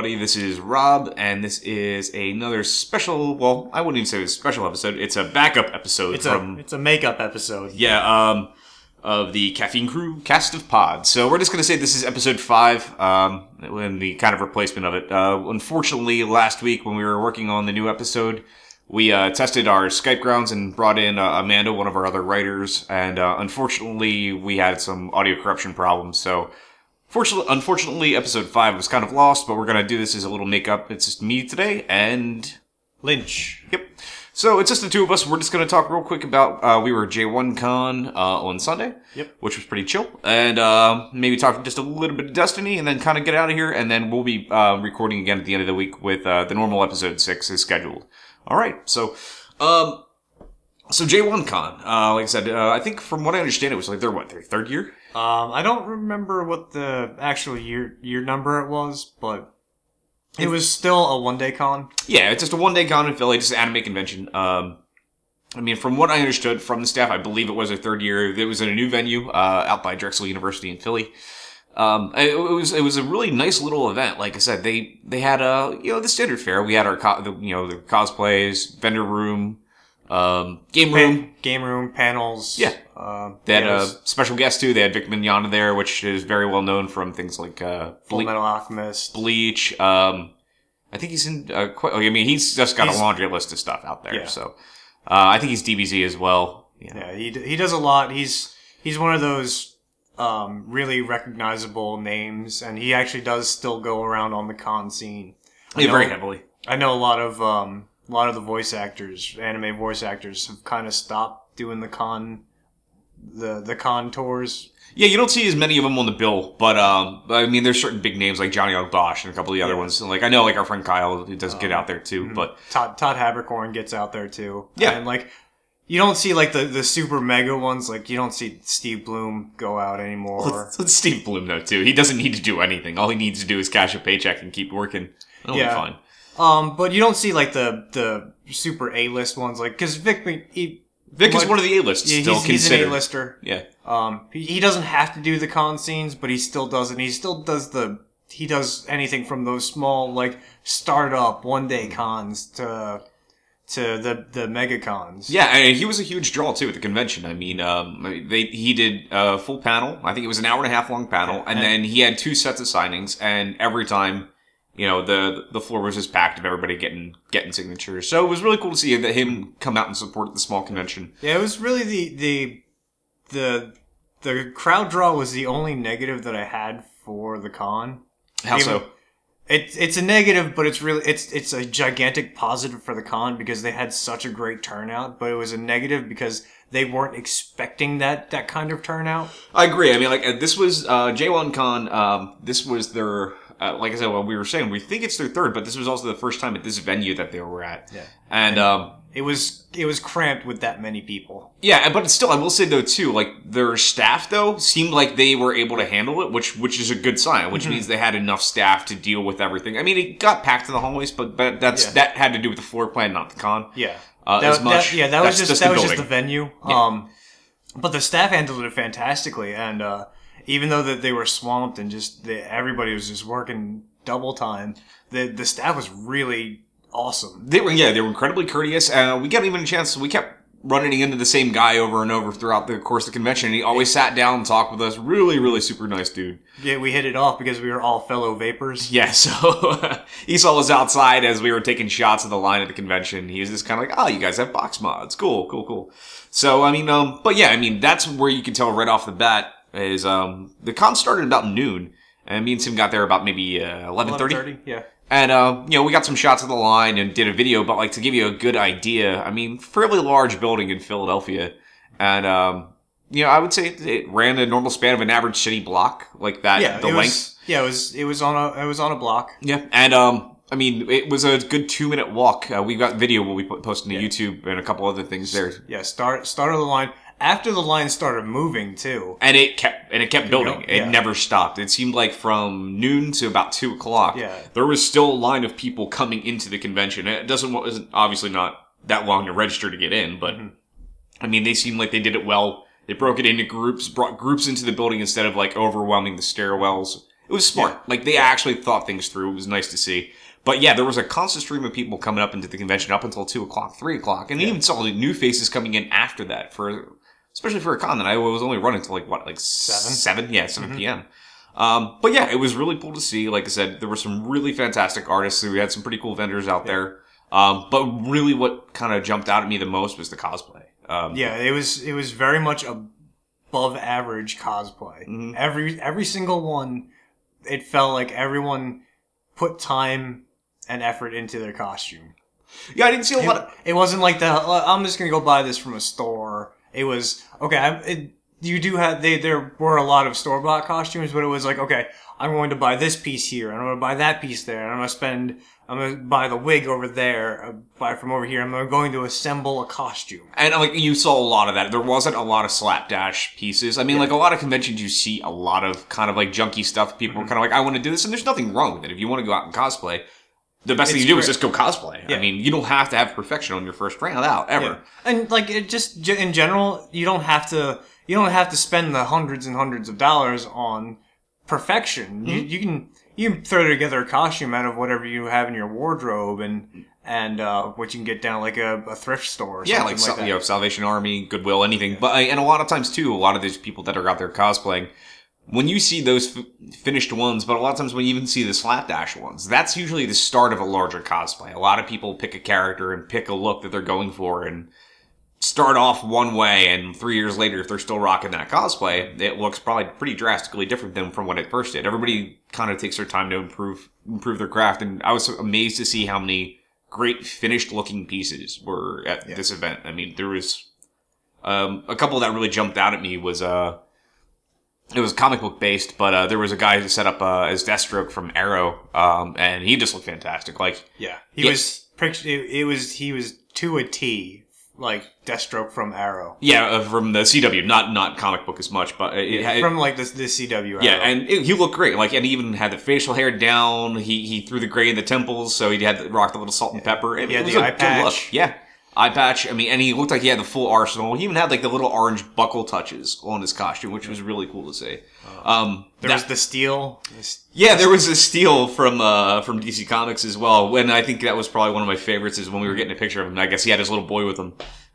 everybody. This is Rob, and this is another special. Well, I wouldn't even say it's a special episode. It's a backup episode It's from a it's a makeup episode. yeah, um, of the Caffeine Crew cast of pods. So we're just gonna say this is episode five, um, and the kind of replacement of it. Uh, unfortunately, last week when we were working on the new episode, we uh, tested our Skype grounds and brought in uh, Amanda, one of our other writers, and uh, unfortunately, we had some audio corruption problems. So. Fortunately, unfortunately, episode five was kind of lost, but we're gonna do this as a little makeup. It's just me today, and Lynch. Yep. So it's just the two of us. We're just going to talk real quick about uh, we were J1 Con uh, on Sunday. Yep. Which was pretty chill, and uh, maybe talk just a little bit of Destiny, and then kind of get out of here, and then we'll be uh, recording again at the end of the week with uh, the normal episode six is scheduled. All right. So, um, so J1 Con, uh, like I said, uh, I think from what I understand, it was like their what their third year. Um, I don't remember what the actual year year number it was, but it was still a one day con. Yeah, it's just a one day con in Philly, just an anime convention. Um, I mean, from what I understood from the staff, I believe it was a third year. It was in a new venue uh, out by Drexel University in Philly. Um, it, was it was a really nice little event. Like I said, they they had uh you know the standard fare. We had our co- the, you know the cosplays, vendor room, um, game room. Pan- game room panels. Yeah. Uh, They had a special guest too. They had Vic Mignogna there, which is very well known from things like uh, Full Ble- Metal Alchemist. Bleach. Um, I think he's in. Uh, quite, I mean, he's just got He's- a laundry list of stuff out there. Yeah. So uh, I think he's DBZ as well. Yeah. Yeah, he d- he does a lot. He's he's one of those um, really recognizable names, and he actually does still go around on the con scene. Yeah, very heavily. I know a lot of um, a lot of the voice actors, anime voice actors, have kind of stopped doing the con the the con tours. Yeah, you don't see as many of them on the bill, but um, I mean, there's certain big names like Johnny Yong Bosch and a couple of the other Yeah. ones. Like I know, like our friend Kyle, who does get out there too. mhm. But Todd Todd Haberkorn gets out there too. Yeah. and like. You don't see like the, the super mega ones, like you don't see Steve Blum go out anymore. let's, let's Steve Blum though too. He doesn't need to do anything. All he needs to do is cash a paycheck and keep working. That'll Yeah. be fine. Um, but you don't see like the the super A list ones, like because Vic, he, Vic is one of the A-lists yeah, still he's, he's an. A lister. yeah. Um, he, he doesn't have to do the con scenes, but he still does it. He still does the he does anything from those small like startup one day cons to to the the mega cons. Yeah, and he was a huge draw too at the convention. I mean, um, they he did a full panel. I think it was an hour and a half long panel, and, and- then he had two sets of signings. And every time, you know, the the floor was just packed of everybody getting getting signatures. So it was really cool to see that him come out and support the small convention. Yeah, it was really the the the the crowd draw was the only negative that I had for the con. How Even- so? It's it's a negative, but it's really it's it's a gigantic positive for the con because they had such a great turnout. But it was a negative because they weren't expecting that that kind of turnout. I agree. I mean, like uh, this was uh, J1 Con. Um, this was their. Uh, like I said, what we were saying, we think it's their third, but this was also the first time at this venue that they were at. Yeah. And um, It was it was cramped with that many people. Yeah, but still, I will say though too, like their staff though seemed like they were able to handle it, which which is a good sign, which means they had enough staff to deal with everything. I mean, it got packed in the hallways, but but that's Yeah. that had to do with the floor plan, not the con. Yeah. Uh, That- as much, that- yeah, that was just, the that was just the building. venue. Um, but the staff handled it fantastically, and uh, even though that they were swamped and just they, everybody was just working double time, the the staff was really awesome. They were yeah, they were incredibly courteous. Uh, we got even a chance. We kept running into the same guy over and over throughout the course of the convention. And he always sat down and talked with us. Really, really super nice dude. Yeah, we hit it off because we were all fellow vapors. Yeah, so he saw us outside as we were taking shots of the line at the convention. He was just kind of like, "Oh, you guys have box mods, cool, cool, cool." So I mean, um, but yeah, I mean that's where you can tell right off the bat is um the con started about noon, and me and Tim got there about maybe uh, eleven thirty. 11:30? Yeah. And uh, you know, we got some shots of the line and did a video, but like to give you a good idea, I mean, fairly large building in Philadelphia, and um, you know, I would say it, it ran a normal span of an average city block, like that. Yeah, the it length. was. Yeah, it was. It was on a. It was on a block. Yeah, and um, I mean, it was a good two minute walk. Uh, we got video when we put posted to YouTube and a couple other things there, Yeah. Start. Start of the line. After the line started moving too. and it kept and it kept building. Yeah. It never stopped. It seemed like from noon to about two o'clock. Yeah. there was still a line of people coming into the convention. It doesn't wasn't obviously not that long to register to get in, but Mm-hmm. I mean, they seemed like they did it well. They broke it into groups, brought groups into the building instead of like overwhelming the stairwells. it was smart. Like they actually thought things through. It was nice to see. But yeah, there was a constant stream of people coming up into the convention up until two o'clock, three o'clock, and even saw the new faces coming in after that for, especially for a con that I was only running till like what, like Seven? seven, yeah, 7 p.m. Um, but yeah, it was really cool to see. Like I said, there were some really fantastic artists. We had some pretty cool vendors out there. Um, but really, what kind of jumped out at me the most was the cosplay. Um, Yeah, it was it was very much above average cosplay. Mm-hmm. Every every single one, it felt like everyone put time and effort into their costume. yeah, I didn't see a lot It, of. it wasn't like the "Uh, I'm just gonna go buy this from a store. It was okay. I, it, you do have they there were a lot of store bought costumes, but it was like okay, I'm going to buy this piece here, and I'm going to buy that piece there, and I'm going to spend. I'm going to buy the wig over there, uh, buy from over here. I'm going to assemble a costume. And like you saw a lot of that. There wasn't a lot of slapdash pieces. I mean, like a lot of conventions, you see a lot of kind of like junky stuff. People are kind of like, I want to do this, and there's nothing wrong with it. If you want to go out and cosplay, the best thing you do is just go cosplay. I mean, you don't have to have perfection on your first round out ever. And like it just in general, you don't have to you don't have to spend the hundreds and hundreds of dollars on perfection. You, Mm-hmm. you can you can throw together a costume out of whatever you have in your wardrobe and and uh, what you can get down like a, a thrift store. Or Yeah, something like, that. you know, Salvation Army, Goodwill, anything. But and a lot of times too, a lot of these people that are out there cosplaying, when you see those f- finished ones, but a lot of times when you even see the slapdash ones, that's usually the start of a larger cosplay. A lot of people pick a character and pick a look that they're going for and start off one way, and three years later, if they're still rocking that cosplay, it looks probably pretty drastically different than from what it first did. Everybody kind of takes their time to improve improve their craft, and I was amazed to see how many great finished looking pieces were at this event. I mean, there was um, a couple that really jumped out at me was uh it was comic book based, but uh, there was a guy who set up uh, as Deathstroke from Arrow, um, and he just looked fantastic. Like, yeah, he Yeah. was it, it was he was to a T like Deathstroke from Arrow yeah, uh, from the CW, not not comic book as much, but it, it, from like this this CW. yeah, and it, he looked great. Like, and he even had the facial hair down. He he threw the gray in the temples, so he had the, rocked the little salt and pepper. It, He had it was the a eye patch. Yeah, eye patch. I mean, and he looked like he had the full arsenal. He even had like the little orange buckle touches on his costume, which was really cool to see. Um, there that- was the steel. Yeah, there was a steal from uh, from DC Comics as well. When I think that was probably one of my favorites is when we were getting a picture of him. I guess he had his little boy with him,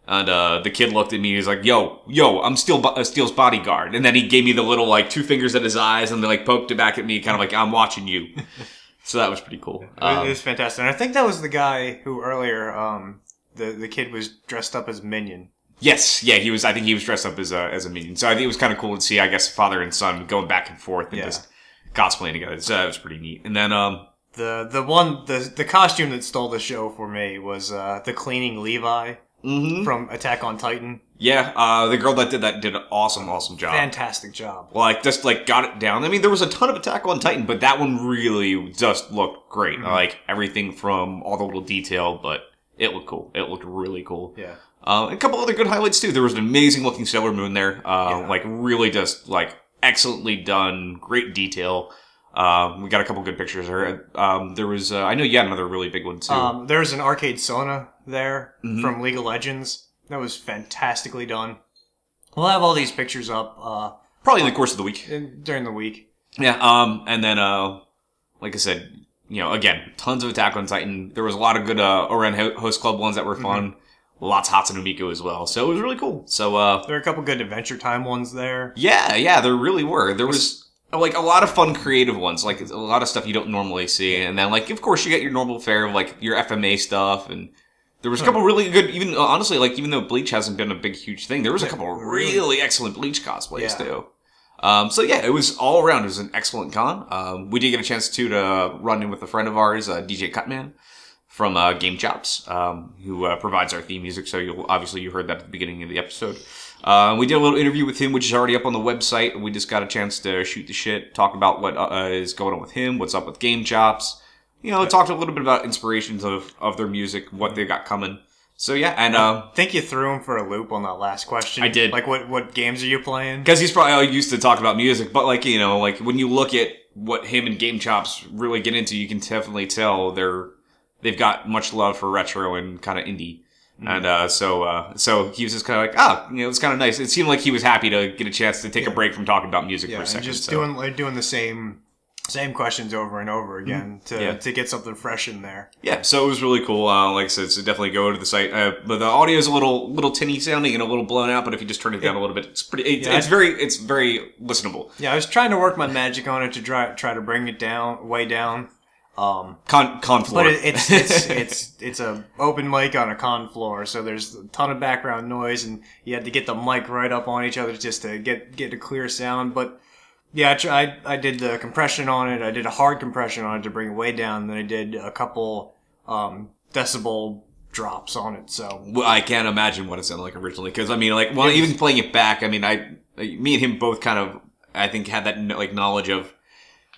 and uh, the kid looked at me. He's like, "Yo, yo, I'm Steel Bo- uh, Steel's bodyguard." And then he gave me the little like two fingers at his eyes, and they like poked it back at me, kind of like, "I'm watching you." so that was pretty cool. It- Um, it was fantastic. And I think that was the guy who earlier, um, the the kid was dressed up as Minion. yes, yeah, he was. I think he was dressed up as a as a minion. So I think it was kind of cool to see. I guess father and son going back and forth and Yeah. just cosplaying together. So that was pretty neat. And then um, The the one the the costume that stole the show for me was uh, the cleaning Levi mhm. from Attack on Titan. yeah, uh, the girl that did that did an awesome, awesome job. Fantastic job. like just like got it down. I mean, there was a ton of Attack on Titan, but that one really just looked great. Mm-hmm. Like everything from all the little detail, but it looked cool. It looked really cool. Yeah. Uh, a couple other good highlights too. There was an amazing looking Sailor Moon there. Uh, Yeah. like really just like excellently done, great detail. Um, we got a couple good pictures there. Um, there was, uh, I know you had another really big one too. Um, there was an arcade Sona there Mhm. from League of Legends. That was fantastically done. We'll have all these pictures up uh, Probably in the course of the week. in, during the week. Yeah, um, and then, uh, like I said, you know, again, tons of Attack on Titan. There was a lot of good, uh, Ouran Host Club ones that were fun. Lots of Hatsune Miku as well. So it was really cool. So, uh, There are a couple good Adventure Time ones there. yeah, yeah, there really were. There was, like, a lot of fun creative ones. Like, a lot of stuff you don't normally see. And then, like, of course, you get your normal fare of, like, your FMA stuff. And there was a couple really good, even, honestly, like, even though Bleach hasn't been a big, huge thing, there was a couple really- really excellent Bleach cosplays, Yeah. too. Um, so yeah, it was all around. It was an excellent con. Um, we did get a chance too to run in with a friend of ours, uh, DJ Cutman from uh, Game Chops, um, who uh, provides our theme music. So you'll obviously you heard that at the beginning of the episode. Uh, we did a little interview with him, which is already up on the website. We just got a chance to shoot the shit, talk about what uh, is going on with him, what's up with Game Chops. You know, talked a little bit about inspirations of, of their music, what they got coming. So yeah, and uh, I think you threw him for a loop on that last question. I did. Like, what what games are you playing? because he's probably all used to talk about music, but like you know, like when you look at what him and Game Chops really get into, you can definitely tell they're they've got much love for retro and kind of indie. And uh, so, uh, so he was just kind of like, ah, you know, it's kind of nice. It seemed like he was happy to get a chance to take a break from talking about music Yeah, for a second. just so. doing like, doing the same same questions over and over again to, Yeah. to get something fresh in there. Yeah, so it was really cool. Uh, like I said, so definitely go to the site. Uh, but the audio is a little little tinny sounding and a little blown out. But if you just turn it down a little bit, it's pretty. It's, Yeah, it's I- very it's very listenable. Yeah, I was trying to work my magic on it to try try to bring it down way down. Um, Con con floor. but it, it's it's it's it's a open mic on a con floor, so there's a ton of background noise, and you had to get the mic right up on each other just to get get a clear sound. But yeah, I tried. I did the compression on it. I did a hard compression on it to bring it way down. Then I did a couple um, decibel drops on it. So Well, I can't imagine what it sounded like originally because I mean, like, well, even playing it back, I mean, I, me and him both kind of, I think, had that like knowledge of,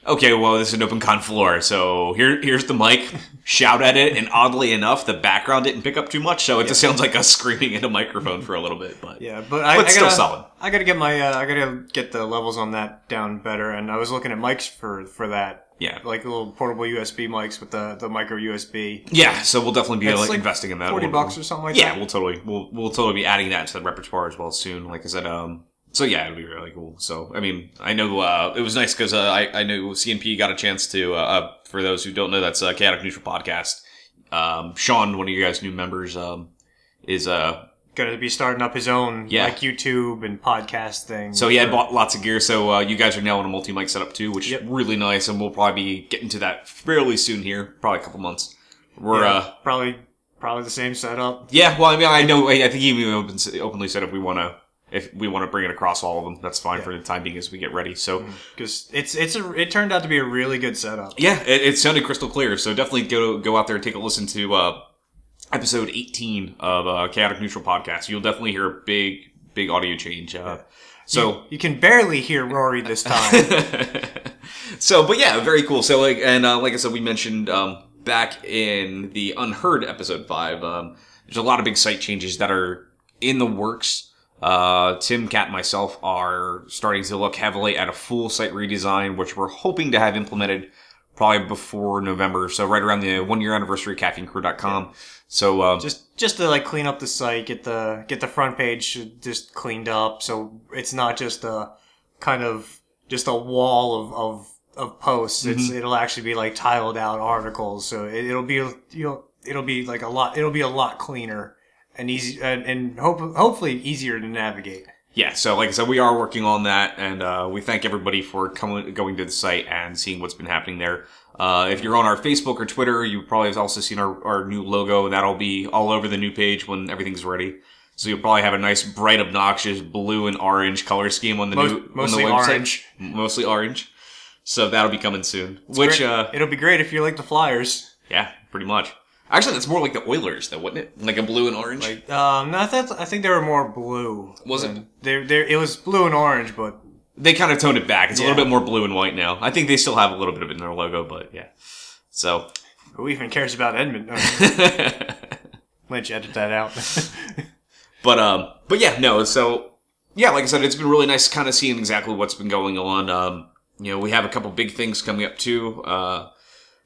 okay, well, this is an open con floor, so here, here's the mic, shout at it, and oddly enough, the background didn't pick up too much, so it just sounds like us screaming in a microphone for a little bit, but Yeah, but I, But I still gotta, solid. I gotta get my, uh, I gotta get the levels on that down better. And I was looking at mics for for that, yeah, like little portable USB mics with the the micro USB. yeah. So we'll definitely be like, like investing in that. a Forty little bucks or something like Yeah, that. we'll totally, we'll we'll totally be adding that to the repertoire as well soon. Like I said, um. So yeah, it'll be really cool. So I mean, I know uh, it was nice because uh, I I know CNP got a chance to. Uh, uh, for those who don't know, that's a chaotic neutral podcast. Um, Sean, one of you guys' new members, um, is uh. Gonna be starting up his own Yeah. like YouTube and podcast thing. So he had bought lots of gear. So uh, you guys are now in a multi mic setup too, which Yep. is really nice, and we'll probably be getting to that fairly soon here, probably a couple months. We're yeah, uh, probably probably the same setup. Yeah, well, I mean, I know. I think he even open, openly said if we want to, if we want to bring it across all of them, that's fine for the time being as we get ready. So, Because it's it's a it turned out to be a really good setup. yeah, it, it sounded crystal clear. So definitely go go out there and take a listen to uh, episode eighteen of uh, Chaotic Neutral podcast. You'll definitely hear a big big audio change. Uh, So. You can barely hear Rory this time. so, but yeah, very cool. So, like, and uh, like I said, we mentioned um, back in the Unheard episode five. Um, there's a lot of big site changes that are in the works. Uh, Tim, Cat, and myself are starting to look heavily at a full site redesign, which we're hoping to have implemented probably before November. So, right around the one year anniversary of caffeinecrew.com. So, uh, just just to like clean up the site, get the get the front page just cleaned up, so it's not just a kind of just a wall of of, of posts. Mm-hmm. It's it'll actually be like tiled out articles, so it, it'll be you'll it'll be like a lot. It'll be a lot cleaner and easy and, and hope, hopefully easier to navigate. yeah, so like I said, we are working on that, and uh, we thank everybody for coming, going to the site and seeing what's been happening there. Uh, if you're on our Facebook or Twitter, you probably have also seen our, our new logo, and that'll be all over the new page when everything's ready. So you'll probably have a nice, bright, obnoxious blue and orange color scheme on the Most- new, on mostly the website. orange. mostly orange. So that'll be coming soon. Which, uh, it'll be great if you like the Flyers. yeah, pretty much. Actually, that's more like the Oilers, though, wouldn't it? Like a blue and orange. Like um, no, I, thought, I think they were more blue. Was it? They they it was blue and orange, but they kind of toned it back. It's a little bit more blue and white now. I think they still have a little bit of it in their logo, but yeah. So, who even cares about Edmund? Lynch, edit that out. but um, but yeah, no. So yeah, like I said, it's been really nice kind of seeing exactly what's been going on. Um, you know, we have a couple big things coming up too. Uh,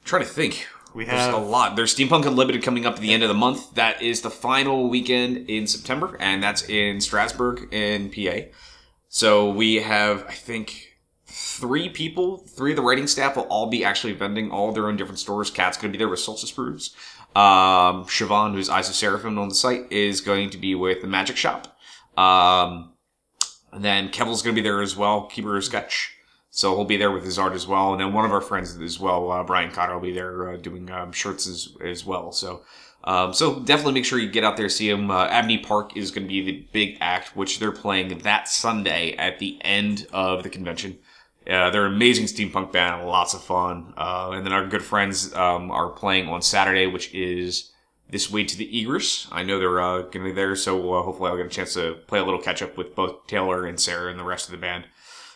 trying to think. We There's a lot. There's Steampunk Unlimited coming up at the end of the month. That is the final weekend in September, and that's in Strasburg in PA. So we have, I think, three people, three of the writing staff will all be actually vending all their own different stores. Kat's going to be there with Solstice Brews. Um, Siobhan, who's Eyes of Seraphim on the site, is going to be with the Magic Shop. Um, and then Kevil's going to be there as well, Keeper of Sketch. So he'll be there with his art as well. And then one of our friends as well, uh, Brian Cotter, will be there uh, doing um, shirts as, as well. So um, so definitely make sure you get out there see him. Uh, Abney Park is going to be the big act, which they're playing that Sunday at the end of the convention. Uh, they're an amazing steampunk band, lots of fun. Uh, and then our good friends um, are playing on Saturday, which is this way to the Egress. I know they're uh, going to be there, so hopefully I'll get a chance to play a little catch up with both Taylor and Sarah and the rest of the band.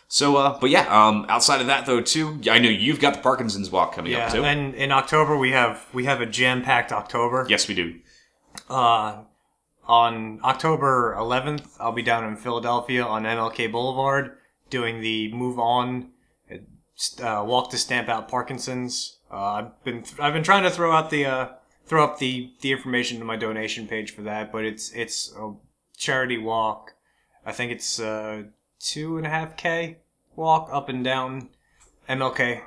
So, uh, but yeah, um, outside of that though, too, I know you've got the Parkinson's Walk coming yeah, up too. and in October we have we have a jam packed October. yes, we do. Uh, on October 11th, I'll be down in Philadelphia on MLK Boulevard doing the Move On uh, Walk to Stamp Out Parkinson's. Uh, I've been I've been trying to throw out the uh, throw up the the information to my donation page for that, but it's it's a charity walk. I think it's uh, two and a half k walk up and down MLK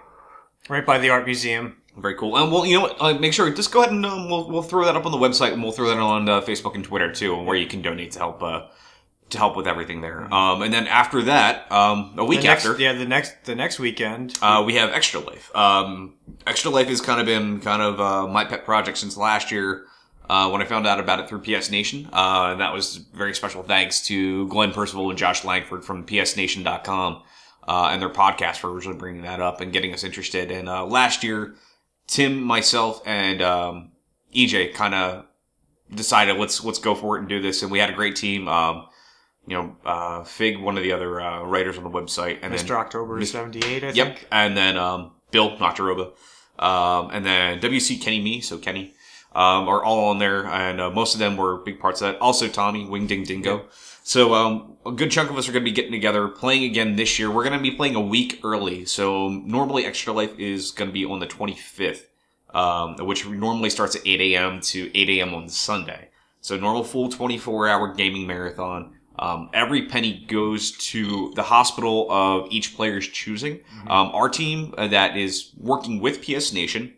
right by the art museum. Very cool. And well, you know what? Uh, make sure just go ahead and um, we'll we'll throw that up on the website, and we'll throw that on uh, Facebook and Twitter too, where you can donate to help uh, to help with everything there. Um, and then after that, um, a week next, after, yeah, the next the next weekend. uh, we have Extra Life. Um, Extra Life has kind of been kind of uh, my pet project since last year uh, when I found out about it through PS Nation. Uh, and that was very special thanks to Glenn Percival and Josh Langford from PSNation.com uh, and their podcast for originally bringing that up and getting us interested. And uh, last year, Tim, myself, and um, EJ kind of decided let's let's go for it and do this. And we had a great team. Um, you know, uh, Fig, one of the other uh, writers on the website, and then Mr. October seventy eight. I Yep. think. And then um, Bill Noctaroba. Um, and then WC Kenny Me, so Kenny, um, are all on there. And uh, most of them were big parts of that. Also Tommy, Wing Ding Dingo. So um, a good chunk of us are going to be getting together, playing again this year. We're going to be playing a week early. So normally Extra Life is going to be on the 25th, um, which normally starts at 8 a.m. to 8 a.m. on Sunday. So normal full 24 hour gaming marathon. Um, every penny goes to the hospital of each player's choosing. Um, our team uh, that is working with PS Nation,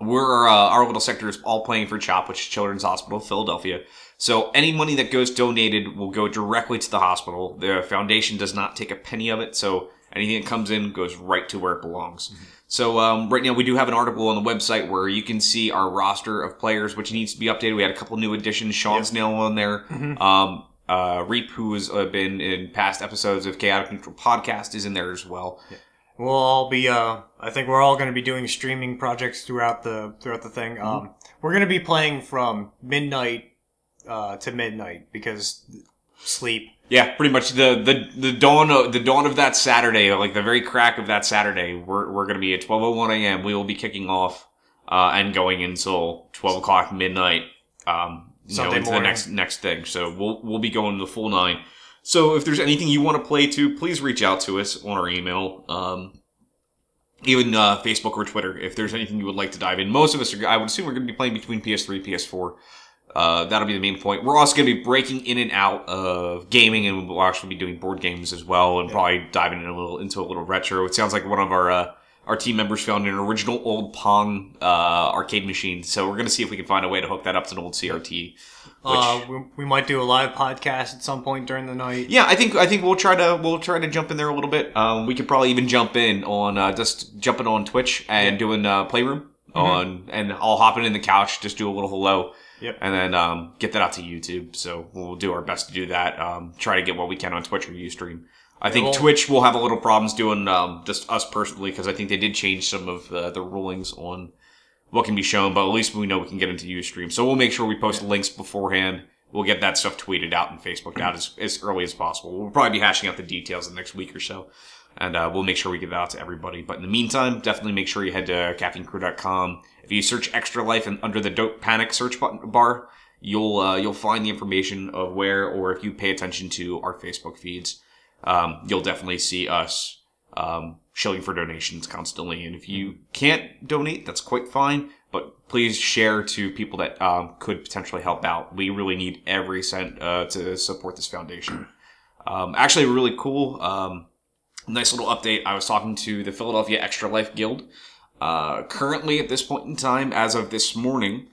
we're uh, our little sector is all playing for CHOP, which is Children's Hospital of Philadelphia. So any money that goes donated will go directly to the hospital. The foundation does not take a penny of it, so anything that comes in goes right to where it belongs. So um, right now we do have an article on the website where you can see our roster of players, which needs to be updated. We had a couple new additions. Sean's now on there. Um, uh, Reap, who has uh, been in past episodes of Chaotic Neutral Podcast, is in there as well. We'll all be. Uh, I think we're all going to be doing streaming projects throughout the throughout the thing. Mm-hmm. Um, we're going to be playing from midnight uh, to midnight because sleep. Yeah, pretty much the the the dawn of, the dawn of that Saturday, like the very crack of that Saturday, we're we're gonna be at twelve oh one a.m. We will be kicking off uh, and going until twelve o'clock midnight. Um, you know, into the next next thing. So we'll we'll be going the full nine. So if there's anything you want to play to, please reach out to us on our email. Um, even uh, Facebook or Twitter, if there's anything you would like to dive in. Most of us are, I would assume we're going to be playing between PS3, PS4. Uh, that'll be the main point. We're also going to be breaking in and out of gaming, and we'll actually be doing board games as well, and probably diving in a little into a little retro. It sounds like one of our uh, our team members found an original old Pong uh, arcade machine, so we're going to see if we can find a way to hook that up to an old CRT. Which, Uh, we, we might do a live podcast at some point during the night. yeah, I think I think we'll try to we'll try to jump in there a little bit. Um, we could probably even jump in on uh, just jumping on Twitch and doing uh, playroom on, and I'll hop in in the couch, just do a little hello, Yep. and then um, get that out to YouTube. So we'll do our best to do that. Um, try to get what we can on Twitch or UStream. I think well- Twitch will have a little problems doing um, just us personally because I think they did change some of uh, the rulings on what can be shown, but at least we know we can get into Ustream. So we'll make sure we post links beforehand. We'll get that stuff tweeted out and Facebook out as, as early as possible. We'll probably be hashing out the details in the next week or so. And uh, we'll make sure we get that out to everybody. But in the meantime, definitely make sure you head to caffeinecrew.com. If you search Extra Life and under the Dope Panic search button bar, you'll uh, you'll find the information of where, or if you pay attention to our Facebook feeds, um, you'll definitely see us um, shilling for donations constantly. And if you can't donate, that's quite fine. But please share to people that um, could potentially help out. We really need every cent uh, to support this foundation. Um, actually, really cool. Um, nice little update. I was talking to the Philadelphia Extra Life Guild. Uh, currently, at this point in time, as of this morning,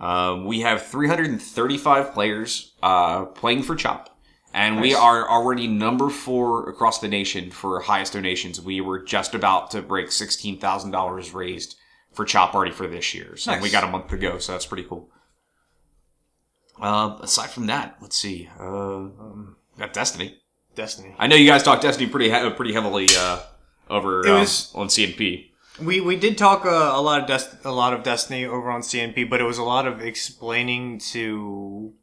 um, we have 335 players uh, playing for CHOP. And we are already number four across the nation for highest donations. We were just about to break $16,000 raised for CHOP already for this year. So Nice. we got a month to go, so that's pretty cool. Uh, aside from that, let's see. Uh, um, got Destiny. Destiny. I know you guys talk Destiny pretty he- pretty heavily uh, over It um, was- on CNP. We we did talk uh, a lot of Des- a lot of Destiny over on CNP, but it was a lot of explaining to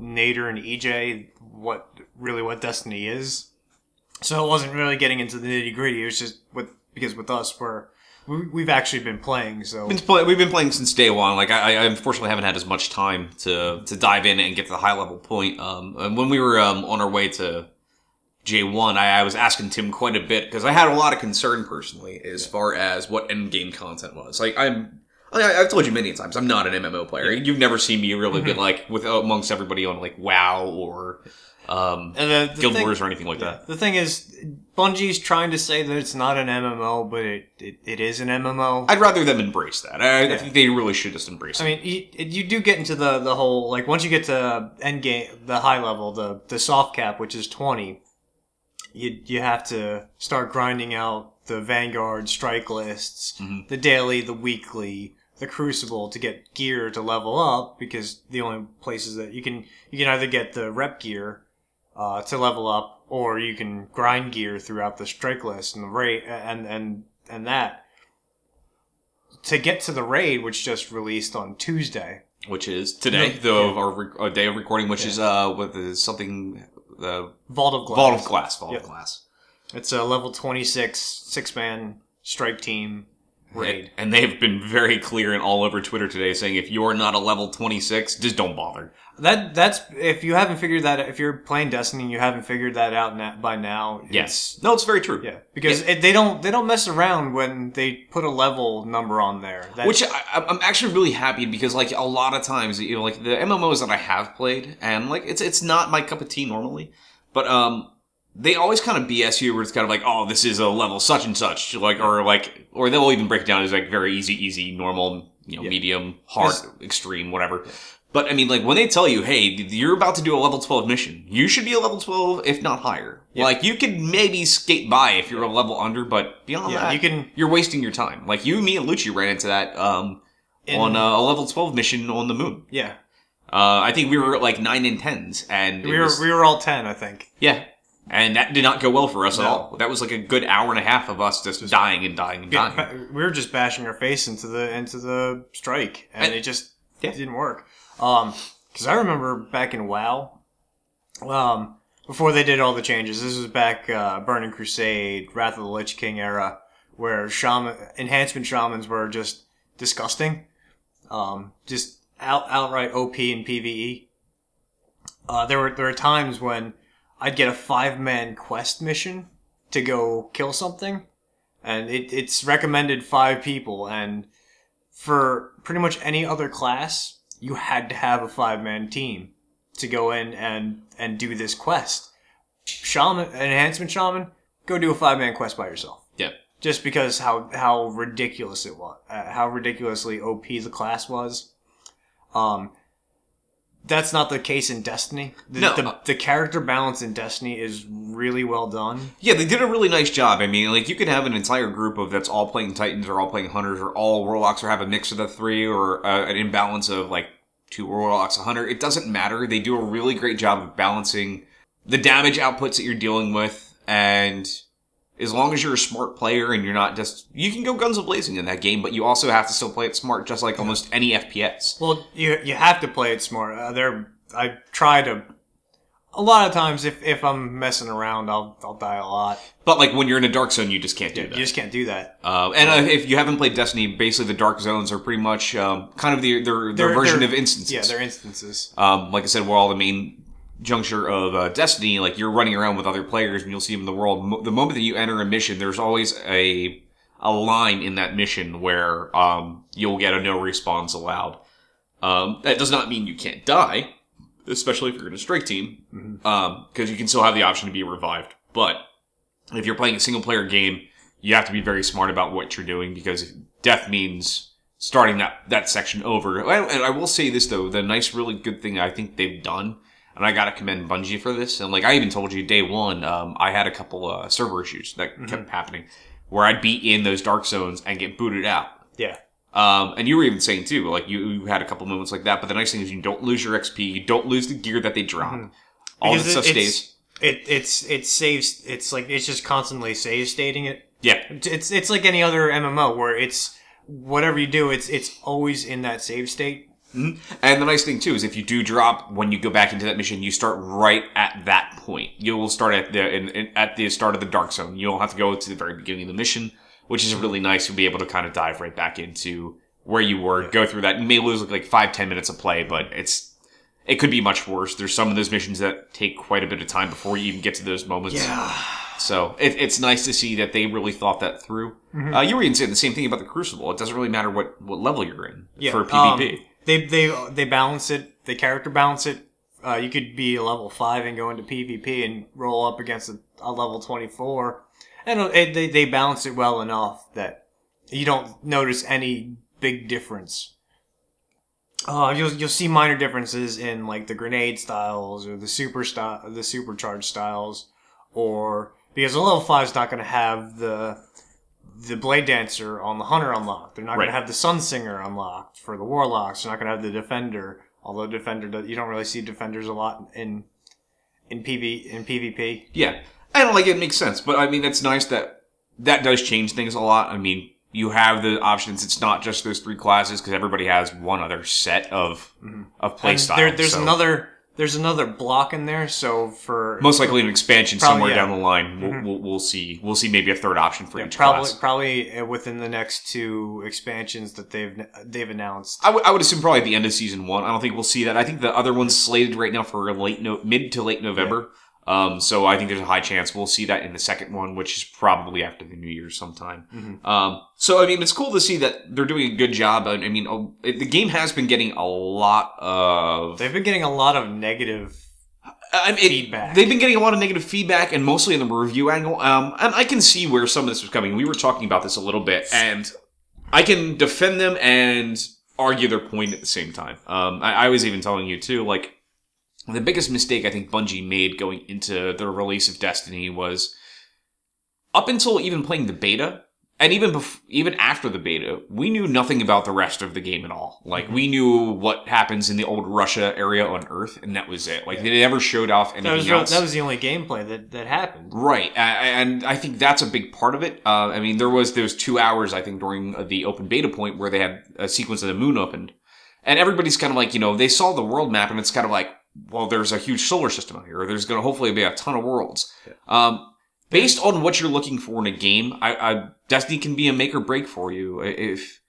Nader and EJ what really what Destiny is. So it wasn't really getting into the nitty gritty. It was just with because with us we're we, we've actually been playing. So Been play- We've been playing since day one. Like I, I unfortunately haven't had as much time to to dive in and get to the high level point. Um, and when we were um, on our way to J one, I, I was asking Tim quite a bit because I had a lot of concern personally as far as what end game content was. Like I'm. I, I've told you many times, I'm not an MMO player. You've never seen me really be like with amongst everybody on like WoW or um, And the, the Guild thing- Wars or anything like that. The thing is, Bungie's trying to say that it's not an MMO, but it, it, it is an MMO. I'd rather them embrace that. I, I think they really should just embrace I it. I mean, you, you do get into the, the whole like once you get to end game, the high level, the the soft cap, which is twenty, you you have to start grinding out the Vanguard strike lists, Mhm. the daily, the weekly, the Crucible to get gear to level up because the only places that you can you can either get the rep gear uh, to level up or you can grind gear throughout the strike list and the raid and and and that to get to the raid which just released on Tuesday. which is today, No, though yeah. of our rec- uh, day of recording, which is uh, what is something the Vault of Glass. Vault of Glass, Vault of Yeah. Glass. It's a level 26 six man strike team raid. And they've been very clear and all over Twitter today saying if you're not a level 26, just don't bother. That that's if you haven't figured that if you're playing Destiny and you haven't figured that out na- by now. Yes. No, it's very true. Yeah, because It, they don't they don't mess around when they put a level number on there. That, Which I, I'm actually really happy because, like, a lot of times, you know, like the MMOs that I have played, and like, it's it's not my cup of tea normally, but um, they always kind of BS you where it's kind of like, oh, this is a level such and such, like, or like, or they'll even break it down as like very easy, easy, normal, you know, Yeah. medium, hard, extreme, whatever. But I mean, like when they tell you, "Hey, you're about to do a level 12 mission. You should be a level 12, if not higher." Like you could maybe skate by if you're a level under, but beyond yeah, that, you can you're wasting your time. Like you, me, and Lucci ran into that um, in, on uh, a level 12 mission on the moon. yeah. Uh, I think we were like nine and tens, and We were was- we were all ten, I think. yeah, and that did not go well for us at all. That was like a good hour and a half of us just, dying and dying and dying. we were just bashing our face into the into the strike, and, And- it just Yeah. didn't work. Um, because I remember back in WoW, um, before they did all the changes. This was back uh, Burning Crusade, Wrath of the Lich King era, where shaman enhancement shamans were just disgusting, um, just out outright OP in PVE. Uh, there were there were times when I'd get a five man quest mission to go kill something, and it, it's recommended five people, and for pretty much any other class, you had to have a five man team to go in and and do this quest. Shaman, enhancement shaman, go do a five man quest by yourself. Yeah. Just because how how ridiculous it was, uh, how ridiculously OP the class was. Um, that's not the case in Destiny. The, No. the, the character balance in Destiny is really well done. Yeah, they did a really nice job. I mean, like you could have an entire group of that's all playing Titans or all playing Hunters or all Warlocks or have a mix of the three or uh, an imbalance of like two Warlocks, a Hunter. It doesn't matter. They do a really great job of balancing the damage outputs that you're dealing with, and as long as you're a smart player and you're not just you can go guns a blazing in that game, but you also have to still play it smart, just like almost any FPS. Well, you you have to play it smart. Uh, there, I try to. A lot of times, if, if I'm messing around, I'll I'll die a lot. But like when you're in a dark zone, you just can't do that. You just can't do that. Uh, and uh, if you haven't played Destiny, basically the dark zones are pretty much um, kind of the, their, their They're- version they're- of instances. Yeah, they're instances. um, like I said, we're all the main juncture of uh, Destiny. Like you're running around with other players, and you'll see them in the world. Mo- the moment that you enter a mission, there's always a a line in that mission where um, you'll get a no respawn allowed. Um, that does not mean you can't die, especially if you're in a strike team, because you can still have the option to be revived. But if you're playing a single player game, you have to be very smart about what you're doing because death means starting that, that section over. And I will say this though, the nice, really good thing I think they've done, and I gotta commend Bungie for this. And like I even told you day one, um, I had a couple uh, server issues that kept happening where I'd be in those dark zones and get booted out. Yeah. Um, and you were even saying too, like you, you had a couple moments like that. But the nice thing is you don't lose your XP, you don't lose the gear that they drop. All Because that it- stuff stays. It it's it saves. It's like it's just constantly save stating it. Yeah, It's it's like any other MMO where it's whatever you do, it's it's always in that save state. And the nice thing too is if you do drop when you go back into that mission, you start right at that point. You will start at the in, in, at the start of the dark zone. You don't have to go to the very beginning of the mission, which is really nice. You'll be able to kind of dive right back into where you were, go through that. You may lose like five ten minutes of play, but it's it could be much worse. There's some of those missions that take quite a bit of time before you even get to those moments. Yeah. So it, it's nice to see that they really thought that through. Mm-hmm. Uh, you were even saying the same thing about the Crucible. It doesn't really matter what, what level you're in Yeah, for um, PvP. They they they balance it. They character balance it uh, you could be a level five and go into PvP and roll up against a, a level twenty four, and it, they they balance it well enough that you don't notice any big difference. Uh, you'll you'll see minor differences in like the grenade styles or the super style, the supercharged styles, or because a level five is not going to have the the blade dancer on the hunter unlocked. They're not going to have the sun singer unlocked for the warlocks. They're not going to have the defender. Although defender, does- you don't really see defenders a lot in in PV in PvP. Yeah, I don't like it. Makes sense, but I mean, it's nice that that does change things a lot. I mean, you have the options. It's not just those three classes because everybody has one other set of mm-hmm. of play And styles. there, there's so another there's another block in there. So for most likely an expansion Probably, somewhere yeah. Mm-hmm. down the line. We'll, we'll, we'll see. We'll see maybe a third option for each probably class. probably uh, within the next two expansions that they've they've announced. I would- assume probably at the end of season one. I don't think we'll see that. I think the other one's slated right now for late no, mid to late November. Um, so I think there's a high chance we'll see that in the second one, which is probably after the New Year sometime. Mhm. Um, so I mean, it's cool to see that they're doing a good job. I I mean, oh, it, the game has been getting a lot of They've been getting a lot of negative. I mean, it- feedback. They've been getting a lot of negative feedback, and mostly in the review angle. Um, and I can see where some of this was coming. We were talking about this a little bit, and I can defend them and argue their point at the same time. Um, I, I was even telling you too, like the biggest mistake I think Bungie made going into the release of Destiny was up until even playing the beta. And even bef- even after the beta, we knew nothing about the rest of the game at all. Like we knew what happens in the old Russia area on Earth, and that was it. Like they never showed off anything That was else. that was the only gameplay that that happened. Right, and I think that's a big part of it. Uh, I mean, there was those two hours I think during the open beta point where they had a sequence of the moon opened, and everybody's kind of like, you know, they saw the world map and it's kind of like, well, there's a huge solar system out here. Or there's going to hopefully be a ton of worlds. Um, based on what you're looking for in a game, I, I Destiny can be a make or break for you. If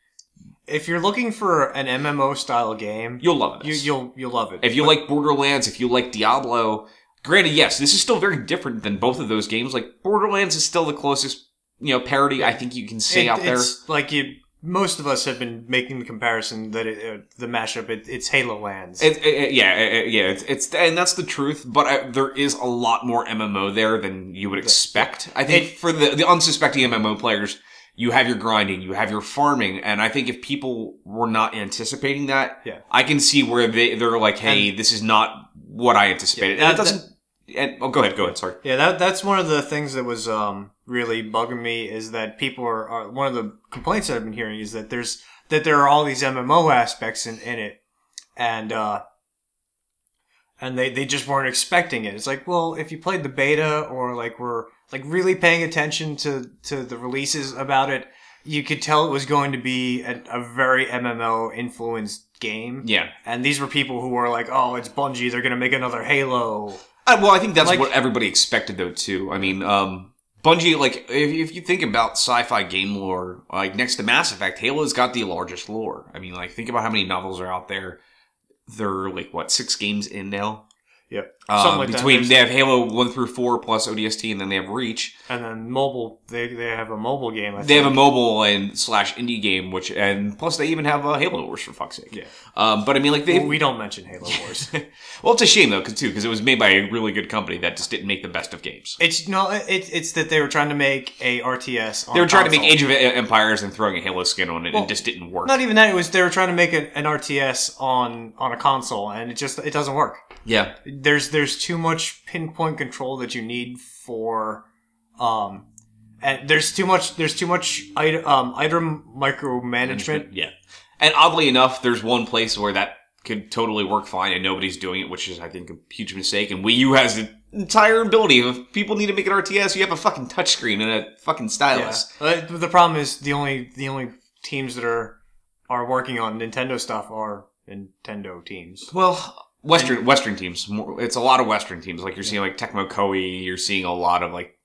If you're looking for an MMO style game, you'll love it, you, you'll you'll love it. if you like Borderlands, if you like Diablo, granted, yes, this is still very different than both of those games. Like Borderlands is still the closest, you know, parody I think you can say It- out there. it's like you. Most of us have been making the comparison that it, uh, the mashup it, it's Halo Lands. It, it- yeah, yeah, it's, it's and that's the truth. But I, there is a lot more MMO there than you would expect. I think for the the unsuspecting MMO players, you have your grinding, you have your farming, and I think if people were not anticipating that, Yeah. I can see where they they're like, hey, this is not what I anticipated. Yeah, and it that- doesn't. and, oh, go ahead, go ahead. Sorry. Yeah, that that's one of the things that was um, really bugging me is that people are, are one of the complaints that I've been hearing is that there's that there are all these MMO aspects in, in it, and uh, and they they just weren't expecting it. It's like, well, if you played the beta or like were like really paying attention to to the releases about it, you could tell it was going to be a, a very MMO influenced game. Yeah. And these were people who were like, "Oh, it's Bungie. They're gonna make another Halo." Uh, well, I think that's Like- what everybody expected, though. Too. I mean, um, Bungie, like, if, if you think about sci-fi game lore, like next to Mass Effect, Halo's got the largest lore. I mean, like, think about how many novels are out there. They're like what six games in now. Yep. Um, like between they have Halo one through four plus ODST, and then they have Reach. And then mobile, they they have a mobile game. I They have a mobile and slash indie game, which and plus they even have uh, Halo Wars for fuck's sake. Yeah. Um, but I mean, like they Well, we don't mention Halo Wars. well, it's a shame though, cause, too, because it was made by a really good company that just didn't make the best of games. it's no, it's it's that they were trying to make a RTS. On They were trying to make. Age of Empires and throwing a Halo skin on it, Well, and it just didn't work. Not even that. It was they were trying to make an, an RTS on on a console, and it just it doesn't work. yeah, There's there's too much pinpoint control that you need for, um, and there's too much there's too much item um, item micromanagement. Yeah, and oddly enough, there's one place where that could totally work fine, and nobody's doing it, which is, I think, a huge mistake. And Wii U has the entire ability. If people need to make an RTS, you have a fucking touchscreen and a fucking Yeah. stylus. Uh, the problem is the only the only teams that are are working on Nintendo stuff are Nintendo teams. Well, Western Western teams. It's a lot of Western teams. Like you're seeing like Tecmo Koei. You're seeing a lot of like.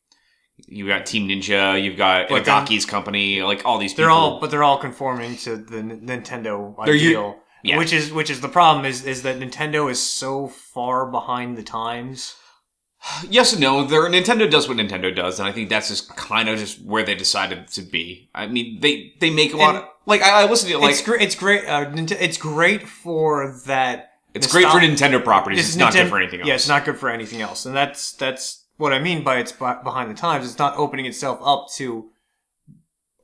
you've got Team Ninja. You've got But company. Like all these. They're people. all, but they're all conforming to the N- Nintendo They're u- ideal. yeah. Which is which is the problem is is that Nintendo is so far behind the times. Yes and no. Their Nintendo does what Nintendo does, and I think that's just kind of just where they decided to be. I mean, they they make a lot And of like I, I listen to it, like it's great. It's great. Uh, it's great for that It's great for Nintendo properties. It's, not good for anything else. Yeah, it's not good for anything else, and that's that's what I mean by it's behind the times. It's not opening itself up to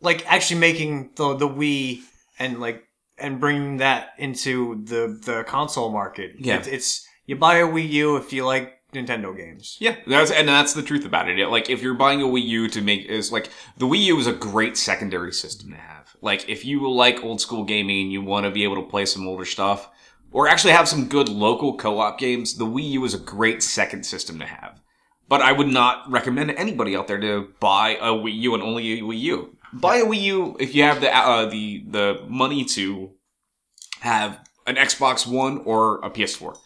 like actually making the the Wii and like and bringing that into the the console market. Yeah. it's, it's you buy a Wii U if you like Nintendo games. Yeah, that's and that's the truth about it. It- Like if you're buying a Wii U to make is like the Wii U is a great secondary system to have. Like if you like old school gaming and you want to be able to play some older stuff or actually have some good local co-op games, the Wii U is a great second system to have. But I would not recommend anybody out there to buy a Wii U and only a Wii U. Buy a Wii U if you have the uh, the the money to have an Xbox One or a PS4.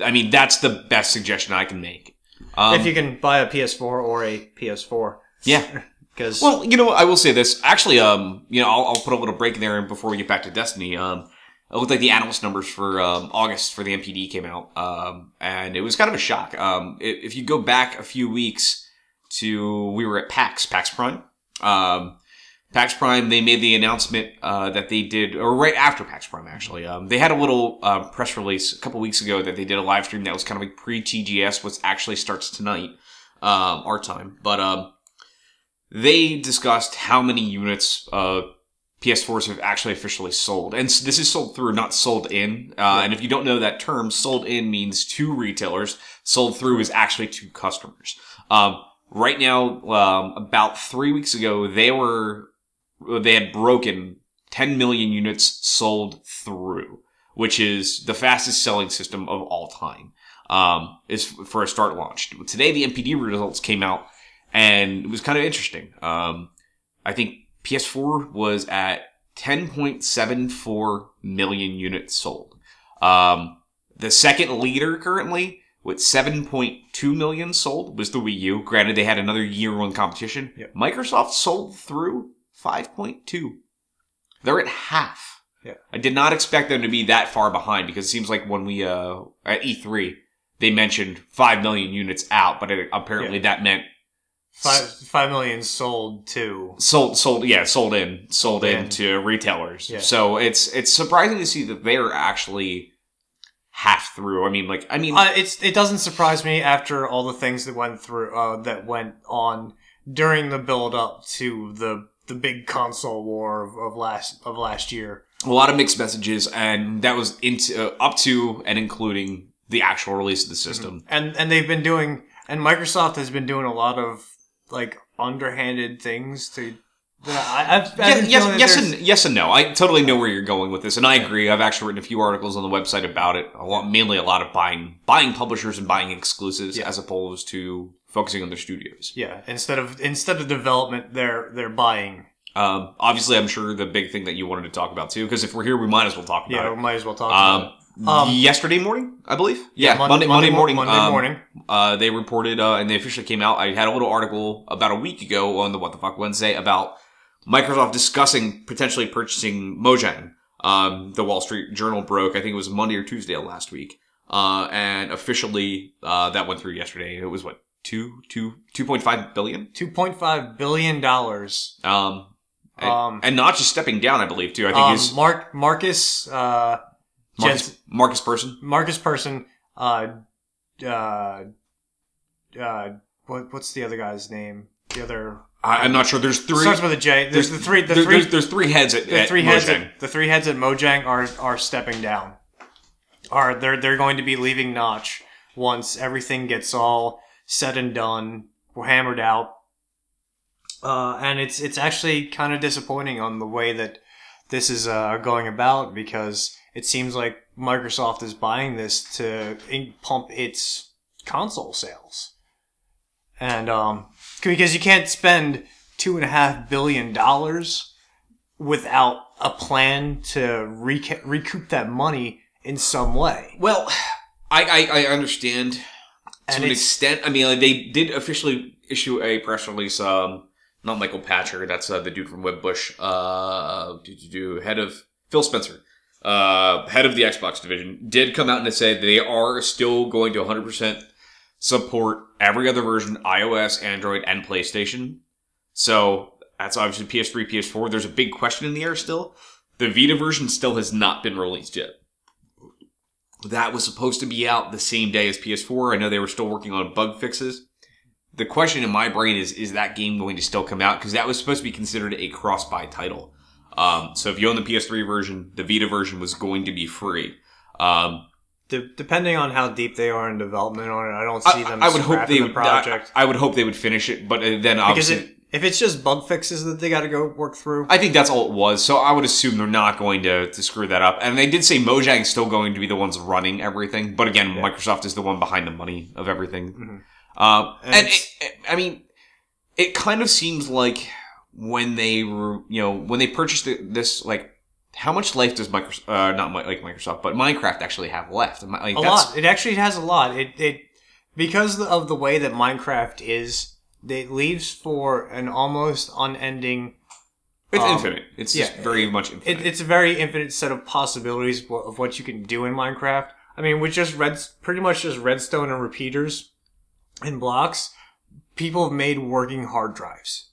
I mean, that's the best suggestion I can make. Um, if you can buy a PS4 or a PS4, yeah. because Well, you know, I will say this. Actually, um, you know, I'll, I'll put a little break there before we get back to Destiny. Um, it looked like the analyst numbers for um, August for the NPD came out, um, and it was kind of a shock. Um, if you go back a few weeks to, we were at PAX, PAX Prime. Um, PAX Prime, they made the announcement uh, that they did, or right after PAX Prime, actually. Um, they had a little um, press release a couple weeks ago that they did a live stream that was kind of like pre TGS, which actually starts tonight, um, our time. But um, they discussed how many units uh, PS4s have actually officially sold. And this is sold through, not sold in. Uh, And if you don't know that term, sold in means to retailers. Sold through is actually to customers. Um, right now, um, about three weeks ago, they were they had broken 10 million units sold through, which is the fastest selling system of all time. Um, is for a start launch. Today, the NPD results came out, and it was kind of interesting. Um, I think PS4 was at 10.74 million units sold. Um, the second leader currently with 7.2 million sold was the Wii U. Granted, they had another year one competition. Yep. Microsoft sold through 5.2. They're at half. Yeah. I did not expect them to be that far behind because it seems like when we, uh, at E3, they mentioned 5 million units out, but it, apparently that meant five five million sold to sold sold yeah sold in sold in In. to retailers Yeah. so it's it's surprising to see that they're actually half through i mean like i mean Uh, it's it doesn't surprise me after all the things that went through uh, that went on during the build up to the the big console war of, of last of last year. a lot of mixed messages and that was into uh, up to and including the actual release of the system And and they've been doing and Microsoft has been doing a lot of like underhanded things to. I, I've, I've Yeah, yes, yes, and yes and no. I totally know where you're going with this, and I agree. I've actually written a few articles on the website about it. A lot, mainly a lot of buying, buying publishers and buying exclusives, Yeah. as opposed to focusing on their studios. yeah. Instead of instead of development, they're they're buying. Um, obviously, I'm sure the big thing that you wanted to talk about too, because if we're here, we might as well talk about Yeah, it. we might as well talk about it. Um, Um, yesterday morning, I believe. Yeah, Mon- Monday, Monday, mo- morning. Monday um, morning. Uh, they reported, uh, and they officially came out. I had a little article about a week ago on the What the Fuck Wednesday about Microsoft discussing potentially purchasing Mojang. Um, the Wall Street Journal broke. I think it was Monday or Tuesday last week. Uh, and officially, uh, that went through yesterday. It was what two, two, two point five billion. Two point five billion dollars. Um, and, Um, and not just stepping down, I believe too. I think Um, he's Mark Marcus uh, Marcus, Jens- Markus Persson. Markus Persson. Uh, uh, uh, what what's the other guy's name? The other I, I'm not sure. There's three. starts with a J. There's the three. The there- three. There's, there's three heads at, the at three heads. Mojang. At, the three heads at Mojang are are stepping down. Are they're they're going to be leaving Notch once everything gets all said and done, hammered out. Uh, and it's it's actually kind of disappointing on the way that this is uh, going about because it seems like Microsoft is buying this to pump its console sales, and um, because you can't spend two and a half billion dollars without a plan to reca- recoup that money in some way. Well, I, I, I understand to an extent. I mean, like, they did officially issue a press release. Um, not Michael Pachter. That's uh, the dude from Wedbush. Uh, head of Phil Spencer, uh, head of the Xbox division, did come out and say they are still going to 100% support every other version, iOS, Android, and PlayStation. So that's obviously PS3, PS4. There's a big question in the air still. The Vita version still has not been released yet. that was supposed to be out the same day as PS4. I know they were still working on bug fixes. The question in my brain is, is that game going to still come out? Because that was supposed to be considered a cross-buy title. Um, so if you own the PS3 version, the Vita version was going to be free. Um, De- depending on how deep they are in development on it, I don't see them. I would hope they the would. project I, I would hope they would finish it, but uh, then because obviously, it, if it's just bug fixes that they got to go work through, I think that's all it was. So I would assume they're not going to, to screw that up. And they did say Mojang's still going to be the ones running everything, but again, Microsoft is the one behind the money of everything. Mhm. Um, And and it- I mean, it kind of seems like when they you know, when they purchased this, like, how much life does Microsoft, uh, not Mi- like Microsoft, but Minecraft actually have left? Like, a that's, lot. It actually has a lot. It it because of the way that Minecraft is, it leaves for an almost unending. It's um, infinite. It's just yeah, very much infinite. It, it's a very infinite set of possibilities of what you can do in Minecraft. I mean, with just red, pretty much just redstone and repeaters and blocks, people have made working hard drives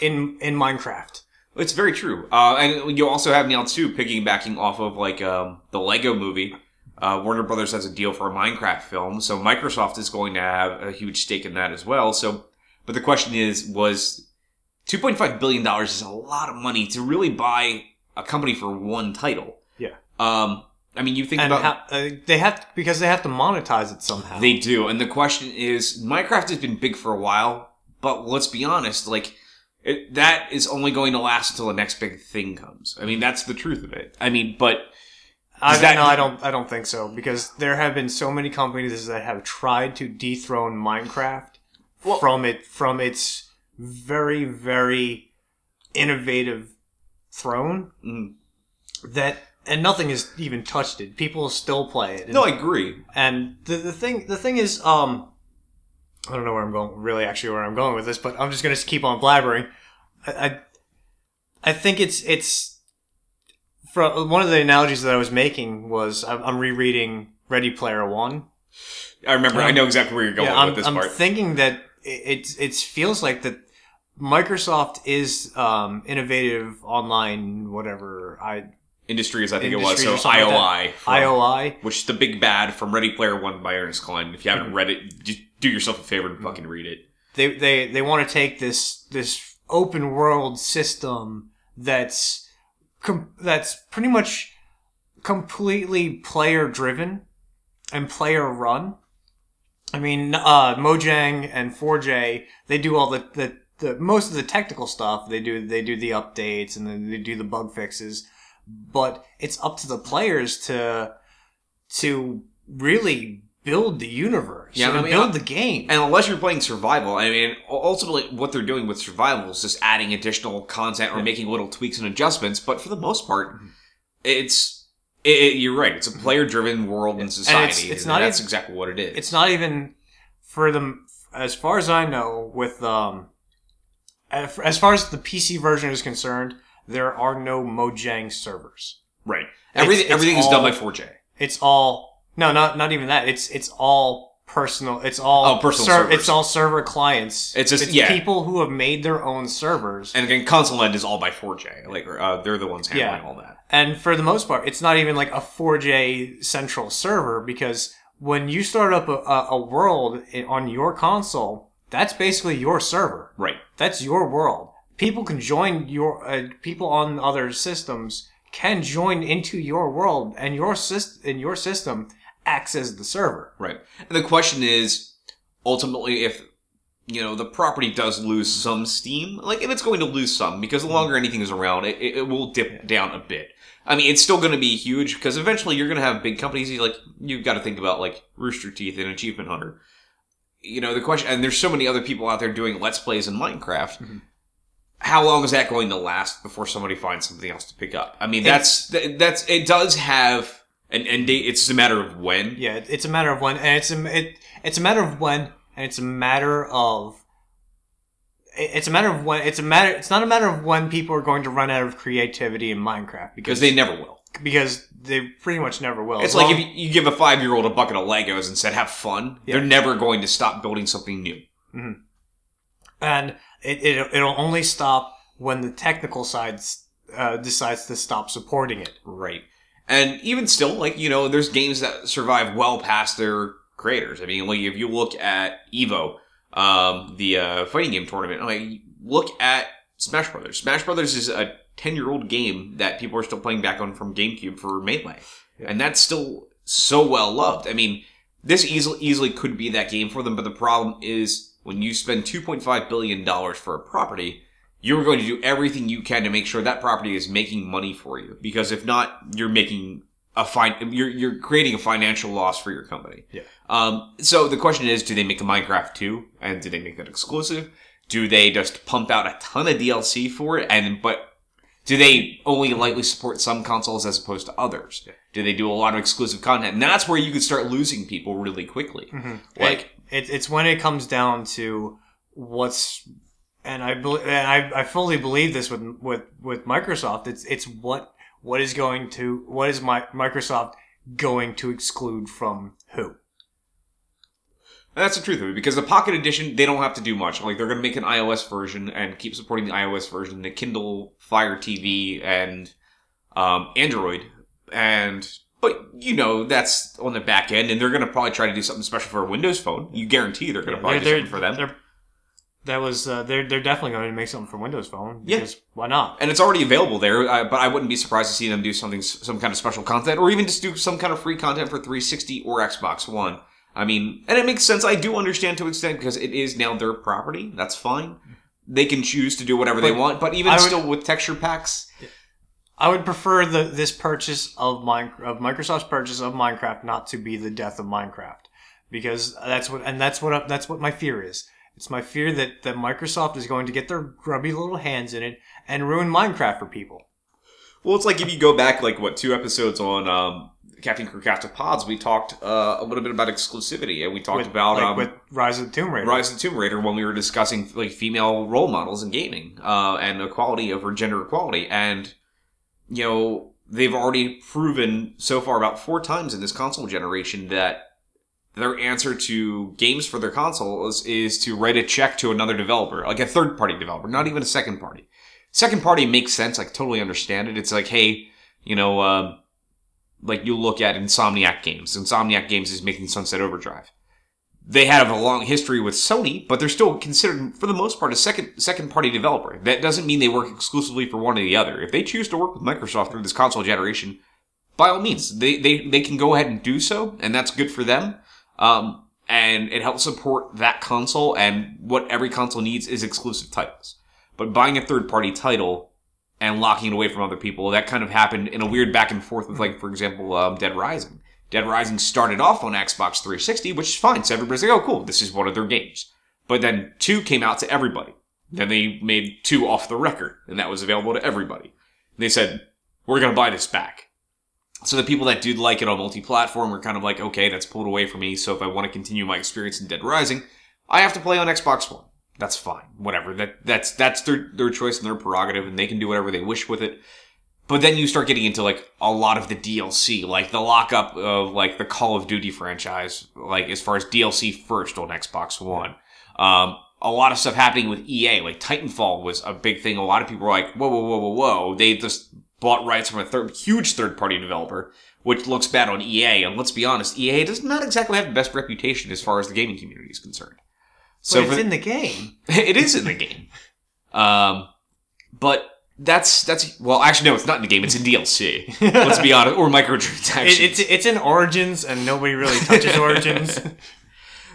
in in Minecraft. It's very true. Uh, and you also have now too piggybacking off of like um, the Lego Movie. Uh, Warner Brothers has a deal for a Minecraft film, so Microsoft is going to have a huge stake in that as well. So, but the question is, was two point five billion dollars is a lot of money to really buy a company for one title? Yeah. Um, I mean, you think And about how, uh, they have because they have to monetize it somehow. they do, and the question is, Minecraft has been big for a while, but let's be honest, like it, that is only going to last until the next big thing comes. I mean, that's the truth of it. I mean, but I Is that- no, I don't. I don't think so because there have been so many companies that have tried to dethrone Minecraft Well- from it from its very very innovative throne mm, that and nothing has even touched it. People still play it. And, no, I agree. and the the thing the thing is um I don't know where I'm going really actually where I'm going with this, but I'm just gonna keep on blabbering. I I, I think it's it's from one of the analogies that I was making was I'm, I'm rereading Ready Player One. I remember. I know exactly where you're going yeah, I'm, with this I'm part. thinking that it, it it feels like that Microsoft is um, innovative online whatever I Industries, I think Industries it was. So something like IOI, from- IOI. which is the big bad from Ready Player One by Ernest Cline. If you haven't Mm-hmm. read it, just do yourself a favor and fucking read it. they they they want to take this this open world system that's com- that's pretty much completely player driven and player run. I mean, uh, Mojang and 4J they do all the, the the most of the technical stuff. They do they do the updates and then they do the bug fixes, but it's up to the players to to really build the universe Yeah, and I mean, build uh, the game. And unless you're playing survival, I mean, ultimately, what they're doing with survival is just adding additional content or making little tweaks and adjustments. But for the most part, Mm-hmm. it's it, you're right. It's a player-driven world and society. it's and not that's even- exactly what it is. it's not even for them as far as i know with um as far as the pc version is concerned there are no mojang servers right. Everything it's everything is done by 4J. it's all no not not even that it's it's all personal it's all Oh, personal servers. it's all server clients It's just- yeah. people who have made their own servers And again, console end is all by 4J. Like uh, they're the ones handling Yeah. all that. And for the most part, it's not even like a 4J central server because when you start up a, a, world on your console, that's basically your server. Right. That's your world. People can join your uh, people on other systems can join into your world, and your syst- and your system acts as the server. Right. And the question is, ultimately, if you know the property does lose some steam, like, if it's going to lose some because the longer anything is around, it, it, will dip down a bit. I mean, it's still going to be huge because eventually you're going to have big companies. you- Like you've got to think about like Rooster Teeth and Achievement Hunter. You know the question, and there's so many other people out there doing let's plays in Minecraft. Mhm. How long is that going to last before somebody finds something else to pick up? I mean, that's th- that's it does have an end date. It's a matter of when. Yeah, it's a matter of when, and it's a it, it's a matter of when, and it's a matter of it- it's a matter of when. It's a matter. It's not a matter of when people are going to run out of creativity in Minecraft because they never will. because they pretty much never will. It's As like if you, you give a five year old a bucket of Legos and said, have fun, Yeah. they're never going to stop building something new. and it, it it'll only stop when the technical side uh, decides to stop supporting it. Right. And even still, like, you know, there's games that survive well past their creators. I mean, like, if you look at EVO, um, the uh, fighting game tournament, like, look at Smash Brothers. Smash Brothers is a 10 year old game that people are still playing back on from GameCube for Melee. Yeah. And that's still so well loved. I mean, this easily, easily could be that game for them, but the problem is when you spend $2.5 billion for a property, you're going to do everything you can to make sure that property is making money for you. Because if not, you're making a fine, you're, you're creating a financial loss for your company. Yeah. Um, so the question is, do they make a Minecraft 2? And do they make that exclusive? Do they just pump out a ton of DLC for it? And, but do they only lightly support some consoles as opposed to others? Yeah. Do they do a lot of exclusive content? And that's where you could start losing people really quickly. Like, it, it's when it comes down to what's and I bel and I, I fully believe this with with with Microsoft. It's it's what what is going to what is my Microsoft going to exclude from who? That's the truth of it because the Pocket Edition they don't have to do much. Like they're going to make an iOS version and keep supporting the iOS version, the Kindle Fire TV and um, Android, and but you know that's on the back end, and they're going to probably try to do something special for a Windows Phone. You guarantee they're going to probably do something for them. they're- that was uh, they're they're definitely going to make something for Windows Phone. Yeah. Why not? and it's already available there. Uh, but I wouldn't be surprised to see them do something, some kind of special content, or even just do some kind of free content for 360 or Xbox One. I mean, and it makes sense. I do understand to an extent because it is now their property. That's fine. They can choose to do whatever they want. But even would- still, with texture packs, I would prefer the this purchase of mine of Microsoft's purchase of Minecraft not to be the death of Minecraft because that's what and that's what that's what my fear is. It's my fear that that Microsoft is going to get their grubby little hands in it and ruin Minecraft for people. well, it's like if you go back like what two episodes on um, Caffeine Crew Cast of Pods, we talked uh, a little bit about exclusivity, and we talked with, about like, um, with Rise of the Tomb Raider. Rise of the Tomb Raider when we were discussing like female role models in gaming uh, and equality over gender equality, and you know they've already proven so far about four times in this console generation that their answer to games for their consoles is to write a check to another developer, like a third party developer, not even a second party. Second party makes sense. I totally understand it. It's like, hey, you know, um, like you look at Insomniac Games. Insomniac Games is making Sunset Overdrive they have a long history with Sony, but they're still considered, for the most part, a second second party developer. That doesn't mean they work exclusively for one or the other. If they choose to work with Microsoft through this console generation, by all means, they they, they can go ahead and do so, and that's good for them. Um, and it helps support that console, and what every console needs is exclusive titles. But buying a third party title and locking it away from other people, that kind of happened in a weird back and forth with, like, for example, um, Dead Rising. Dead Rising started off on Xbox 360, which is fine. So everybody's like, oh, cool, this is one of their games. But then 2 came out to everybody. Then they made 2 off the record, and that was available to everybody. And they said, we're going to buy this back. So the people that did like it on multi-platform were kind of like, okay, that's pulled away from me. So if I want to continue my experience in Dead Rising, I have to play on Xbox One. That's fine. Whatever. That that's that's their their choice and their prerogative, and they can do whatever they wish with it. But then you start getting into like a lot of the DLC, like the lockup of like the Call of Duty franchise, like as far as DLC first on Xbox One. Um, a lot of stuff happening with EA, like Titanfall was a big thing. A lot of people were like, whoa, whoa, whoa, whoa, whoa. They just bought rights from a third, huge third party developer, which looks bad on EA. And let's be honest, EA does not exactly have the best reputation as far as the gaming community is concerned. So it's for- in the game. it is in the game. Um, but that's that's well, actually no, it's not in the game. It's in DLC. Let's be honest, or microtransactions. It, it's it's in Origins, and nobody really touches Origins.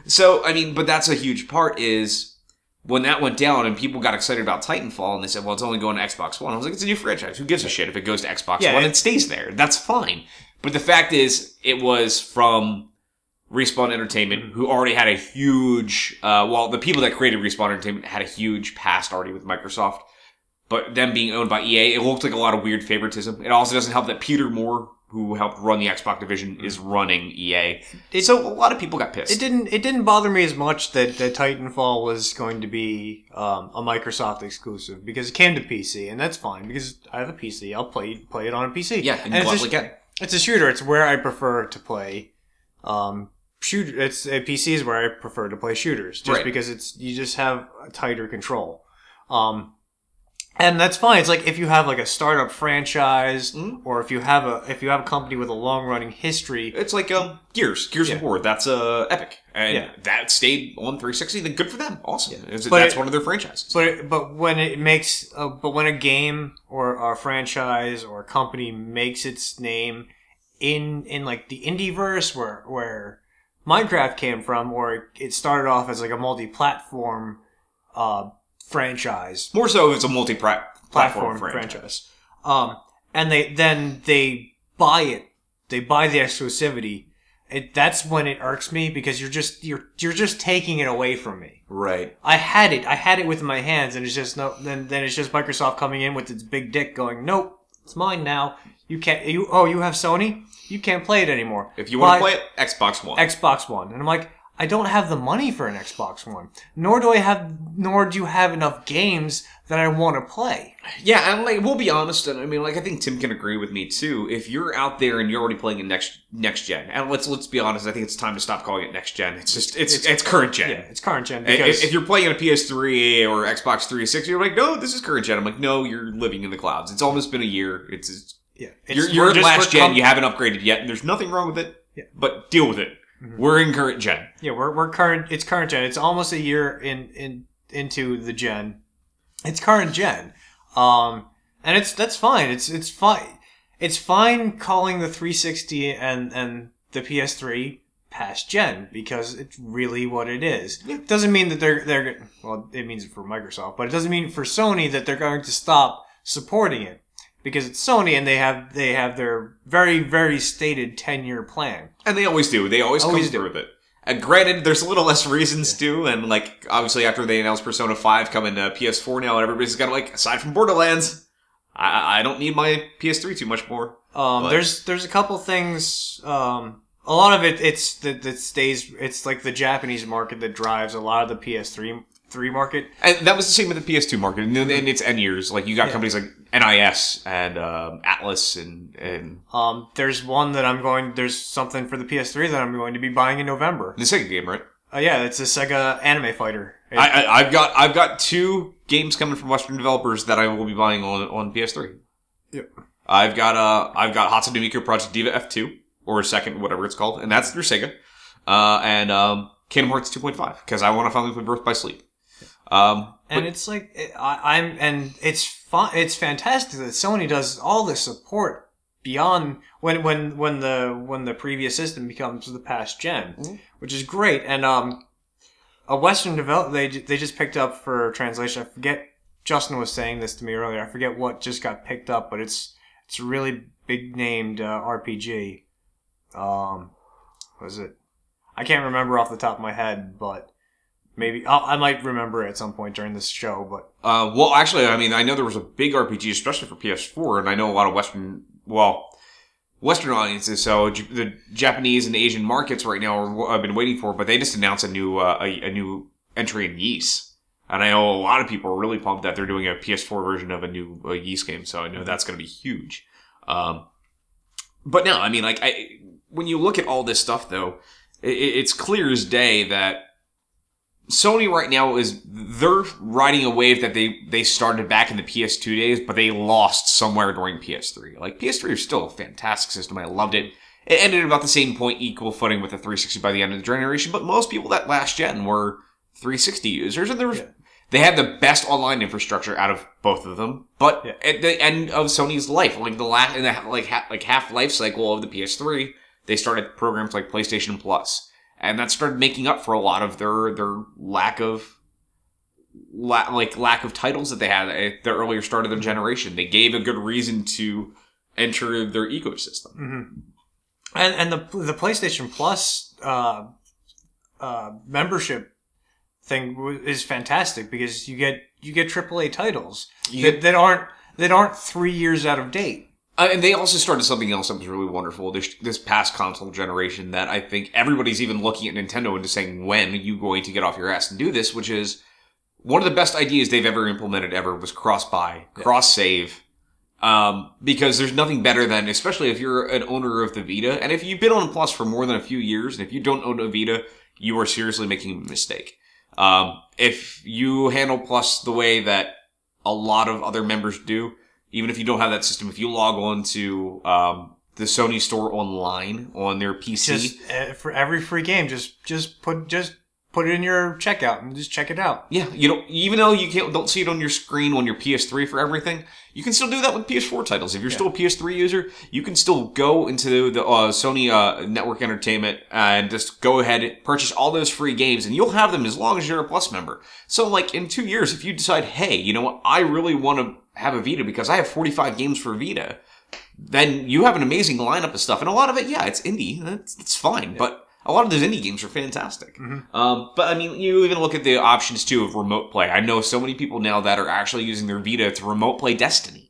so I mean, but that's a huge part is when that went down and people got excited about Titanfall and they said, well, it's only going to Xbox One. I was like, it's a new franchise. Who gives a shit if it goes to Xbox Yeah, One? it- It stays there. That's fine. But the fact is, it was from Respawn Entertainment, who already had a huge, uh, well, the people that created Respawn Entertainment had a huge past already with Microsoft. But them being owned by EA, it looked like a lot of weird favoritism. It also doesn't help that Peter Moore, who helped run the Xbox division, is running EA. It- so a lot of people got pissed. It didn't. It didn't bother me as much that, that Titanfall was going to be um, a Microsoft exclusive because it came to PC, and that's fine because I have a PC. I'll play play it on a PC. yeah, and, and it's, a, can. it's a shooter. It's where I prefer to play. Um, shoot. It's a PC is where I prefer to play shooters, just Right. because it's you just have a tighter control. Um, and that's fine. It's like if you have like a startup franchise, Mhm. or if you have a if you have a company with a long running history. It's like um, Gears, Gears of War. That's uh, Epic, and Yeah. that stayed on 360. Then good for them. Awesome. But that's it- one of their franchises. But it, but when it makes uh, but when a game or a franchise or a company makes its name in in like the indie verse where where Minecraft came from, or it started off as like a multi platform uh, franchise More so, it's a multi-platform franchise. franchise. Um, and they then they buy it. They buy the exclusivity. It, that's when it irks me because you're just you're you're just taking it away from me. Right. I had it. I had it with my hands, and it's just no. Then then it's just Microsoft coming in with its big dick, going, "Nope, it's mine now. You can't. You oh, you have Sony. You can't play it anymore. If you want to play it, Xbox One. Xbox One." And I'm like, I don't have the money for an Xbox One. Nor do I have. Nor do you have enough games that I want to play. Yeah, and like we'll be honest, and I mean, like I think Tim can agree with me too. If you're out there and you're already playing it next next gen, and let's let's be honest, I think it's time to stop calling it next gen. It's just it's it's, It's- current gen. Yeah, it's current gen because If, if you're playing on a PS3 or Xbox 360, you're like, no, this is current gen. I'm like, no, you're living in the clouds. It's almost been a year. It's, it's yeah, you're, it's- you're we're last gen. com- you haven't upgraded yet, and there's nothing wrong with it. Yeah. But deal with it. Mhm. We're in current gen. Yeah, we're, we're current. It's current gen. It's almost a year in in into the gen. It's current gen, um, and it's that's fine. It's it's fine. It's fine calling the 360 and and the PS3 past gen because it's really what it is. Yeah. It doesn't mean that they're they're well, it means for Microsoft, but it doesn't mean for Sony that they're going to stop supporting it because it's Sony and they have they have their very very stated 10 year plan. And they always do. They always, Always come do. through with it. And granted, there's a little less reasons to, and like obviously after they announced Persona 5 coming to PS4 now, everybody's kind of like, aside from Borderlands, I, I don't need my PS3 too much more. Um, But- there's there's a couple things. Um, a lot of it it's that that stays. It's like the Japanese market that drives a lot of the PS3 three market. And that was the same with the PS2 market, and in its end years, like you got Yeah. companies like NIS and um, Atlus, and and Um, there's one that I'm going. There's something for the PS3 that I'm going to be buying in November. the Sega game, right? Uh, yeah, it's a Sega Anime Fighter. It- I, I, I've got I've got two games coming from Western developers that I will be buying on on PS3. Yep. I've got uh I've got Hatsune Miku Project Diva F2 or second whatever it's called, and that's through Sega. Uh, and um, Kingdom Hearts 2.5 because I want to finally play Birth by Sleep. Um, and it's like it, I, I'm, and it's fun. It's fantastic that Sony does all this support beyond when when when the when the previous system becomes the past gen, Mhm. which is great. And um, a Western develop they they just picked up for translation. I forget. Justin was saying this to me earlier. I forget what just got picked up, but it's it's a really big named uh, RPG. Um, was it? I can't remember off the top of my head, but maybe I'll, I might remember at some point during this show. But Uh, well, actually, I mean, I know there was a big RPG, especially for PS4, and I know a lot of Western, well, Western audiences. So J- the Japanese and Asian markets right now are what I've been waiting for, but they just announced a new uh, a, a new entry in Ys, and I know a lot of people are really pumped that they're doing a PS4 version of a new uh, Ys game. So I know that's going to be huge. Um, but no, I mean, like, I when you look at all this stuff, though, it, it's clear as day that Sony right now is they're riding a wave that they they started back in the PS2 days, but they lost somewhere during PS3. Like PS3 is still a fantastic system. I loved it. It ended about the same point, equal footing with the 360 by the end of the generation. But most people that last gen were 360 users, and there was Yeah. they had the best online infrastructure out of both of them. But Yeah. at the end of Sony's life, like the last in the like ha- like half life cycle of the PS3, they started programs like PlayStation Plus and that started making up for a lot of their their lack of la- like lack of titles that they had at the earlier start of their generation. They gave a good reason to enter their ecosystem. hmm and and the the PlayStation Plus uh, uh, membership thing is fantastic because you get you get AAA titles You that, that aren't that aren't three years out of date. Uh, and they also started something else that was really wonderful this this past console generation that I think everybody's even looking at Nintendo and just saying when are you going to get off your ass and do this, which is one of the best ideas they've ever implemented ever was cross buy, cross save. Um, because there's nothing better than, especially if you're an owner of the Vita, and if you've been on Plus for more than a few years, and if you don't own a Vita, you are seriously making a mistake. Um, if you handle Plus the way that a lot of other members do. Even if you don't have that system, if you log on to um, the Sony store online on their PC, Just uh, for every free game, just just put just put it in your checkout and just check it out. yeah, you don't even though you can't don't see it on your screen on your PS3 for everything, you can still do that with PS4 titles. If you're still a PS3 user, you can still go into the uh, Sony uh, Network Entertainment and just go ahead and purchase all those free games, and you'll have them as long as you're a Plus member. So, like in two years, if you decide, hey, you know what, I really want to have a Vita because I have 45 games for Vita, then you have an amazing lineup of stuff, and a lot of it, yeah, it's indie. That's, that's fine, but. A lot of those indie games are fantastic. Um, but I mean, you even look at the options too of remote play. I know so many people now that are actually using their Vita to remote play Destiny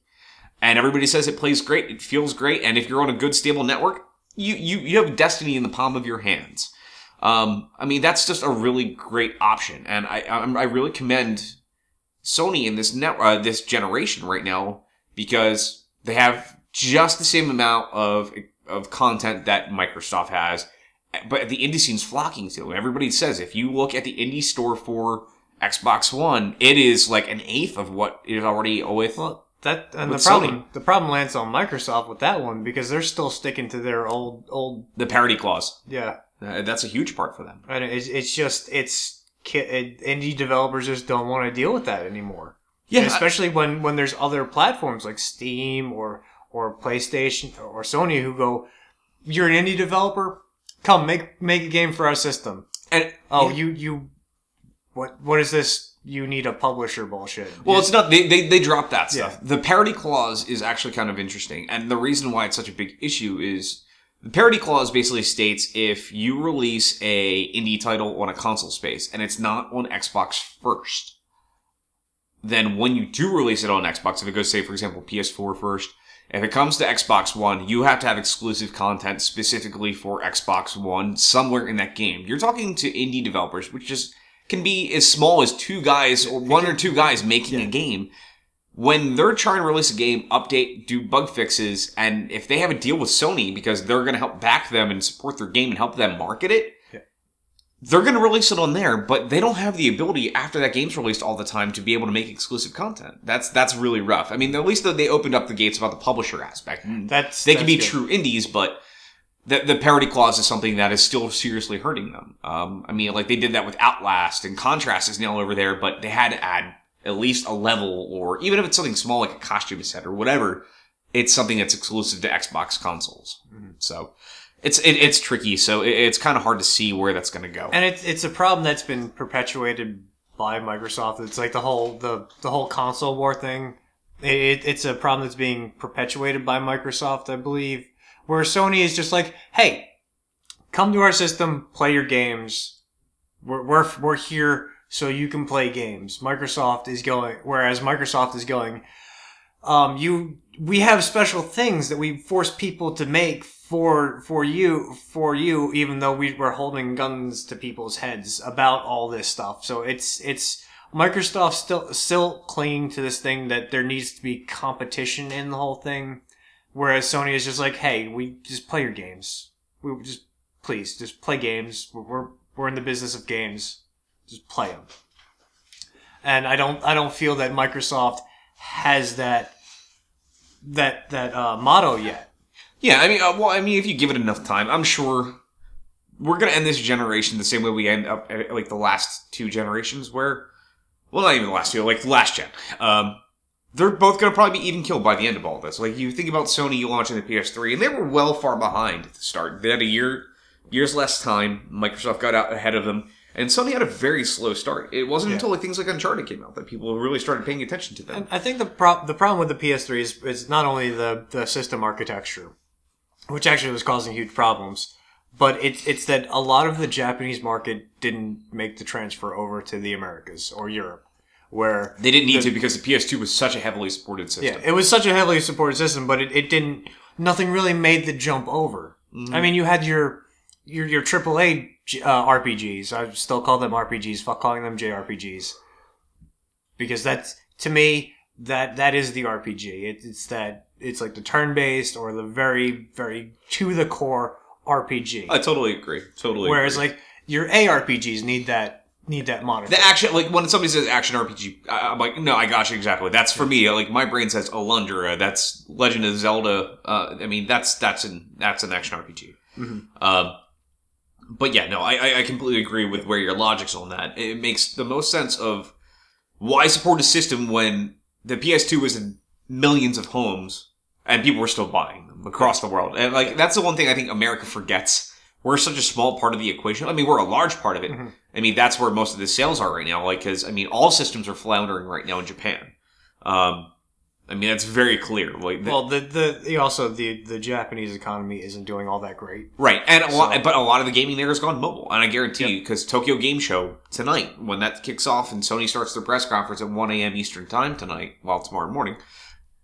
and everybody says it plays great, it feels great, and if you're on a good stable network, you you you have Destiny in the palm of your hands. Um, I mean, that's just a really great option, and I I, I really commend Sony in this net uh, this generation right now because they have just the same amount of of content that Microsoft has, but the indie scene's flocking to. Everybody says if you look at the indie store for Xbox One, it is like an eighth of what it is already with. Well, that and the problem the problem lands on Microsoft with that one because they're still sticking to their old old the parity clause. yeah. Uh, that's a huge part for them. And it's it's just it's indie developers just don't want to deal with that anymore. Yeah, And especially when when there's other platforms like Steam or or PlayStation or Sony who go, "You're an indie developer, come make make a game for our system." and Oh, you you, what what is this? You need a publisher bullshit. well, it's not. They they, they dropped that stuff. Yeah. The parity clause is actually kind of interesting, and the reason why it's such a big issue is the parity clause basically states if you release a indie title on a console space and it's not on Xbox first, then when you do release it on Xbox, if it goes say for example PS4 first. If it comes to Xbox One, you have to have exclusive content specifically for Xbox One somewhere in that game. You're talking to indie developers, which just can be as small as two guys or one or two guys making a game. When they're trying to release a game, update, do bug fixes, and if they have a deal with Sony because they're going to help back them and support their game and help them market it, Yeah. they're going to release it on there, but they don't have the ability after that game's released all the time to be able to make exclusive content. That's that's really rough. I mean, at least they opened up the gates about the publisher aspect. That's they can be good. true indies, but the, the parity clause is something that is still seriously hurting them. Um, I mean, like they did that with Outlast and Contrast is now over there, but they had to add at least a level or even if it's something small like a costume set or whatever, it's something that's exclusive to Xbox consoles. Mm-hmm. So it's, it, it's tricky. So it, it's kind of hard to see where that's going to go. and it's it's a problem that's been perpetuated by Microsoft. It's like the whole the the whole console war thing. It, it's a problem that's being perpetuated by Microsoft, I believe, where Sony is just like, hey, come to our system, play your games. We're we're we're here so you can play games. Microsoft is going, whereas Microsoft is going, um, you we have special things that we force people to make for for you for you even though we were holding guns to people's heads about all this stuff. So it's it's microsoft still still clinging to this thing that there needs to be competition in the whole thing whereas sony is just like hey we just play your games. We just please just play games. We're we're, we're in the business of games just play them and i don't i don't feel that microsoft has that that that uh, motto yet. Yeah, I mean, uh, well, I mean, if you give it enough time, I'm sure we're gonna end this generation the same way we end up uh, like the last two generations, where, well, not even the last two, like the last gen. Um, they're both gonna probably be even killed by the end of all this. Like you think about Sony launching the PS3, and they were well far behind at the start. They had a year, years less time. Microsoft got out ahead of them, and Sony had a very slow start. It wasn't Yeah. until like things like Uncharted came out that people really started paying attention to them. And I think the pro- the problem with the PS3 is, is not only the, the system architecture, which actually was causing huge problems, but it's it's that a lot of the Japanese market didn't make the transfer over to the Americas or Europe, where They didn't need to because the PS2 was such a heavily supported system. yeah, it was such a heavily supported system, but it, it didn't. Nothing really made the jump over. Mm-hmm. I mean, you had your your your AAA uh, RPGs. I still call them RPGs. Fuck calling them JRPGs, because that's to me that that is the RPG. It, it's that it's like the turn based or the very very to the core RPG. I totally agree. Totally. Whereas agree. like your ARPGs need that need that monitor. The action, like when somebody says action RPG, I- I'm like, no, I got you exactly. That's for me. Like my brain says Alundra. That's Legend of Zelda. Uh, I mean, that's that's an that's an action RPG. Mhm. Um, but yeah, no, I, I- completely agree with where your logic's on that. It makes the most sense of why support a system when the PS2 was in millions of homes and people were still buying them across the world. And like that's the one thing I think America forgets. We're such a small part of the equation. I mean, we're a large part of it. Mhm. I mean, that's where most of the sales are right now. Like, because I mean, all systems are floundering right now in Japan. Um, I mean, that's very clear. Like, the- well, the, the the also the the Japanese economy isn't doing all that great. right, and a lot, but a lot of the gaming there has gone mobile, and I guarantee you, because Tokyo Game Show tonight, when that kicks off, and Sony starts their press conference at one a.m. Eastern time tonight, well, tomorrow morning,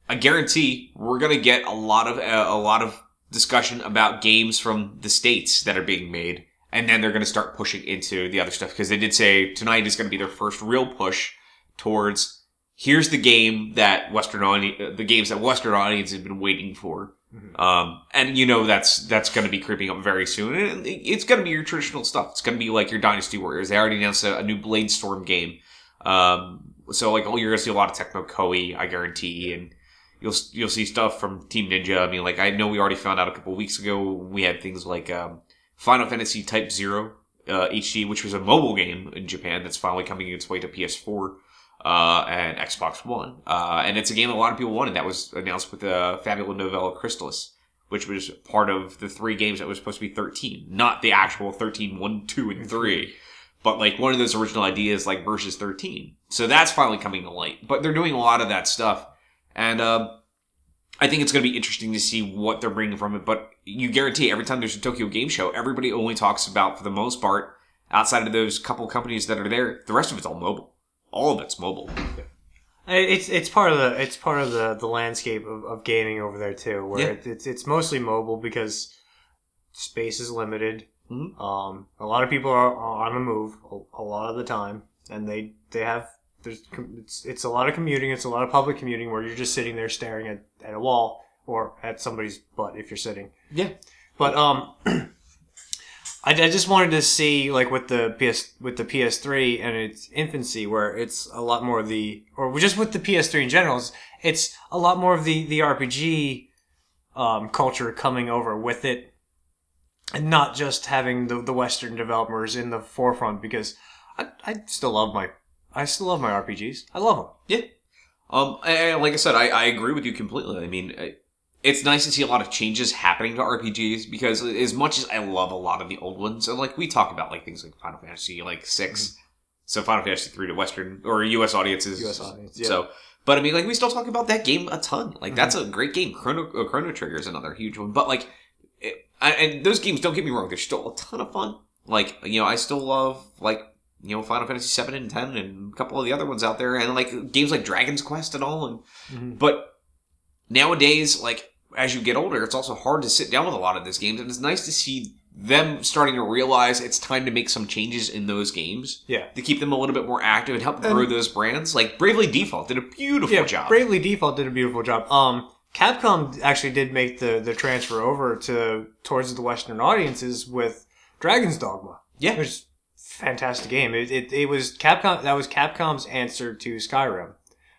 I guarantee we're gonna get a lot of uh, a lot of discussion about games from the states that are being made, and then they're gonna start pushing into the other stuff because they did say tonight is gonna be their first real push towards here's the game that Western audience, the games that Western audience have been waiting for. Mhm. Um, and you know that's that's going to be creeping up very soon. And it's going to be your traditional stuff. It's going to be like your Dynasty Warriors. They already announced a, a new Blade Storm game. Um, so like, oh, you're going to see a lot of Tecmo Koei, I guarantee, and you'll you'll see stuff from Team Ninja. I mean, like I know we already found out a couple weeks ago we had things like um, Final Fantasy Type Zero uh, HD, which was a mobile game in Japan that's finally coming its way to PS4 uh, and Xbox One. Uh, and it's a game a lot of people wanted. That was announced with uh, Fabula Nova Crystallis, which was part of the three games that was supposed to be 13, not the actual 13, 1, 2, and 3. But like one of those original ideas, like versus 13. So that's finally coming to light. But they're doing a lot of that stuff. And, um, I think it's going to be interesting to see what they're bringing from it. But you guarantee every time there's a Tokyo Game Show, everybody only talks about, for the most part, outside of those couple companies that are there, the rest of it's all mobile. All of it's mobile. It's it's part of the it's part of the, the landscape of, of gaming over there too, where Yeah. it, it's it's mostly mobile because space is limited. Mhm. Um, a lot of people are, are on the move a, a lot of the time, and they they have there's com- it's it's a lot of commuting. It's a lot of public commuting where you're just sitting there staring at, at a wall or at somebody's butt if you're sitting. Yeah. But um, I, I just wanted to see like with the PS with the PS3 and its infancy, where it's a lot more of the or just with the PS3 in general, it's, it's a lot more of the the RPG um, culture coming over with it, and not just having the the Western developers in the forefront. Because I, I still love my I still love my RPGs. I love them. Yeah. Um, and like I said, I, I agree with you completely. I mean, I- it's nice to see a lot of changes happening to RPGs because as much as I love a lot of the old ones, and like we talk about like things like Final Fantasy like 6 so Final Fantasy three to Western or U.S. audiences. US audience, yeah. So, but I mean, like we still talk about that game a ton. Like that's a great game. Chrono uh, Chrono Trigger is another huge one. But like, it, I, and those games don't get me wrong, they're still a ton of fun. Like you know, I still love like you know Final Fantasy seven and ten and a couple of the other ones out there, and like games like Dragon's Quest and all. And Mhm. but nowadays, like as you get older, it's also hard to sit down with a lot of those games, and it's nice to see them starting to realize it's time to make some changes in those games Yeah. to keep them a little bit more active and help grow those brands. Like Bravely Default did a beautiful yeah, job. Bravely Default did a beautiful job. Um, Capcom actually did make the, the transfer over to towards the Western audiences with Dragon's Dogma. Yeah. It was a fantastic game. It, it, it was Capcom that was Capcom's answer to Skyrim.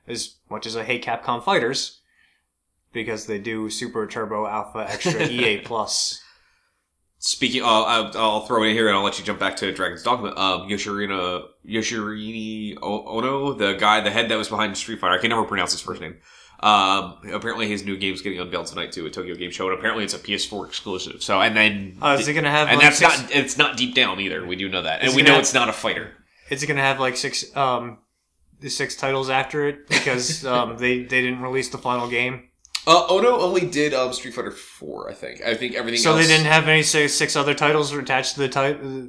As much as I hate Capcom fighters, because they do Super Turbo Alpha Extra EA Plus. Speaking, I'll, I'll throw it in here and I'll let you jump back to Dragon's Dogma. Um, Yoshirina, Yoshirini Ono, the guy, the head that was behind Street Fighter. I can never pronounce his first name. Um, apparently his new game's getting unveiled tonight too at Tokyo Game Show, and apparently it's a PS4 exclusive. So, and then, Oh, is it gonna have? and like that's six, not, it's not deep down either. We do know that, and we know have- it's not a fighter. Is it gonna have like six um the six titles after it because um they they didn't release the final game? Uh, Ono only did um, Street Fighter Four, I think. I think everything. So else... they didn't have any six, six other titles attached to the title,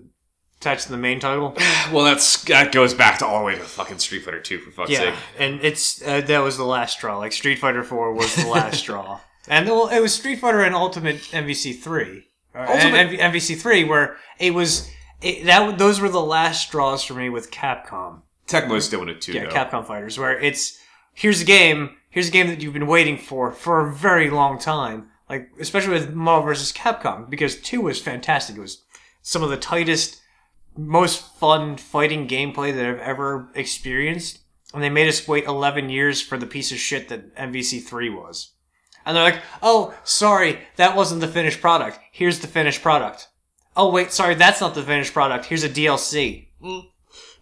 attached to the main title. Well, that's that goes back to all the way to fucking Street Fighter Two for fuck's Yeah, sake. and it's uh, that was the last straw. Like Street Fighter Four was the last straw, and well, it was Street Fighter and Ultimate MVC Three, Ultimate- and MVC Three, where it was it, that those were the last straws for me with Capcom. Tecmo's doing it too. Yeah, though. Capcom Fighters, where it's here's a game, here's a game that you've been waiting for for a very long time. Like especially with Marvel vs. Capcom, because two was fantastic. It was some of the tightest most fun fighting gameplay that I've ever experienced. And they made us wait 11 years for the piece of shit that MVC3 was. And they're like, oh, sorry, that wasn't the finished product. Here's the finished product. Oh, wait, sorry, that's not the finished product. Here's a DLC. Mm.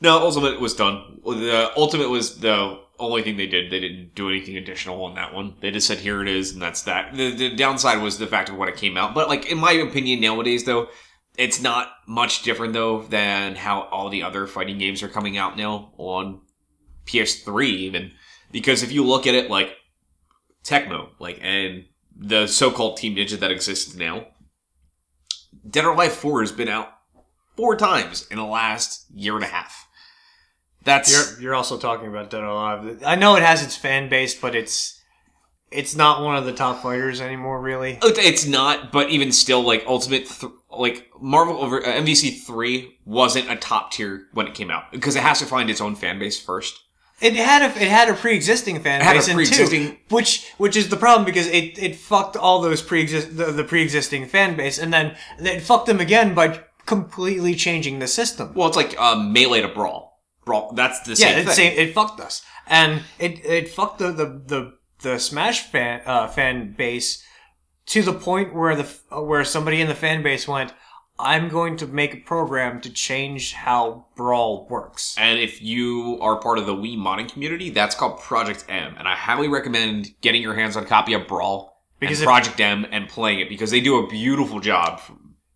No, Ultimate was done. The Ultimate was the only thing they did. They didn't do anything additional on that one. They just said, here it is, and that's that. The, the downside was the fact of when it came out. But, like, in my opinion, nowadays, though, it's not much different, though, than how all the other fighting games are coming out now on PS3, even. Because if you look at it, like, Tecmo, like, and the so-called Team Ninja that exists now, Dead or Alive 4 has been out four times in the last year and a half. That's You're, you're also talking about Dead or Alive. I know it has its fan base, but it's it's not one of the top fighters anymore, really. It's not, but even still, like Ultimate, th- like Marvel over uh, MVC three wasn't a top tier when it came out because it has to find its own fan base first. It had a it had a pre-existing fan had base, and pre-existing- two, which which is the problem because it it fucked all those pre-exist the, the pre-existing fan base, and then it fucked them again by completely changing the system. Well, it's like um, melee to brawl. Brawl. That's the yeah, same it, thing. same, it fucked us, and it it fucked the the the, the Smash fan uh, fan base to the point where the where somebody in the fan base went, "I'm going to make a program to change how Brawl works." And if you are part of the Wii modding community, that's called Project M, and I highly recommend getting your hands on a copy of Brawl Because if- Project M and playing it because they do a beautiful job.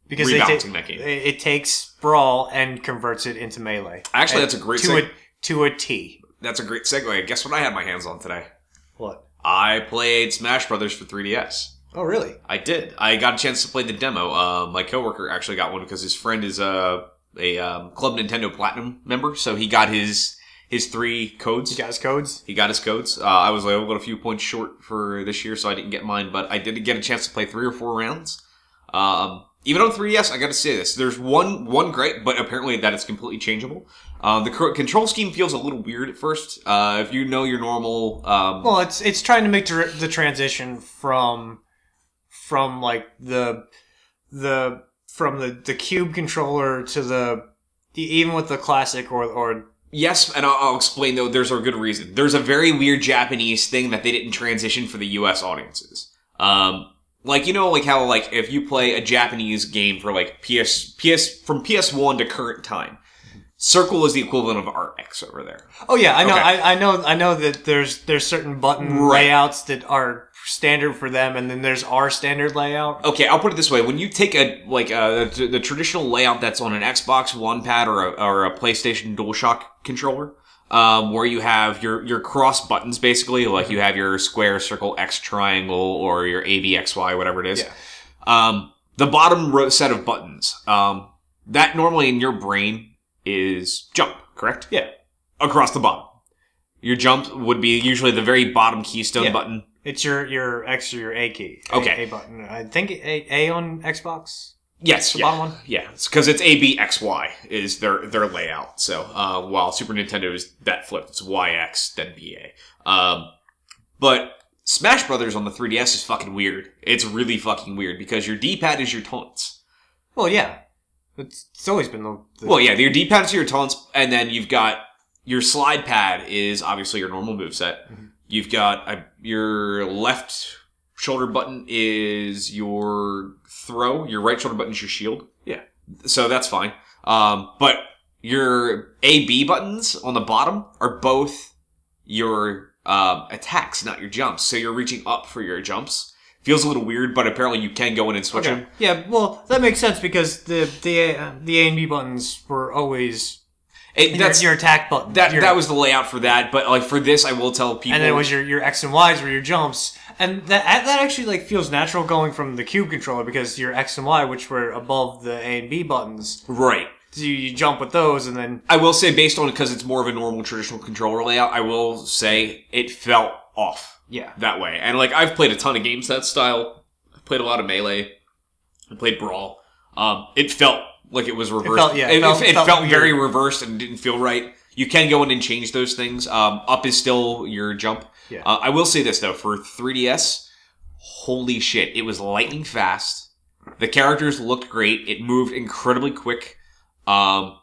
Because they rebalancing ta- that game. It, takes Brawl and converts it into melee. Actually, that's a great to seg- a to a T. That's a great segue. Guess what I had my hands on today? What? I played Smash Brothers for 3DS. Oh, really? I did. I got a chance to play the demo. Uh, my coworker actually got one because his friend is a a um, Club Nintendo Platinum member, so he got his his three codes. You guys codes? He got his codes. Uh, I was like a few points short for this year, so I didn't get mine, but I did get a chance to play three or four rounds. Um, even on 3DS, I got to say this: there's one one great, but apparently that is completely changeable. Um, the control scheme feels a little weird at first. Uh, if you know your normal, um, Well, it's it's trying to make the, the transition from from like the the from the the cube controller to the even with the classic or or Yes, and I'll, I'll explain though. There's a good reason. There's a very weird Japanese thing that they didn't transition for the U.S. audiences. Um, like you know, like how like if you play a Japanese game for like PS PS from PS1 to current time, Circle is the equivalent of RX over there. oh yeah I know Okay. I, I know I know that there's there's certain button Right. layouts that are standard for them and then there's our standard layout. Okay, I'll put it this way: when you take a like uh, the, the traditional layout that's on an Xbox One pad or a, or a PlayStation DualShock controller, um, where you have your your cross buttons basically, like you have your square, circle, X, triangle, or your A, B, X, Y, whatever it is. Yeah. Um, the bottom row set of buttons, um, that normally in your brain is jump, correct? Yeah. Across the bottom. Your jump would be usually the very bottom keystone Yeah. button. It's your your X or your A key. A- Okay. A, button. I think A, A on Xbox. Yes, The yeah. bottom one? Yeah, because it's A B X Y is their their layout. So uh, while Super Nintendo is that flip, it's Y X then B A. Um, but Smash Brothers on the 3DS is fucking weird. It's really fucking weird because your D pad is your taunts. Well, yeah. It's, it's always been the, the Well, yeah, your D pad is your taunts, and then you've got your slide pad is obviously your normal moveset. Mhm. You've got uh, your left shoulder button is your throw. Your right shoulder button is your shield. Yeah. So that's fine. Um, but your A B buttons on the bottom are both your um, attacks, not your jumps. So you're reaching up for your jumps. Feels a little weird, but apparently you can go in and switch Okay. them. Yeah, well, that makes sense because the the uh, the A and B buttons were always It, your, that's your attack button. that. your- That was the layout for that. But like for this, I will tell people. and then it was your your X and Y's were your jumps, and that that actually like feels natural going from the cube controller because your X and Y, which were above the A and B buttons, right. so you, you jump with those, and then I will say, based on because it's more of a normal traditional controller layout, I will say it felt off yeah, that way. And like I've played a ton of games that style. I've played a lot of melee. I played brawl. Um, it felt like it was reversed. felt- yeah, it it, felt- it felt felt very reversed and didn't feel right. You can go in and change those things. Um, up is still your jump. Yeah. Uh, I will say this though, for 3DS, holy shit, it was lightning fast. The characters looked great. It moved incredibly quick. Um,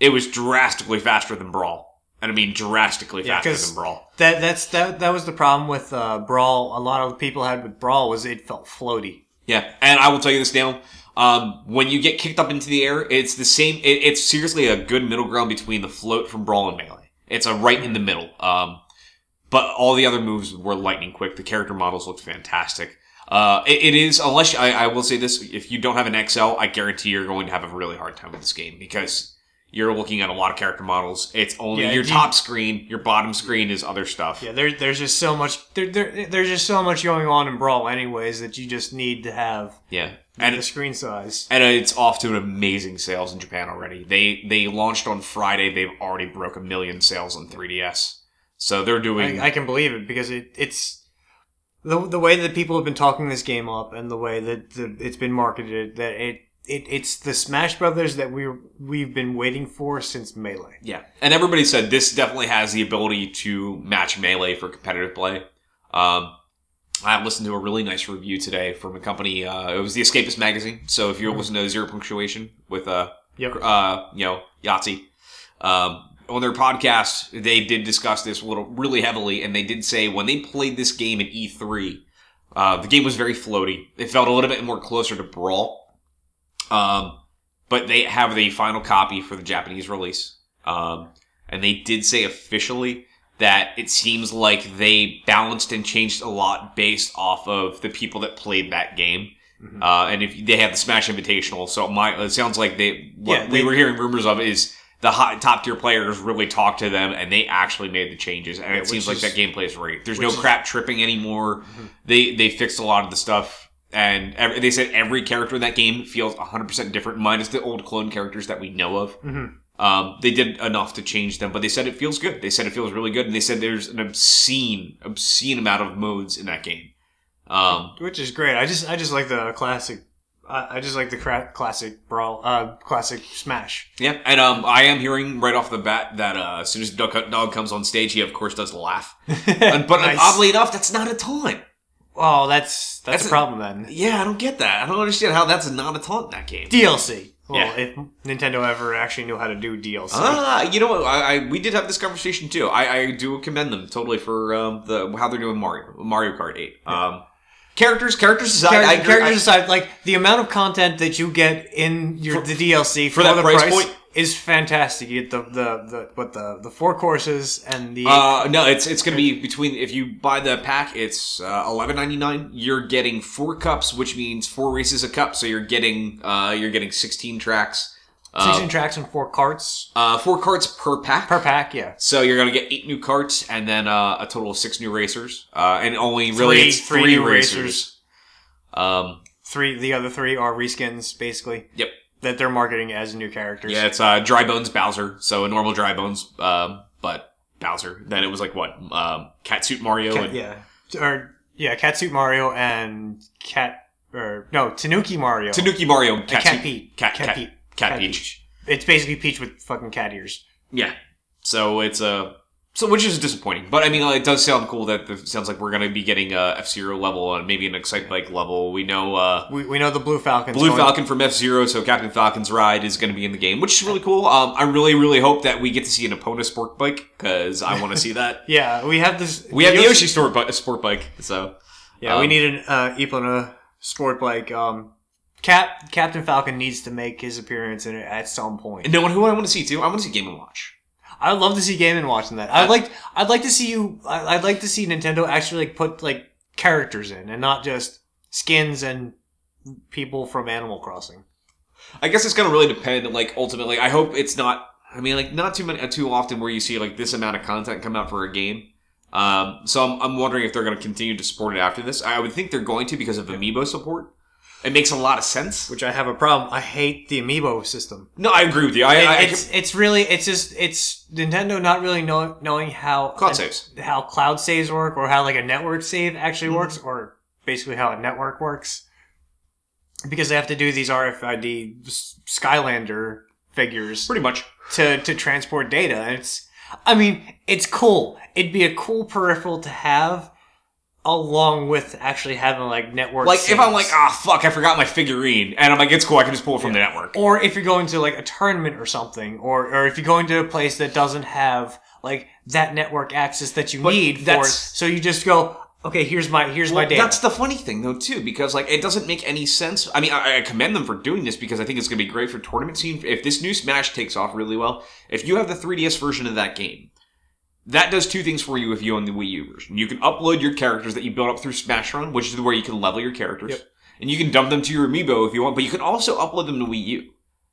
it was drastically faster than Brawl, and I mean drastically Yeah, than Brawl. That that's that that was the problem with uh, Brawl. A lot of people had with Brawl was it felt floaty. Yeah, and I will tell you this now. Um, when you get kicked up into the air, it's the same. It, it's seriously a good middle ground between the float from Brawl and Melee. It's a right in the middle. Um, but all the other moves were lightning quick. The character models looked fantastic. Uh, it, it is unless I, I will say this: if you don't have an XL, I guarantee you're going to have a really hard time with this game because you're looking at a lot of character models. It's only Yeah, your you- top screen. Your bottom screen is other stuff. Yeah, there, there's just so much. There, there, there's just so much going on in Brawl, anyways, that you just need to have yeah. And the screen size. and it's off to an amazing sales in Japan already. They they launched on Friday. They've already broke a million sales on 3DS. So they're doing. I, I can believe it because it, it's the the way that people have been talking this game up and the way that the, it's been marketed that it, it it's the Smash Brothers that we we've been waiting for since Melee. yeah, and everybody said this definitely has the ability to match melee for competitive play. Um, I listened to a really nice review today from a company. Uh, it was the Escapist magazine. So if you're listening to Zero Punctuation with uh, Yep. uh, you know, Yahtzee. Um, on their podcast, they did discuss this a little really heavily, and they did say when they played this game in E3, uh, the game was very floaty. It felt a little bit more closer to Brawl. Um, but they have the final copy for the Japanese release. Um, and they did say officially that it seems like they balanced and changed a lot based off of the people that played that game. Mhm. Uh, and if they have the Smash Invitational, so my it sounds like they what Yeah, we were hearing rumors of is the high, top tier players really talked to them and they actually made the changes. And Yeah, it seems which like that gameplay is great. There's no is- crap tripping anymore. Mhm. They they fixed a lot of the stuff. And every, they said every character in that game feels 100% different, minus the old clone characters that we know of. Mhm. Um, they did enough to change them, but they said it feels good. They said it feels really good, and they said there's an obscene, obscene amount of modes in that game. Um, which is great. I just I just like the classic. I I just like the cra- classic Brawl, uh, classic Smash. yeah, and um, I am hearing right off the bat that uh, as soon as Dog, Dog comes on stage, he of course does laugh. And- but Nice. oddly enough, that's not a taunt. oh, that's that's, That's a a- problem then. Yeah, I don't get that. I don't understand how that's not a taunt in that game. DLC. Well, Yeah. if Nintendo ever actually knew how to do DLC. Ah, you know what? I, I we did have this conversation too. I, I do commend them totally for um, the how they're doing Mario Mario Kart Eight. Um, characters, characters aside, Character- I characters I- aside, like the amount of content that you get in your the DLC for, that the price price, point? Is fantastic. You get the the the what the the four courses and the Uh, no, it's it's gonna be between if you buy the pack, it's uh, eleven ninety nine. You're getting four cups, which means four races a cup. So you're getting uh, you're getting sixteen tracks. Uh, sixteen tracks and four carts uh, four carts per pack. per pack. Yeah, so you're gonna get eight new carts and then uh, a total of six new racers. Uh, and only really Three- it's three three, racers. racers. Um, three. The other three are reskins, basically. Yep. That they're marketing as new characters. Yeah, it's uh, Dry Bones Bowser. So a normal Dry Bones, um, but Bowser. Then it was like what? Um, Catsuit Mario. Cat- and, yeah, or yeah, Catsuit Mario and Cat or no Tanuki Mario. Tanuki Mario. And Catsuit, Cat Pete. Cat, Cat Cat, Pete. Cat, Cat Peach. It's basically Peach with fucking cat ears. Yeah. So it's a. so which is disappointing, but I mean, it does sound cool that it sounds like we're going to be getting a F Zero level and maybe an Excite Bike level. We know uh, We, we know the Blue Falcon. Blue Falcon from F Zero, so Captain Falcon's ride is going to be in the game, which is really cool. Um, I really, really hope that we get to see an Epona sport bike because I want to see that. Yeah, we have this. We have the Yoshi sport, sport bike, so Yeah, we um, need an uh, Epona sport bike. Um, Cap Captain Falcon needs to make his appearance in it at some point. And no one who I want to see too. I want to see Game and Watch. I'd love to see Game and watching that. I'd like I'd like to see you. I'd like to see Nintendo actually like put like characters in and not just skins and people from Animal Crossing. I guess it's gonna really depend. Like ultimately, I hope it's not. I mean, like not too many, too often where you see like this amount of content come out for a game. Um, so I'm, I'm wondering if they're going to continue to support it after this. I would think they're going to because of amiibo support. It makes a lot of sense. Which I have a problem. I hate the amiibo system. No, I agree with you. I, I, I it's it's really it's just it's Nintendo not really know, knowing how Cloud saves. how cloud saves work or how like a network save actually Mm-hmm. works or basically how a network works because they have to do these RFID S- Skylander figures pretty much. to to transport data and it's I mean it's cool it'd be a cool peripheral to have along with actually having like network. Like if I'm like, ah, fuck, I forgot my figurine, and I'm like, it's cool, I can just pull it from the network. or if you're going to like a tournament or something, or or if you're going to a place that doesn't have like that network access that you need for it, so you just go, okay, here's my here's my Well, data. That's the funny thing, though, too, because like it doesn't make any sense. I mean, I, I commend them for doing this because I think it's going to be great for tournament scene. If this new Smash takes off really well, if you have the 3DS version of that game, that does two things for you if you own the Wii U version. You can upload your characters that you built up through Smash Run, which is where you can level your characters, Yep. and you can dump them to your amiibo if you want. But you can also upload them to Wii U.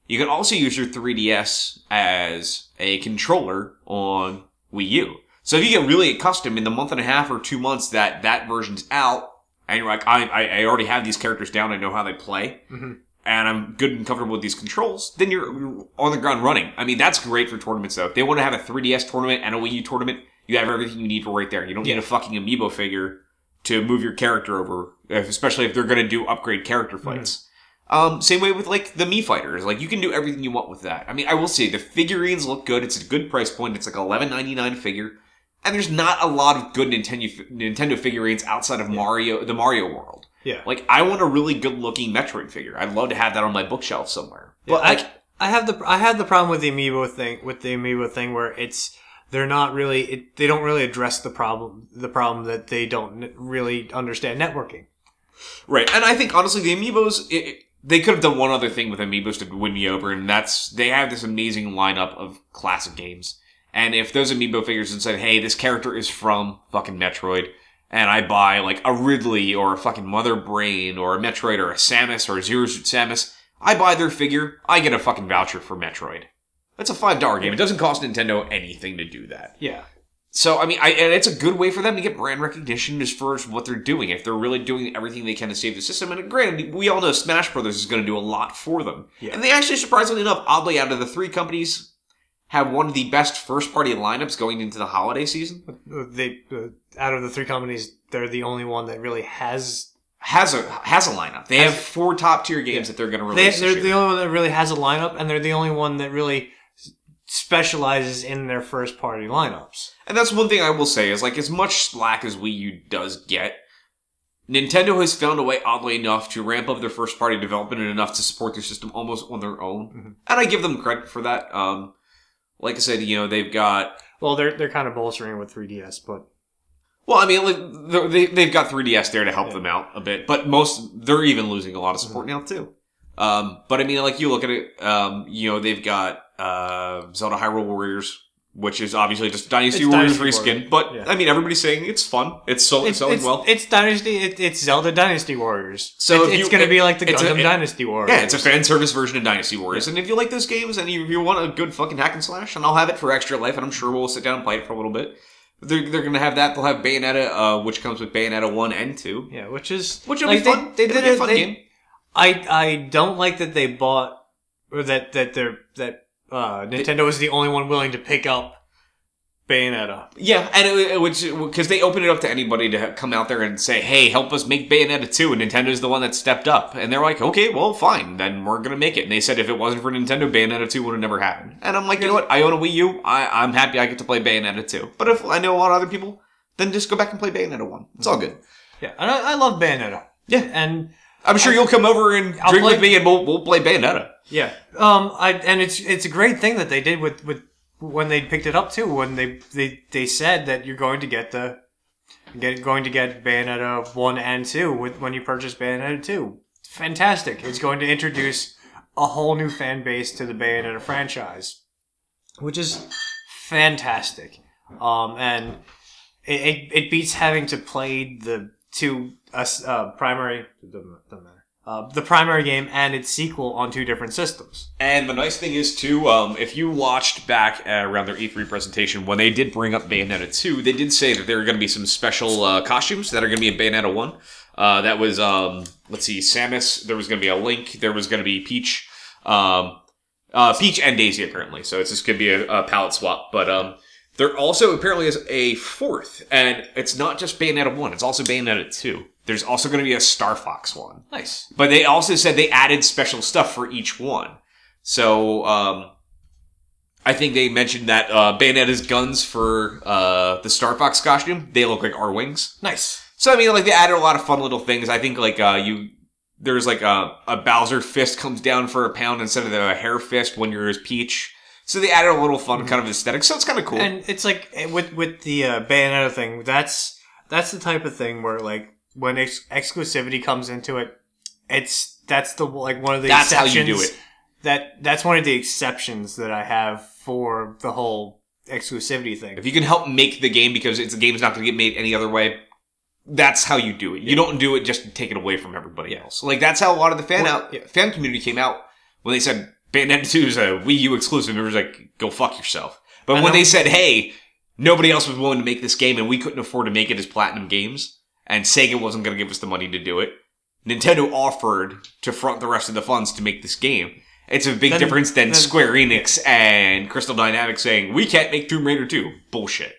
You can also use your 3DS as a controller on Wii U. So if you get really accustomed in the month and a half or two months that that version's out, and you're like, I, I, I already have these characters down, I know how they play, Mhm. And I'm good and comfortable with these controls, then you're on the ground running. I mean, that's great for tournaments though. If they want to have a 3DS tournament and a Wii U tournament, you have everything you need for right there. You don't need a fucking amiibo figure to move your character over, especially if they're going to do upgrade character fights. Um, same way with like the Mii fighters. Like you can do everything you want with that. I mean, I will say the figurines look good. It's a good price point. It's like eleven ninety nine figure, and there's not a lot of good Nintendo Nintendo figurines outside of Mario, the Mario world. Yeah. Like I want a really good looking Metroid figure. I'd love to have that on my bookshelf somewhere. But I- like, I have the I have the problem with the amiibo thing with the amiibo thing where it's they're not really it, they don't really address the problem the problem that they don't really understand networking. Right, and I think honestly, the amiibos it- they could have done one other thing with amiibos to win me over, and that's they have this amazing lineup of classic games. And if those amiibo figures had said, "Hey, this character is from fucking Metroid," and I buy like a Ridley or a fucking Mother Brain or a Metroid or a Samus or a Zero Suit Samus, I buy their figure, I get a fucking voucher for Metroid. That's a five dollar game. It doesn't cost Nintendo anything to do that. Yeah. So I mean, I, and it's a good way for them to get brand recognition as far as what they're doing. If they're really doing everything they can to save the system, and granted, we all know Smash Brothers is going to do a lot for them. Yeah. And they actually, surprisingly enough, oddly, out of the three companies, have one of the best first party lineups going into the holiday season. They uh, out of the three companies, they're the only one that really has Has a has a lineup. They have four top tier games that they're going to release. they're this the only one that really has a lineup, and they're the only one that really specializes in their first party lineups. And that's one thing I will say is like as much slack as Wii U does get, Nintendo has found a way, oddly enough, to ramp up their first party development and enough to support their system almost on their own. Mhm. And I give them credit for that. Um, like I said, you know, they've got, Well, they're they're kind of bolstering with 3DS, but well, I mean, they, they've got 3DS there to help Yeah. them out a bit, but most, they're even losing a lot of support now too. Um, but I mean, like you look at it, um, you know, they've got, uh, Zelda Hyrule Warriors, which is obviously just Dynasty It's Warriors Dynasty reskin, but yeah. I mean, everybody's saying it's fun. It's so, it's, it's selling it's, well. it's Dynasty. It, it's Zelda Dynasty Warriors. So it's, you- going to be like the it's a- Gundam it- Dynasty Warriors. Yeah, it's a fan service version of Dynasty Warriors. And if you like those games and you, you want a good fucking hack and slash, and I'll have it for extra life, and I'm sure we'll sit down and play it for a little bit. They're, they're to have that. They'll have Bayonetta, uh, which comes with Bayonetta 1 and 2. yeah, which is Which will like, be fun. They, It'll they did a it. fun they- game. I I don't like that they bought or that that they're that uh, Nintendo is the only one willing to pick up Bayonetta. Yeah, and it, it, which because they open it up to anybody to come out there and say, "Hey, help us make Bayonetta 2," and Nintendo's the one that stepped up, and they're like, "Okay, well, fine, then we're gonna make it." And they said if it wasn't for Nintendo, Bayonetta 2 would have never happened. And I'm like, you know what? I own a Wii U. I, I'm happy I get to play Bayonetta 2. But if I know a lot of other people, then just go back and play Bayonetta 1. It's all good. Yeah, and I, I love Bayonetta. Yeah. and I'm sure you'll come over and I'll drink play- with me, and we'll, we'll play Bayonetta. yeah, um, I and it's it's a great thing that they did with with when they picked it up too. When they they they said that you're going to get the get going to get Bayonetta one and two with when you purchase Bayonetta two. Fantastic! It's going to introduce a whole new fan base to the Bayonetta franchise, which is fantastic. Um, and it, it, it beats having to play the two uh, uh, primary matter. Uh, the primary game and its sequel on two different systems. And the nice thing is too, um, if you watched back uh, around their E3 presentation when they did bring up Bayonetta 2, they did say that there are going to be some special uh, costumes that are going to be in Bayonetta 1. Uh, that was, um, let's see, Samus. There was going to be a Link. There was going to be Peach. Um, uh, Peach and Daisy apparently. So it's just going to be a, a palette swap. But um, there also apparently is a fourth, and it's not just Bayonetta 1. It's also Bayonetta 2. There's also going to be a Star Fox one. Nice. But they also said they added special stuff for each one. So, um, I think they mentioned that uh, Bayonetta's guns for uh, the Star Fox costume, they look like Arwings. Nice. So I mean, like they added a lot of fun little things. I think like uh, you there's like a, a Bowser fist comes down for a pound instead of the hair fist when you're as Peach. So they added a little fun kind of aesthetic. So it's kind of cool. And it's like eh, with with the uh, Bayonetta thing. That's that's the type of thing where like when ex- exclusivity comes into it, it's that's the like one of the That's how exceptions. you do it. That that's one of the exceptions that I have for the whole exclusivity thing. If you can help make the game because it's a game's not going to get made any other way, that's how you do it. You don't do it just to take it away from everybody else. Like that's how a lot of the fan Well, out yeah. fan community came out when they said Bayonetta 2 is a Wii U exclusive. It was like, go fuck yourself. But I when know. they said, hey, nobody else was willing to make this game and we couldn't afford to make it as Platinum Games, and Sega wasn't going to give us the money to do it, Nintendo offered to front the rest of the funds to make this game. It's a big difference than Square Enix and Crystal Dynamics saying, we can't make Tomb Raider 2. Bullshit.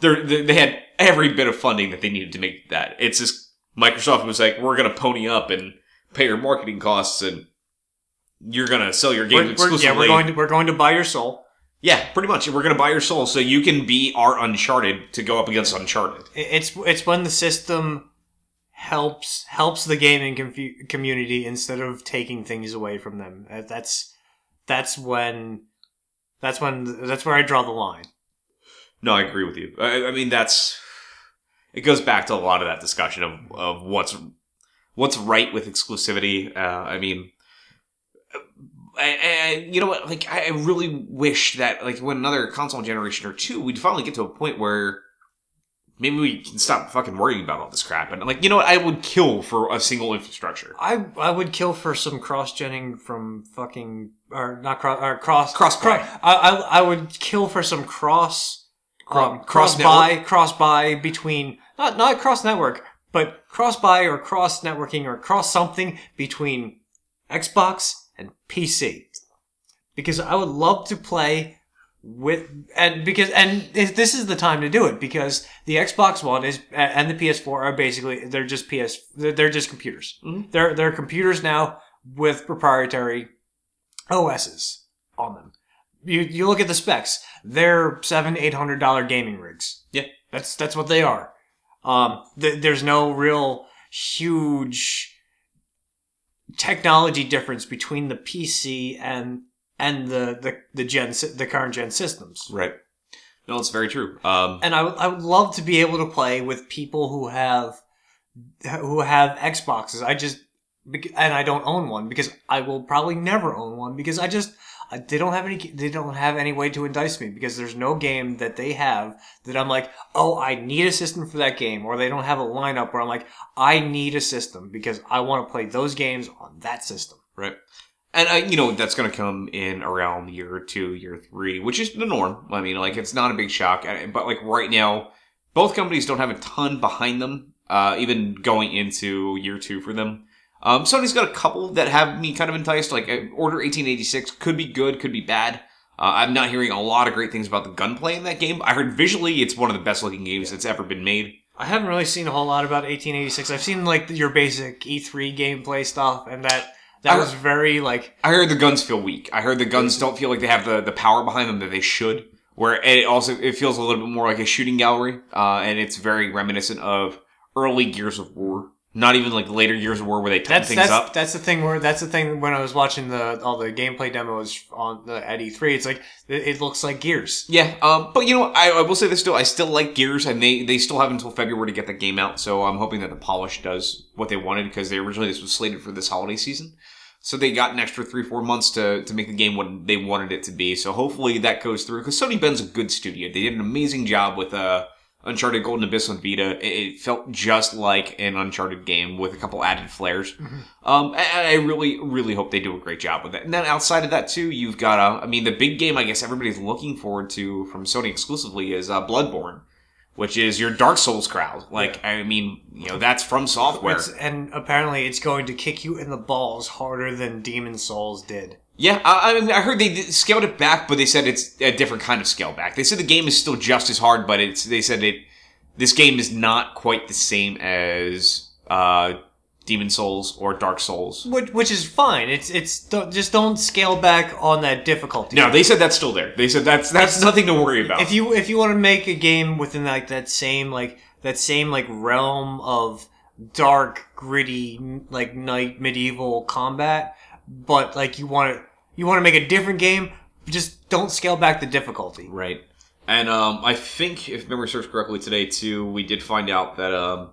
They're, they they had every bit of funding that they needed to make that. It's just Microsoft was like, we're going to pony up and pay your marketing costs and you're going to sell your game We're, we're, exclusively. yeah, we're going to we're going to buy your soul. Yeah, pretty much. We're going to buy your soul so you can be our Uncharted to go up against Uncharted. It's it's when the system helps helps the gaming community instead of taking things away from them. Uh, That's that's when that's when that's where I draw the line. No, I agree with you. I, I mean, that's it goes back to a lot of that discussion of, of what's what's right with exclusivity. Uh, I mean, and you know what? Like, I really wish that like when another console generation or two, we'd finally get to a point where maybe we can stop fucking worrying about all this crap. And like, you know what? I would kill for a single infrastructure. I I would kill for some cross genning from fucking or not cross or cross Cross-play. cro- I, I I would kill for some cross Cro- um, cross buy cross buy between not not cross network but cross buy or cross networking or cross something between Xbox and PC because I would love to play with and because and this is the time to do it because the Xbox One is and the PS4 are basically they're just PS they're, just computers. Mhm. They're they're computers now with proprietary OSs on them. You you look at the specs; they're seven eight hundred dollar gaming rigs. Yeah. that's that's what they are. Um, th- there's no real huge technology difference between the PC and and the the the gen the current gen systems. Right. No, it's very true. Um, And I would I would love to be able to play with people who have who have Xboxes. I just and I don't own one because I will probably never own one because I just they don't have any they don't have any way to entice me because there's no game that they have that I'm like oh I need a system for that game or they don't have a lineup where I'm like I need a system because I want to play those games on that system. Right. And I, you know, that's going to come in around year two, year three, which is the norm. I mean, like, it's not a big shock. Uh, But, like, right now, both companies don't have a ton behind them, uh, even going into year two for them. Um, Sony's got a couple that have me kind of enticed. Like, uh, Order 1886 could be good, could be bad. Uh, I'm not hearing a lot of great things about the gunplay in that game. I heard visually it's one of the best looking games that's ever been made. I haven't really seen a whole lot about 1886. I've seen like your basic E3 gameplay stuff, and that that I- was very like I heard the guns feel weak. I heard the guns don't feel like they have the, the power behind them that they should. Where it also it feels a little bit more like a shooting gallery, uh, and it's very reminiscent of early Gears of War. Not even like later Gears of War where they tighten that's things that's up. that's the thing where that's the thing when I was watching the all the gameplay demos on the at E3. It's like it, it looks like Gears. Yeah, um, but you know. I, I will say this still. I still like Gears, and they they still have until February to get the game out. So I'm hoping that the polish does what they wanted because they originally this was slated for this holiday season. So they got an extra three four months to to make the game what they wanted it to be. So hopefully that goes through because Sony Bend's a good studio. They did an amazing job with uh, Uncharted Golden Abyss on Vita. It, felt just like an Uncharted game with a couple added flares. Um, and I really, really hope they do a great job with it. And then outside of that too, you've got, uh, I mean, the big game I guess everybody's looking forward to from Sony exclusively is uh, Bloodborne, which is your Dark Souls crowd. Like, I mean, you know, that's FromSoftware. It's, and apparently, it's going to kick you in the balls harder than Demon's Souls did. Yeah, I, I mean, I heard they scaled it back, but they said it's a different kind of scale back. They said the game is still just as hard, but it's they said it this game is not quite the same as uh, Demon's Souls or Dark Souls. Which, which is fine. It's it's don't, just don't scale back on that difficulty. No, they said that's still there. They said that's that's nothing to worry about. if you if you want to make a game within like that same like that same like realm of dark, gritty, like night medieval combat, but like you want to you want to make a different game, just don't scale back the difficulty. Right. And um, I think, if memory serves correctly, today too, we did find out that um,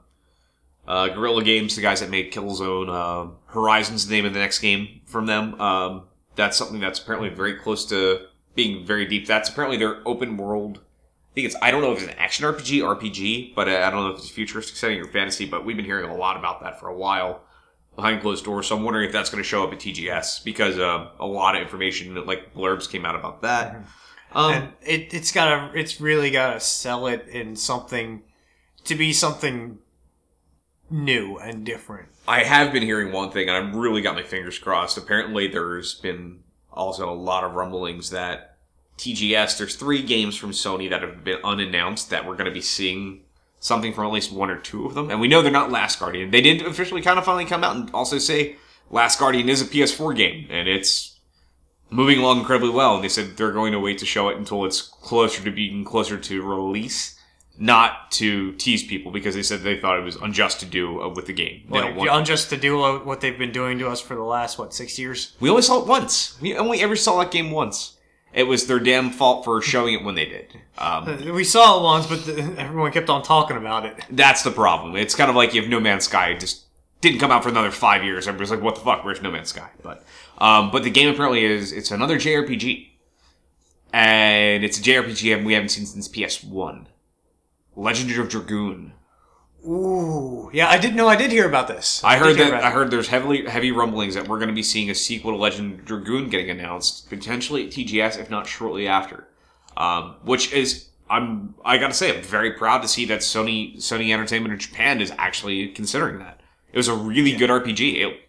uh, Guerrilla Games, the guys that made Killzone, uh, Horizon's the name of the next game from them. Um, that's something that's apparently very close to being very deep. That's apparently their open world. I think it's. I don't know if it's an action RPG, RPG, but uh, I don't know if it's futuristic setting or fantasy. But we've been hearing a lot about that for a while behind closed doors. So I'm wondering if that's going to show up at TGS because uh, a lot of information, like blurbs, came out about that. Um, and it, it's gotta it's really gotta sell it in something to be something new and different I have been hearing one thing, and I've really got my fingers crossed. Apparently, there's been also a lot of rumblings that TGS, there's three games from Sony that have been unannounced that we're going to be seeing something from at least one or two of them. And we know they're not Last Guardian. They did officially kind of finally come out and also say Last Guardian is a PS4 game, and it's moving along incredibly well. And they said they're going to wait to show it until it's closer to being closer to release. Not to tease people because they said they thought it was unjust to do uh, with the game. They like, don't want unjust to do what what they've been doing to us for the last what six years We only saw it once. We only ever saw that game once. It was their damn fault for showing it when they did. Um, we saw it once but the, everyone kept on talking about it that's the problem. It's kind of like if No Man's Sky just didn't come out for another five years. Everybody's like, "What the fuck? Where's No Man's Sky?" But um, but the game apparently is it's another JRPG, and it's a JRPG and we haven't seen since PS One. Legend of Dragoon. Ooh yeah i didn't know i did hear about this I did heard that I heard there's heavily heavy rumblings that we're going to be seeing a sequel to Legend of Dragoon getting announced potentially at TGS if not shortly after. Um, which is I'm I got to say I'm very proud to see that Sony Sony Entertainment in Japan is actually considering that. It was a really good RPG. It,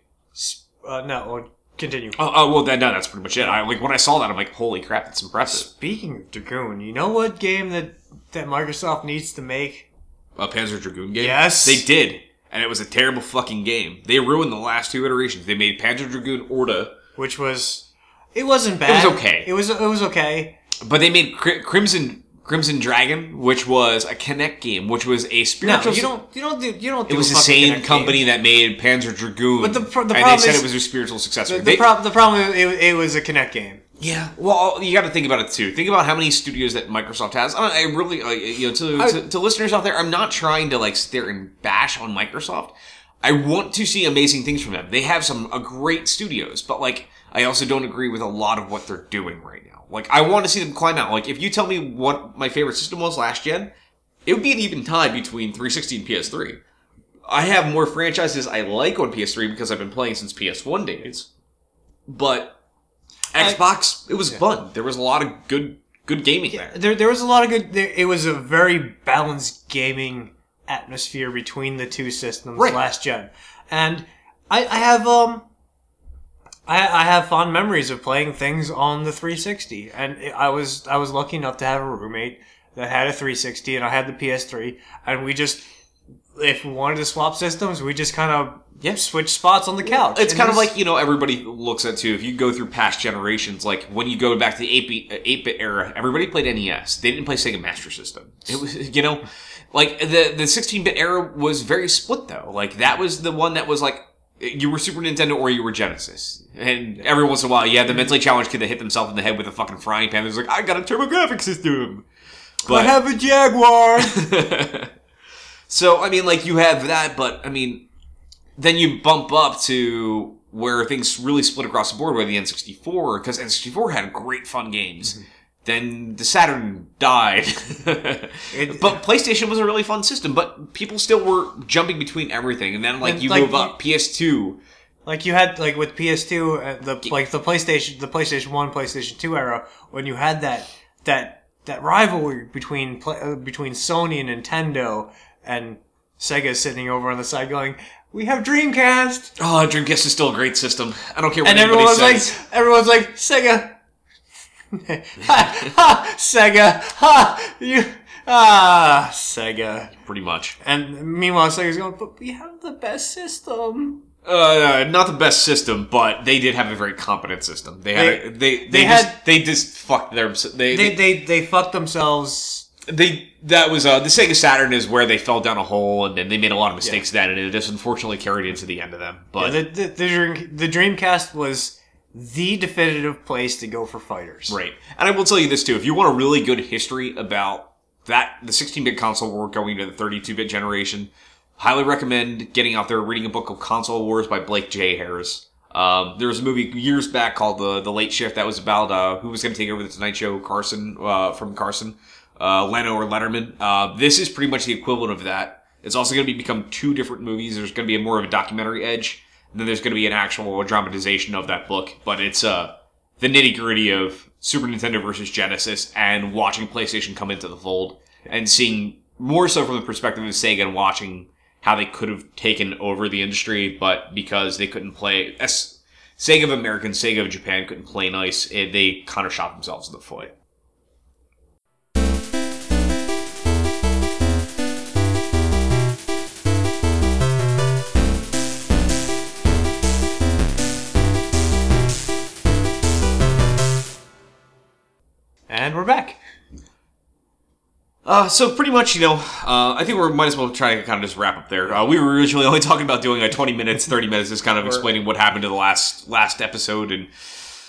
uh, no continue oh, oh well, that, no, that's pretty much it. I like when I saw that I'm like, holy crap, that's impressive. speaking of dragoon you know what game that that microsoft needs to make A Panzer Dragoon game. Yes. they did, and it was a terrible fucking game. They ruined the last two iterations. They made Panzer Dragoon Orta. which was it wasn't bad. It was okay. It was it was okay. But they made Cri- Crimson Crimson Dragon, which was a Kinect game, which was a spiritual. No, you don't you don't do you don't. It was the same company that made Panzer Dragoon, But the the and they problem said is- it was their spiritual successor. The, They- the, prob- the problem it, it was a Kinect game. Yeah, well, you got to think about it too. Think about how many studios that Microsoft has. I, I really, like, you know, to, I- to to listeners out there, I'm not trying to like stare and bash on Microsoft. I want to see amazing things from them. They have some uh, great studios, but like, I also don't agree with a lot of what they're doing right now. Like, I want to see them climb out. Like, if you tell me what my favorite system was last gen, it would be an even tie between 360 and PS3. I have more franchises I like on PS3 because I've been playing since PS1 days. But I- Xbox, it was fun. There was a lot of good good gaming there. There there was a lot of good. There, it was a very balanced gaming atmosphere between the two systems Right. last gen, and I, I have um. I, I have fond memories of playing things on the 360, and I was I was lucky enough to have a roommate that had a 360, and I had the PS3, and we just if we wanted to swap systems, we just kind of Yeah. switch spots on the couch. It's kind of like, you know, everybody looks at too. If you go through past generations, like when you go back to the 8-bit, 8-bit uh, era, everybody played NES. They didn't play Sega Master System. It was, you know, like the, the 16-bit era was very split though. Like that was the one that was like, you were Super Nintendo or you were Genesis. And every once in a while, you had the mentally challenged kid that hit themselves in the head with a fucking frying pan. There's like, I got a TurboGrafx system. I have a Jaguar. So I mean, like you have that, but I mean, then you bump up to where things really split across the board with the N64 because N64 had great fun games. Then the Saturn died, but PlayStation was a really fun system. But people still were jumping between everything, and then like And, you like, move up PS2. Like you had like with PS2, uh, the like the PlayStation, the PlayStation One, PlayStation Two era, when you had that that that rivalry between uh, between Sony and Nintendo, and Sega sitting over on the side going, "We have Dreamcast," Oh, Dreamcast is still a great system. I don't care what and anybody everyone's like, says. everyone's like, Sega, ha, ha, Sega, ha, you, ah, Sega, Pretty much. and meanwhile Sega's going, "But we have the best system." Uh, not the best system, but they did have a very competent system. They had, They- a, they, they, they just, had- they just fucked their, they, They they they fucked themselves they that was uh, the Sega Saturn is where they fell down a hole and then they made a lot of mistakes then, and it just unfortunately carried into the end of them. But the, the, the, Dream- the Dreamcast was the definitive place to go for fighters. Right. And I will tell you this too. If you want a really good history about that, the 16-bit console war going to the 32-bit generation, highly recommend getting out there, reading a book of Console Wars by Blake J. Harris. Um, there was a movie years back called the the Late Shift that was about uh, who was going to take over the Tonight Show, Carson uh, from Carson, uh, Leno or Letterman. Uh, this is pretty much the equivalent of that. It's also going to be become two different movies. There's going to be a more of a documentary edge, and then there's going to be an actual dramatization of that book. But it's uh the nitty gritty of Super Nintendo versus Genesis and watching PlayStation come into the fold and seeing more so from the perspective of Sega and watching how they could have taken over the industry, but because they couldn't play, as Sega of America and Sega of Japan couldn't play nice, it, they kind of shot themselves in the foot. Uh, so pretty much, you know, uh, I think we might as well try to kind of just wrap up there. Uh, we were originally only talking about doing like 20 minutes, 30 minutes, just kind of explaining what happened to the last last episode and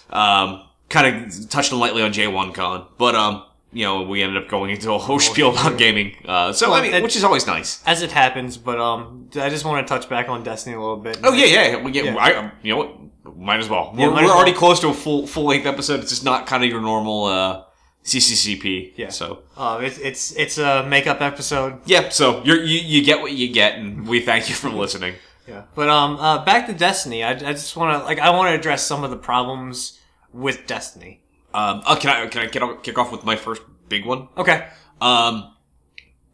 um, kind of touched lightly on J1 Con, but um, you know, we ended up going into a whole spiel about gaming. Uh, so I mean, it- which is always nice. As it happens, but um, I just want to touch back on Destiny a little bit. Oh yeah, yeah, we get. Yeah. I, um, you know what? Might as well. Yeah, we're we're as already close to a full full length episode. It's just not kind of your normal uh, CCCP. Yeah. So Uh, it's it's it's a makeup episode. yeah. So you're, you you get what you get, and we thank you for listening. Yeah. But um, uh, back to Destiny. I, I just want to like I want to address some of the problems with Destiny. Um, oh, can I can I get off, kick off with my first big one? Okay. Um,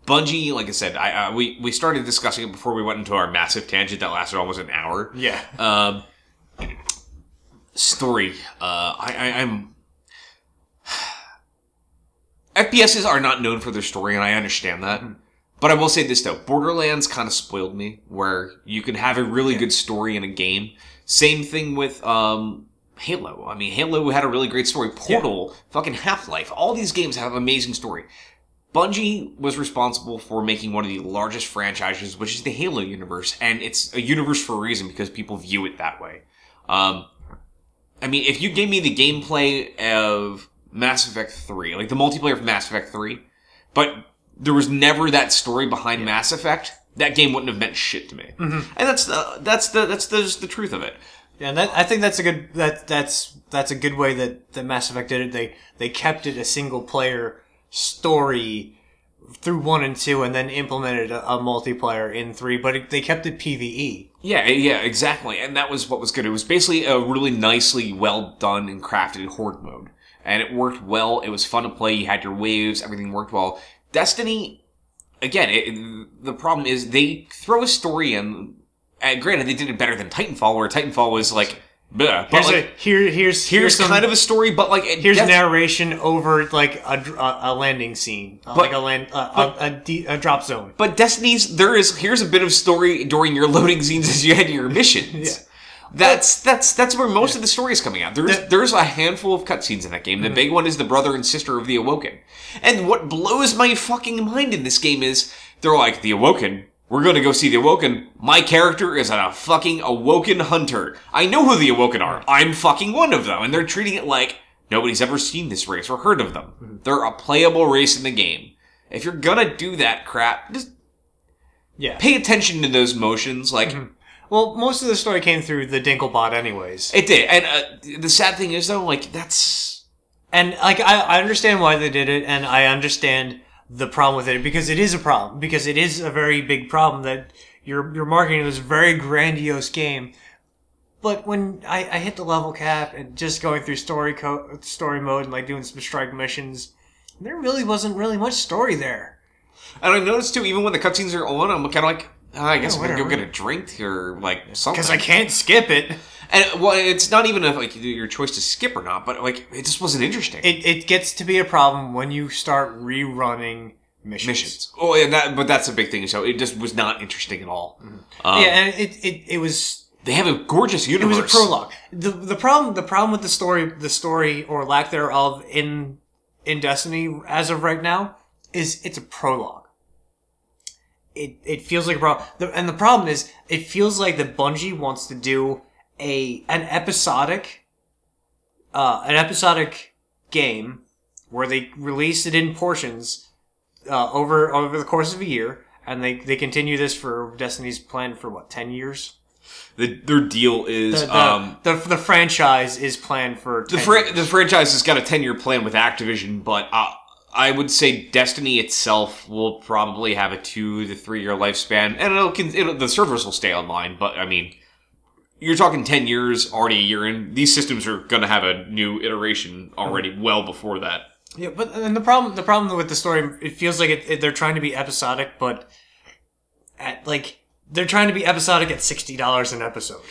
Bungie, like I said, I uh, we we started discussing it before we went into our massive tangent that lasted almost an hour. Yeah. Um, story. Uh, I, I I'm. FPSs are not known for their story, and I understand that. But I will say this though: Borderlands kind of spoiled me, where you can have a really good story in a game. Same thing with um, Halo. I mean, Halo had a really great story. Portal, fucking Half Life. All these games have amazing story. Bungie was responsible for making one of the largest franchises, which is the Halo universe, and it's a universe for a reason because people view it that way. Um, I mean, if you gave me the gameplay of Mass Effect 3, like the multiplayer of Mass Effect 3, but there was never that story behind Mass Effect, that game wouldn't have meant shit to me. Mm-hmm. And that's the that's the that's the, just the truth of it. Yeah, and that, I think that's a good that that's that's a good way that, that Mass Effect did it. They they kept it a single player story through one and two, and then implemented a, a multiplayer in three. But it, they kept it PVE. Yeah, eh, yeah, exactly. And that was what was good. It was basically a really nicely well done and crafted horde mode. And it worked well. It was fun to play. You had your waves. Everything worked well. Destiny, again, it, the problem is they throw a story in. And granted, they did it better than Titanfall, where Titanfall was like, bleh. But Here's like, a here here's here's here's some, kind of a story, but like, here's narration over like a, a, a landing scene, uh, like a land uh, a, a, de- a drop zone. But Destiny's there is here's a bit of story during your loading scenes as you head to your missions. Yeah. That's that's that's where most of the story is coming out. There's Mm-hmm. there's a handful of cutscenes in that game. The big one is the brother and sister of the Awoken. And what blows my fucking mind in this game is they're like the Awoken. We're gonna go see the Awoken. My character is a fucking Awoken hunter. I know who the Awoken are. I'm fucking one of them, and they're treating it like nobody's ever seen this race or heard of them. Mm-hmm. They're a playable race in the game. If you're gonna do that crap, just Yeah. pay attention to those motions. Like Well, most of the story came through the Dinklebot, anyways. it did. And uh, the sad thing is though, like that's And like I, I understand why they did it, and I understand the problem with it because it is a problem because it is a very big problem that you're you're marketing this very grandiose game, but when I, I hit the level cap and just going through story co- story mode and like doing some strike missions, there really wasn't really much story there. And I noticed too, even when the cutscenes are on, I'm kind of like, "Ah, I guess Yeah, I'm gonna go get a drink here, like something. Because I can't skip it. And well, it's not even a, like your choice to skip or not, but like it just wasn't interesting. It it gets to be a problem when you start rerunning missions. Missions. Oh, and that, but that's a big thing. So it just was not interesting at all. Um, Mm-hmm. yeah, and it, it, it was they have a gorgeous universe. It was a prologue. the the problem The problem with the story, the story or lack thereof in in Destiny as of right now, is it's a prologue. It it feels like a problem. the, and the problem is it feels like that Bungie wants to do a an episodic, uh, an episodic game where they release it in portions uh, over over the course of a year, and they they continue this for Destiny's plan for what ten years. The, their deal is The the, um, the, the franchise is planned for 10 the the franchise has got a ten year plan with Activision, but uh, I would say Destiny itself will probably have a two to three year lifespan, and it'll, it'll the servers will stay online. But I mean, you're talking ten years already a year in. These systems are going to have a new iteration already well before that. Yeah, but and the problem the problem with the story it feels like it, it, they're trying to be episodic, but at like they're trying to be episodic at sixty dollars an episode.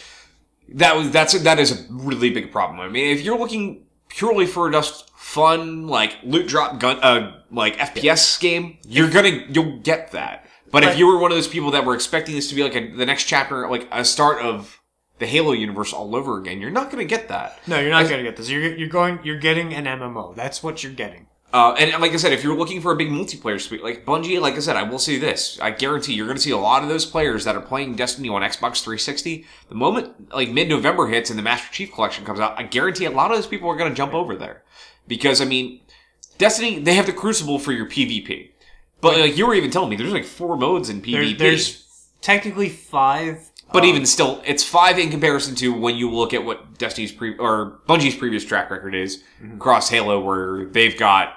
That was that's that is a really big problem. I mean, if you're looking purely for just fun, like loot drop gun, uh, like FPS game, you're gonna you'll get that. But if you were one of those people that were expecting this to be like a, the next chapter, like a start of the Halo universe all over again, you're not gonna get that. No, you're not gonna get this. You're you're going you're getting an MMO. That's what you're getting. Uh, and like I said, if you're looking for a big multiplayer suite, like Bungie, like I said, I will say this: I guarantee you're going to see a lot of those players that are playing Destiny on Xbox 360. The moment like mid-November hits and the Master Chief Collection comes out, I guarantee a lot of those people are going to jump over there because I mean, Destiny they have the Crucible for your PvP, but like you were even telling me, there's like four modes in There, PvP. there's technically five. but um, even still, it's five in comparison to when you look at what Destiny's pre or Bungie's previous track record is Mm-hmm. across Halo, where they've got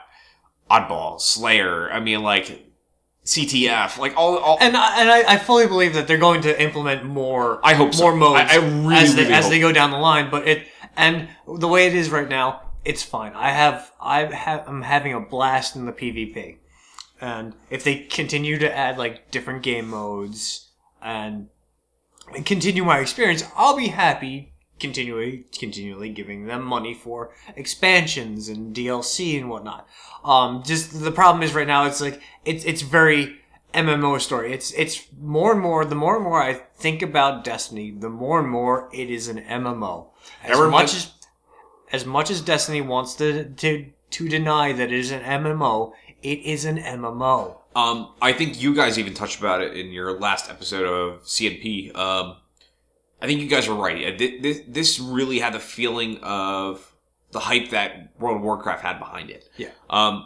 Oddball, Slayer. I mean, like CTF, like all. all and I, and I, I fully believe that they're going to implement more. I hope so. more modes I- I really, as they really as hope. they go down the line. But it and the way it is right now, it's fine. I have I have I'm having a blast in the PvP, and if they continue to add like different game modes and continue my experience, I'll be happy continually continually giving them money for expansions and DLC and whatnot. Um, just the problem is right now it's like it's it's very MMO story. It's it's more and more the more and more I think about Destiny, the more and more it is an MMO. As Everyone- much as as much as Destiny wants to to to deny that it is an MMO, it is an MMO. Um, I think you guys even touched about it in your last episode of CNP. Um, I think you guys were right. This, this really had the feeling of the hype that World of Warcraft had behind it. Yeah. Um,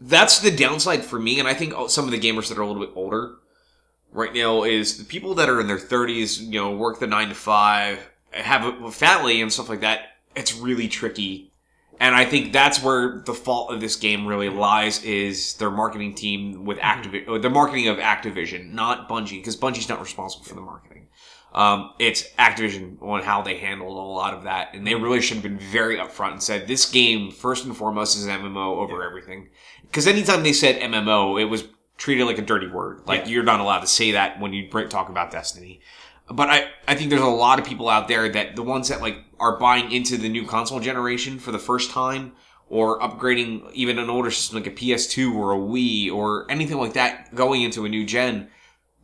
that's the downside for me, and I think some of the gamers that are a little bit older right now is the people that are in their 30s, you know, work the nine to five, have a family and stuff like that. It's really tricky and I think that's where the fault of this game really lies is their marketing team with mm-hmm. Activision, uh, the marketing of Activision, not Bungie, because Bungie's not responsible for the marketing. Um, it's Activision on how they handled a lot of that, and they mm-hmm. really should have been very upfront and said this game first and foremost is an MMO over everything. Because anytime they said MMO, it was treated like a dirty word. Like Yeah. you're not allowed to say that when you talk about Destiny. But I, I think there's a lot of people out there that the ones that like are buying into the new console generation for the first time or upgrading even an older system like a PS2 or a Wii or anything like that going into a new gen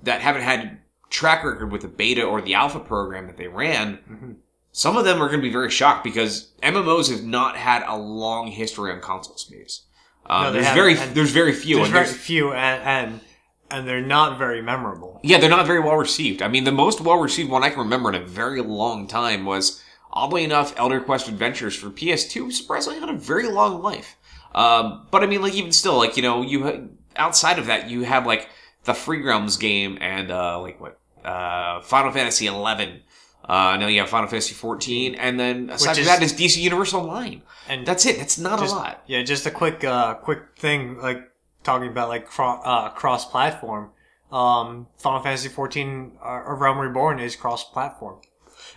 that haven't had track record with the beta or the alpha program that they ran. Some of them are going to be very shocked because MMOs have not had a long history on console space. Um, No, there's haven't, very and there's very few There's and very few, and, and and they're not very memorable. Yeah, they're not very well received. I mean, the most well received one I can remember in a very long time was, oddly enough, EverQuest Adventures for PS2. Surprisingly, had a very long life. Um, but I mean, like even still, like you know, you ha- outside of that, you have like the Freegrounds game and uh, like what uh, Final Fantasy 11. Uh, now you have Final Fantasy 14, and then aside Which from is- that is DC Universe Online. And That's it. That's not just, a lot. Yeah, just a quick uh quick thing like talking about like cro- uh, cross platform. Um, Final Fantasy 14 uh, Realm Reborn is cross platform.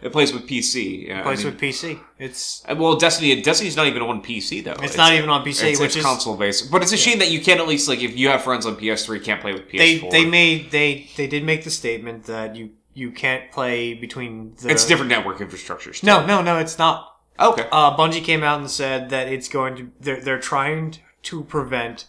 It plays with PC. Yeah, I Plays mean- with PC. It's Uh, Well, Destiny, Destiny's not even on PC though. it's, not even on PC, It's, which it's is console based, but it's a shame that you can't at least like if you have friends on PS3, can't play with they PS4. they they made they they did make the statement that you you can't play between the it's different network infrastructures. No, no, no, it's not. Okay. uh, Bungie came out and said that it's going to they're they're trying to prevent.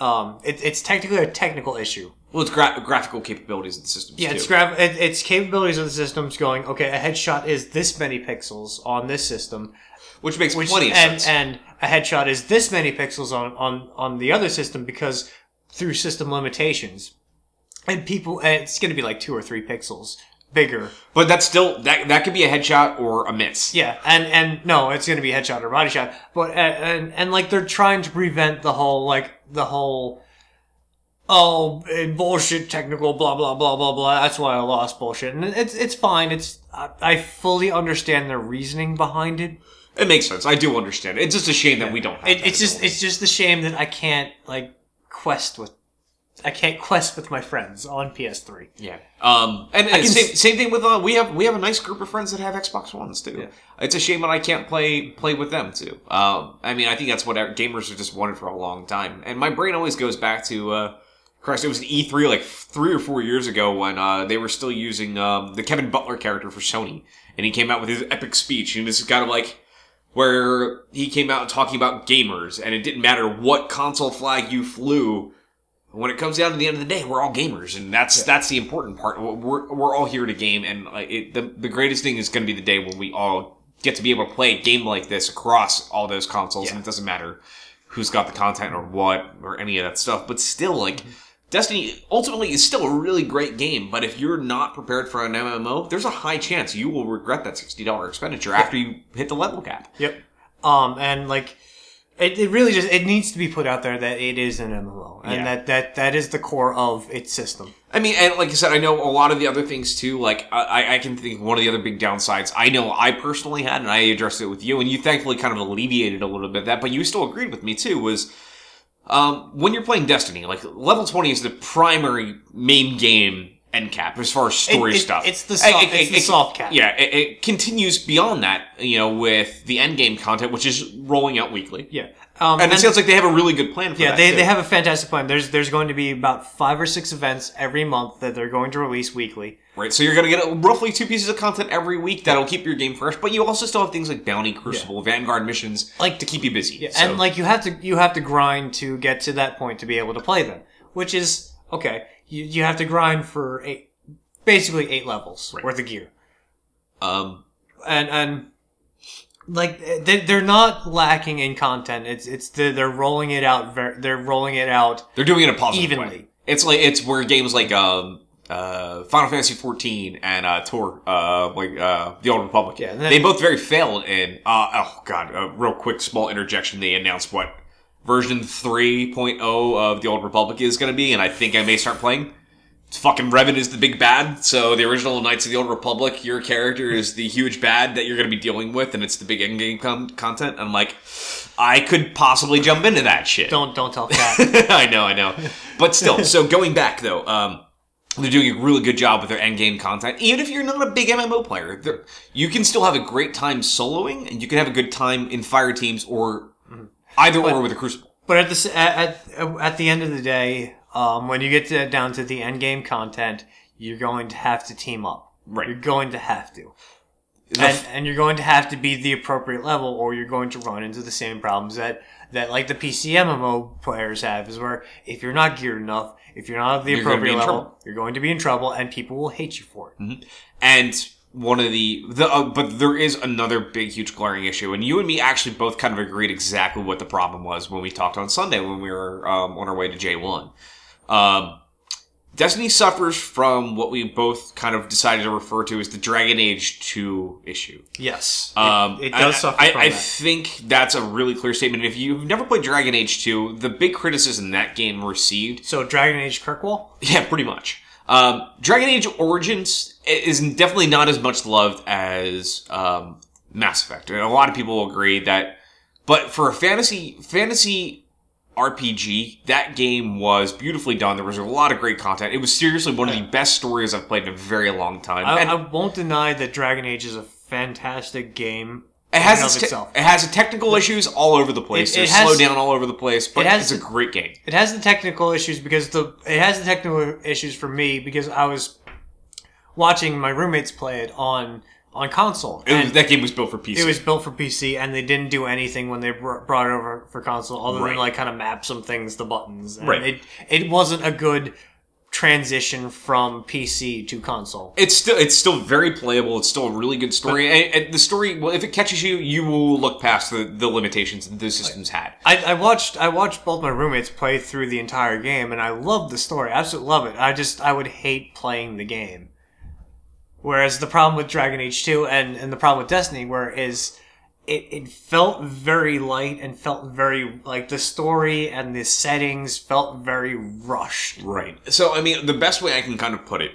Um, it, it's technically a technical issue. Well, it's gra- graphical capabilities of the systems. Yeah, too. it's grab it, it's capabilities of the systems going. Okay, a headshot is this many pixels on this system, which makes which plenty of and sense. and a headshot is this many pixels on on on the other system because through system limitations, and people, and it's going to be like two or three pixels bigger. But that's still that that could be a headshot or a miss. Yeah, and and no, it's going to be headshot or body shot. But uh, and and like they're trying to prevent the whole like the whole. Oh, bullshit! Technical, blah blah blah blah blah. That's why I lost bullshit, and it's it's fine. It's I, I fully understand the reasoning behind it. It makes sense. I do understand. It's just a shame that we don't. Have It, that it's just it's just a shame that I can't like quest with I can't quest with my friends on PS3. Yeah. Um, and, and same, s- same thing with uh, we have we have a nice group of friends that have Xbox Ones too. Yeah. It's a shame that I can't play play with them too. Um, I mean, I think that's what our- gamers have just wanted for a long time. And my brain always goes back to, uh, Christ, it was an E3 like three or four years ago when uh, they were still using um, the Kevin Butler character for Sony, and he came out with his epic speech, and this is kind of like where he came out talking about gamers, and it didn't matter what console flag you flew. When it comes down to the end of the day, we're all gamers, and that's that's the important part. We're we're all here to game, and like, it, the the greatest thing is going to be the day when we all get to be able to play a game like this across all those consoles, and it doesn't matter who's got the content or what or any of that stuff. But still, like. Destiny ultimately is still a really great game, but if you're not prepared for an MMO, there's a high chance you will regret that sixty dollar expenditure after you hit the level cap. Yep. Um, and like, it, it really just it needs to be put out there that it is an MMO, and Yeah. that that that is the core of its system. I mean, and like I said, I know a lot of the other things too. Like I, I can think one of the other big downsides I know I personally had, and I addressed it with you, and you thankfully kind of alleviated a little bit of that, but you still agreed with me too. Was um, when you're playing Destiny, like level twenty is the primary main game end cap as far as story It- it- stuff. it's the soft- it- it's the soft cap. Yeah, it, continues beyond that, you know, with the end game content, which is rolling out weekly. Yeah. Um, And it sounds like they have a really good plan for yeah, that. they, too. they have a fantastic plan. There's there's going to be about five or six events every month that they're going to release weekly. Right, so you're going to get roughly two pieces of content every week that'll keep your game fresh, but you also still have things like Bounty, Crucible, Vanguard missions, Like- to keep you busy. Yeah, So- and like you have to you have to grind to get to that point to be able to play them, which is okay. You you have to grind for eight, basically eight levels worth of gear, um, and and like they they're not lacking in content. It's it's the, they're rolling it out. Ver- they're rolling it out. they're doing it in a positive Evenly. way. It's like it's where games like um, uh, Final Fantasy 14 and uh, Tor, uh, like uh, the Old Republic, Yeah, then- they both very failed in. Uh, oh god, a real quick small interjection. They announced what version 3.0 of the Old Republic is going to be, and I think I may start playing. It's fucking Revan is the big bad. So the original Knights of the Old Republic, your character is the huge bad that you're going to be dealing with, and it's the big endgame com- content. I'm like, I could possibly jump into that shit. Don't don't tell Cat. I know, I know. But still, so going back though, um, they're doing a really good job with their endgame content. Even if you're not a big MMO player, you can still have a great time soloing, and you can have a good time in fire teams or either or with a Crucible. But at the at, at the end of the day, um, when you get to, down to the end game content, you're going to have to team up. Right. You're going to have to. And, f- and you're going to have to be the appropriate level, or you're going to run into the same problems that, that like the PC MMO players have, is where if you're not geared enough, if you're not at the You're appropriate level, trouble. you're going to be in trouble, and people will hate you for it. And one of the the uh, but there is another big huge glaring issue and you and me actually both kind of agreed exactly what the problem was when we talked on sunday when we were um, on our way to j1 um, destiny suffers from what we both kind of decided to refer to as the dragon age 2 issue. Yes, um, it, it does I, suffer I, I that. think that's a really clear statement. If you've never played dragon age 2 the big criticism that game received so Dragon Age Kirkwall, yeah, pretty much. Um, Dragon Age Origins is definitely not as much loved as um, Mass Effect, and a lot of people will agree that. But for a fantasy fantasy RPG, that game was beautifully done. There was a lot of great content. It was seriously one of the best stories I've played in a very long time. I, and I won't deny that Dragon Age is a fantastic game. it has in and its of te- itself. it has technical issues all over the place. It- it has- slow down all over the place, but it has it's a great game. It has the technical issues because the it has the technical issues for me because I was watching my roommates play it on on console. It was, that game was built for PC. it was built for PC, and they didn't do anything when they br- brought it over for console, other Right. than like kind of map some things, the buttons. And Right. It it wasn't a good transition from PC to console. It's still it's still very playable. It's still a really good story. and, and the story, well, if it catches you, you will look past the, the limitations that the systems had. I, I watched I watched both my roommates play through the entire game, and I loved the story. I absolutely love it. I just I would hate playing the game. Whereas the problem with Dragon Age Two and and the problem with Destiny, where is it, it felt very light and felt very like the story and the settings felt very rushed. Right. So, I mean, the best way I can kind of put it.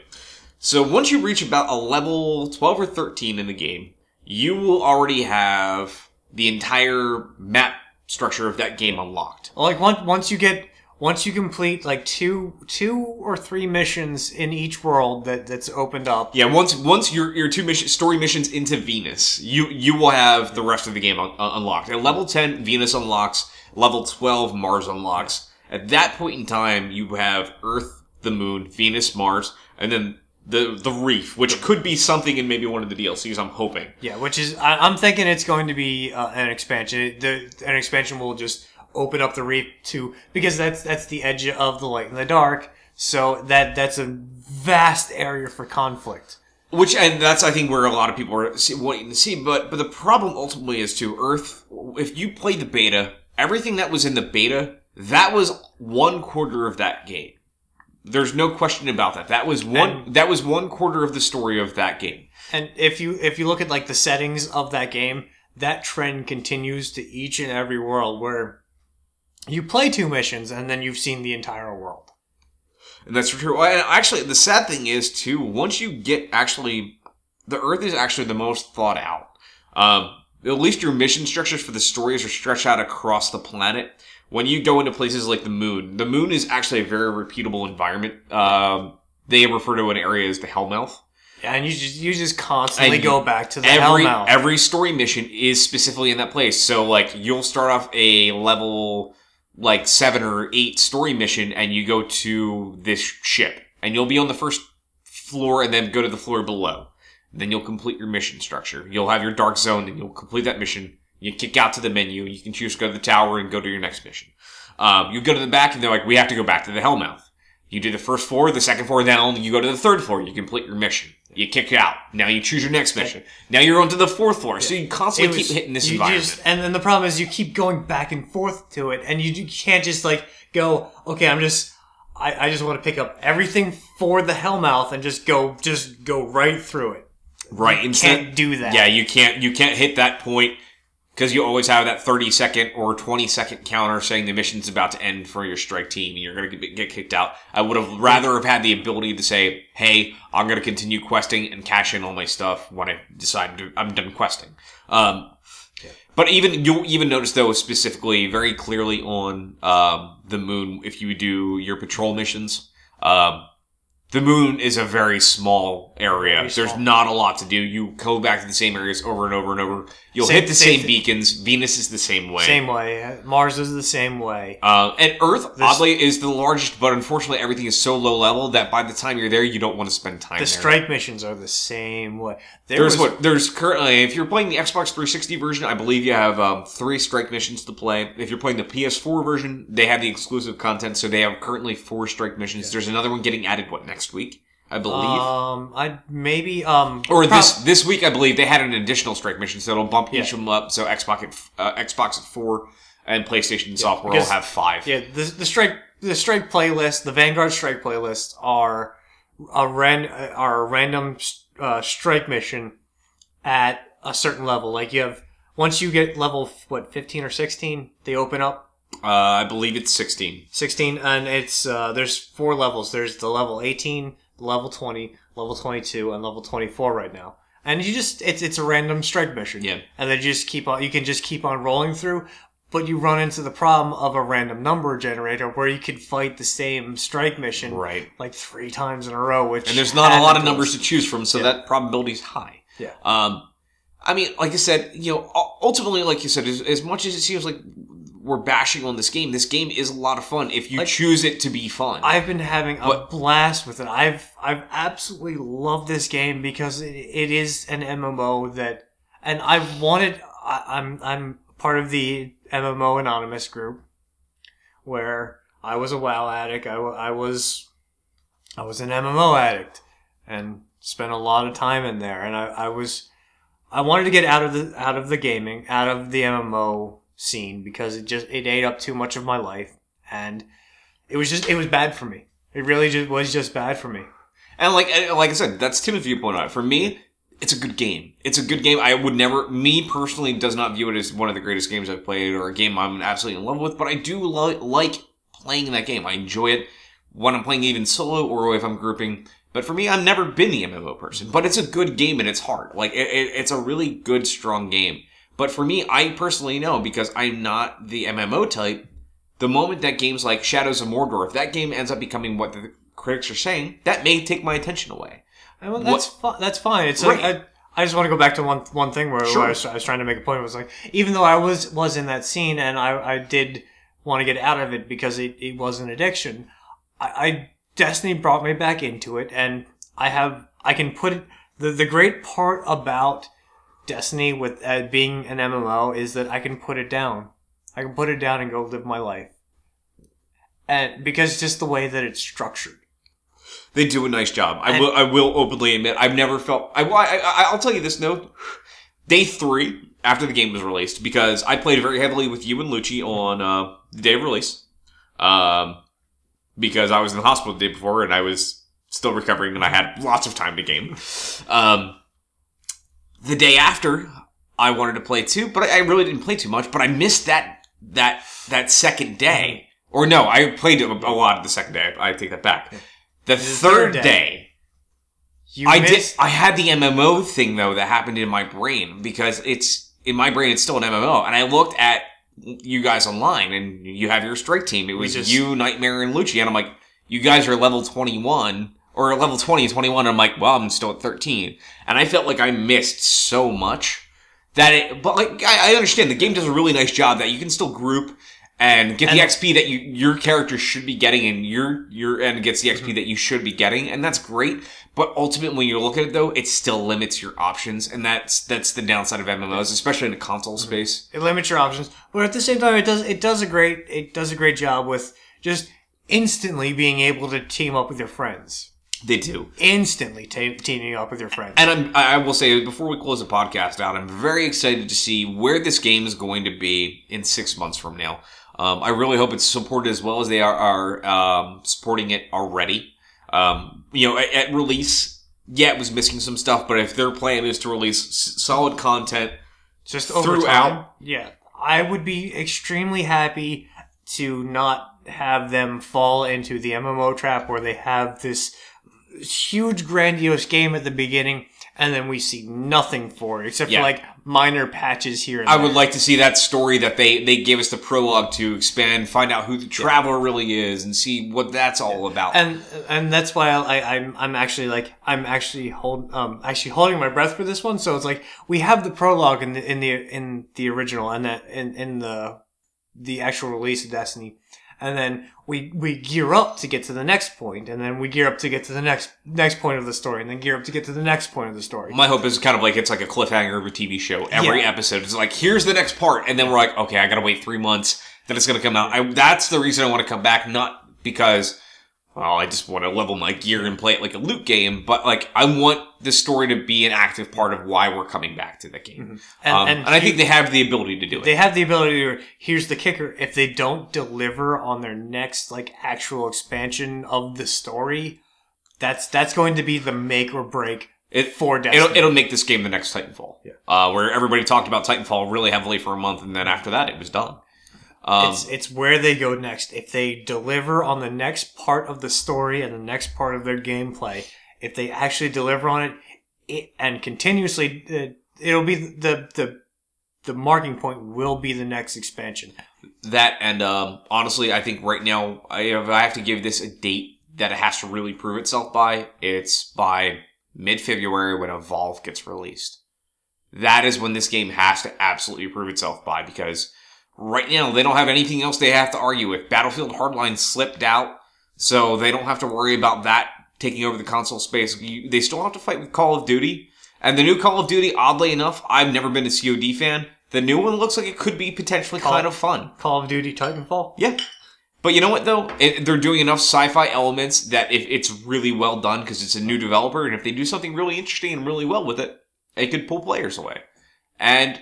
So, once you reach about a level 12 or 13 in the game, you will already have the entire map structure of that game unlocked. Like once once you get once you complete like two two or three missions in each world that that's opened up. Yeah, once once your your two mission story missions into Venus, you you will have the rest of the game un- unlocked. At level 10, Venus unlocks. Level 12, Mars unlocks. At that point in time, you have Earth, the Moon, Venus, Mars, and then the the Reef, which could be something in maybe one of the DLCs. I'm hoping. Yeah, which is I, I'm thinking it's going to be uh, an expansion. The an expansion will just open up the reef to because that's that's the edge of the light and the dark. So that that's a vast area for conflict. Which and that's I think where a lot of people are wanting to see. But but the problem ultimately is to Earth. If you play the beta, everything that was in the beta that was one quarter of that game. There's no question about that. That was one. that was one quarter of the story of that game. And if you if you look at like the settings of that game, that trend continues to each and every world where you play two missions and then you've seen the entire world. And that's true. And actually, the sad thing is too. Once you get actually, the Earth is actually the most thought out. Um, at least your mission structures for the stories are stretched out across the planet. When you go into places like the moon, the moon is actually a very repeatable environment. Um, they refer to an area as the Hellmouth. Yeah, and you just you just constantly And go back to the every Hellmouth. every story mission is specifically in that place. So like you'll start off a level like seven or eight story mission, and you go to this ship, and you'll be on the first floor, and then go to the floor below. Then you'll complete your mission structure. You'll have your dark zone, and you'll complete that mission. You kick out to the menu. You can choose to go to the tower and go to your next mission. Um, you go to the back, and they're like, "We have to go back to the Hellmouth." You do the first floor, the second floor, then only you go to the third floor. You complete your mission. You kick it out. Now you choose your next mission. Now you're on to the fourth floor. So you constantly It keep hitting this you environment. just- and then the problem is you keep going back and forth to it, and you, you can't just like go, okay, I'm just, I, I just want to pick up everything for the Hellmouth and just go, just go right through it. right. Instead, Can't do that. Yeah, you can't. You can't hit that point because you always have that 30 second or 20 second counter saying the mission's about to end for your strike team and you're going to get kicked out. I would have rather have had the ability to say, "Hey, I'm going to continue questing and cash in all my stuff when I decide to, I'm done questing." Um, But even you'll even notice though specifically very clearly on um, the moon if you do your patrol missions, um, the moon is a very small area. Very There's small. not a lot to do. You go back to the same areas over and over and over. You'll Same- hit the same same, beacons. Venus is the same way. Same way. Mars is the same way. Uh, and Earth, There's- oddly, is the largest, but unfortunately, everything is so low level that by the time you're there, you don't want to spend time The there. strike missions are the same way. There There's was, what there's currently. If you're playing the Xbox 360 version, I believe you have um, three strike missions to play. If you're playing the PS4 version, they have the exclusive content, so they have currently four strike missions. There's another one getting added. What next week? I believe. Um, I maybe um or prob- this this week, I believe they had an additional strike mission, so it'll bump each of them up. So Xbox at, uh, Xbox at four and PlayStation software will because- have five. Yeah, the the strike the strike playlist, the Vanguard strike playlist are a ran are a random uh, strike mission at a certain level. Like you have once you get level what fifteen or sixteen, they open up Uh, I believe it's 16. sixteen, and it's uh, there's four levels. There's the level eighteen, level twenty, level twenty two, and level twenty four right now. And you just it's it's a random strike mission. Yeah. and they just keep on. You can just keep on rolling through, but you run into the problem of a random number generator where you could fight the same strike mission Right. like three times in a row. Which And there's not a lot of numbers to choose from, so that probability is high. Yeah. Um, I mean, like I said, you know, ultimately, like you said, as, as much as it seems like we're bashing on this game, this game is a lot of fun if you Like- choose it to be fun. I've been having a What- blast with it. I've I've absolutely loved this game because it, it is an MMO that, and I've wanted. I, I'm I'm part of the MMO Anonymous group, where I was a WoW addict. I, I was I was an MMO addict and spent a lot of time in there. And I, I was, I wanted to get out of the out of the gaming, out of the MMO scene because it just it ate up too much of my life, and it was just it was bad for me. It really just was just bad for me. And like like I said, that's Tim's viewpoint on it. For me, it's a good game. It's a good game. I would never, me personally, does not view it as one of the greatest games I've played or a game I'm absolutely in love with. But I do lo- like playing that game. I enjoy it when I'm playing even solo or if I'm grouping. But for me, I've never been the MMO person. But it's a good game and it's hard. Like it, it, it's a really good, strong game. But for me, I personally know because I'm not the MMO type. The moment that games like Shadows of Mordor, if that game ends up becoming what the critics are saying, that may take my attention away. Uh, well, that's fi- that's fine. It's Right. I, I just want to go back to one one thing where, Sure. where I, was, I was trying to make a point. It was like even though I was was in that scene and I I did want to get out of it because it, it was an addiction. I, I Destiny brought me back into it, and I have I can put it. The the great part about Destiny with uh, being an MMO is that I can put it down. I can put it down and go live my life. And because just the way that it's structured. They do a nice job. I And- will. I will openly admit I've never felt. I, I, I I'll tell you this note. Day three after the game was released, because I played very heavily with you and Lucci on uh, the day of release, um, because I was in the hospital the day before and I was still recovering and I had lots of time to game. Um, the day after, I wanted to play too, but I I really didn't play too much. But I missed that that that second day. Mm-hmm. Or no, I played a, a lot of the second day. I take that back. The third third day. day, You I missed, did. I had the MMO thing though that happened in my brain because it's in my brain. It's still an MMO, and I looked at you guys online, and you have your strike team. It was just- you, Nightmare, and Lucci, and I'm like, you guys are level 21 or level 20 and 21. I'm like, well, I'm still at 13, and I felt like I missed so much that it. But like, I, I understand the game does a really nice job that you can still group. And get the XP that you your character should be getting, and your your end gets the XP mm-hmm. that you should be getting, and that's great. But ultimately, when you look at it, though, it still limits your options, and that's that's the downside of MMOs, especially in the console mm-hmm. space. it limits your options, but at the same time, it does it does a great it does a great job with just instantly being able to team up with your friends, They do, instantly ta teaming up with your friends. and I'm, I will say before we close the podcast out, I'm very excited to see where this game is going to be in six months from now. Um, I really hope it's supported as well as they are, are um, supporting it already. Um, you know, at, at release, yeah, it was missing some stuff, but if their plan is to release s- solid content just throughout. time, yeah, I would be extremely happy to not have them fall into the MMO trap where they have this huge grandiose game at the beginning and then we see nothing for it except Yeah. for like minor patches here and I there. would like to see that story that they they gave us the prologue to expand, find out who the traveler really is, and see what that's all about. and and that's why I, I I'm I'm actually like I'm actually hold um actually holding my breath for this one. So it's like we have the prologue in the in the in the original and that in in the the actual release of Destiny, and then we we gear up to get to the next point, and then we gear up to get to the next next point of the story, and then gear up to get to the next point of the story. My hope is kind of like it's like a cliffhanger of a TV show. Every Yeah. episode is like, here's the next part, and then we're like, okay, I gotta wait three months, then it's gonna come out. I, that's the reason I want to come back, not because, well, I just want to level my gear and play it like a loot game, but like I want the story to be an active part of why we're coming back to the game. And, Um, and, I think they have the ability to do it. they have the ability to here's the kicker if they don't deliver on their next like actual expansion of the story that's that's going to be the make or break It, for Destiny. It'll, it'll make this game the next Titanfall. Yeah. Uh, where everybody talked about Titanfall really heavily for a month, and then after that, it was done. Um, it's it's where they go next if they deliver on the next part of the story and the next part of their gameplay if they actually deliver on it, it and continuously uh, it'll be the the the marking point will be the next expansion that and um, honestly, I think right now, I have, I have to give this a date that it has to really prove itself by. It's by mid February when Evolve gets released. That is when this game has to absolutely prove itself by because right now they don't have anything else they have to argue with. Battlefield Hardline slipped out, so they don't have to worry about that taking over the console space. You, they still have to fight with Call of Duty. And the new Call of Duty, oddly enough, I've never been a COD fan. The new one looks like it could be potentially Call- kind of fun. call of duty titanfall Yeah. But you know what though? It, they're doing enough sci-fi elements that if it's really well done because it's a new developer, and if they do something really interesting and really well with it, it could pull players away. And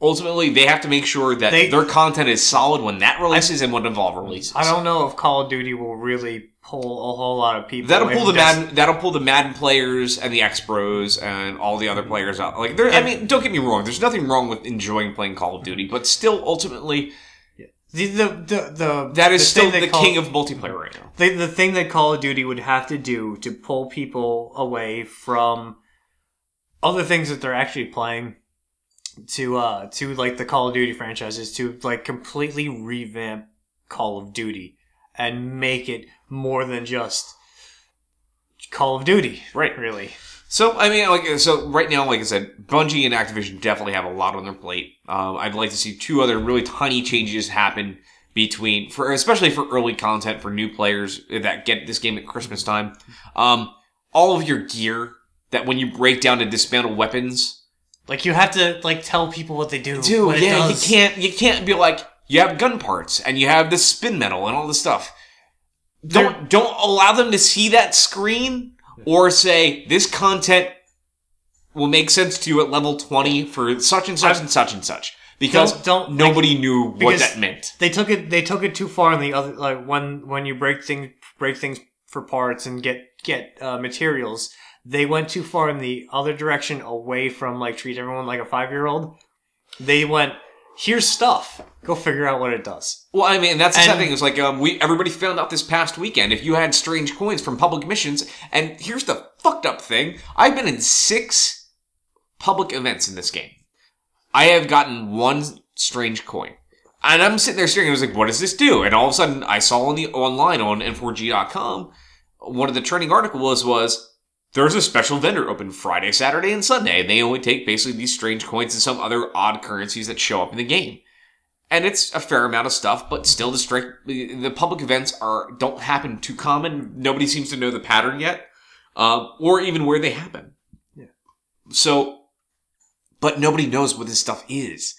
ultimately, they have to make sure that They- their content is solid when that releases and when Evolve releases. I don't know if Call of Duty will really pull a whole lot of people. That'll pull the Destiny. Madden. That'll pull the Madden players and the X Pros and all the other players out. Like, there. I mean, don't get me wrong. There's nothing wrong with enjoying playing Call of Duty, but still, ultimately, The, the, the, the, that is the still thing the Call- king of multiplayer right now. the, the thing that Call of Duty would have to do to pull people away from other things that they're actually playing to uh to like the Call of Duty franchises to like completely revamp Call of Duty and make it more than just Call of Duty. Right. Really. So I mean, like, so right now, like I said, Bungie and Activision definitely have a lot on their plate. Um, I'd like to see two other really tiny changes happen between, for especially for early content for new players that get this game at Christmas time. Um, all of your gear that when you break down to dismantle weapons, Like you have to like tell people what they do. dude, what it yeah, you can't, you can't be like, you have gun parts and you have the spin metal and all this stuff. Don't don't allow them to see that screen or say this content will make sense to you at level 20 for such and such and such and such because Don't- don't, like- nobody knew what that meant they took it they took it too far in the other like when when you break things break things for parts and get get uh, materials they went too far in the other direction away from like treat everyone like a five year old they went here's stuff. Go figure out what it does. Well i mean that's the sad And- thing. It's like um, we everybody found out this past weekend if you had strange coins from public missions and here's the fucked up thing. I've been in six public events in this game. I have gotten one strange coin. And i'm sitting there staring i was like what does this do? And all of a sudden i saw on the online on n4g.com one of the trending articles was there's a special vendor open Friday, Saturday, and Sunday, and they only take basically these strange coins and some other odd currencies that show up in the game. And it's a fair amount of stuff, but still the strike the public events are don't happen too common. Nobody seems to know the pattern yet, um, or even where they happen. Yeah. So, but nobody knows what this stuff is.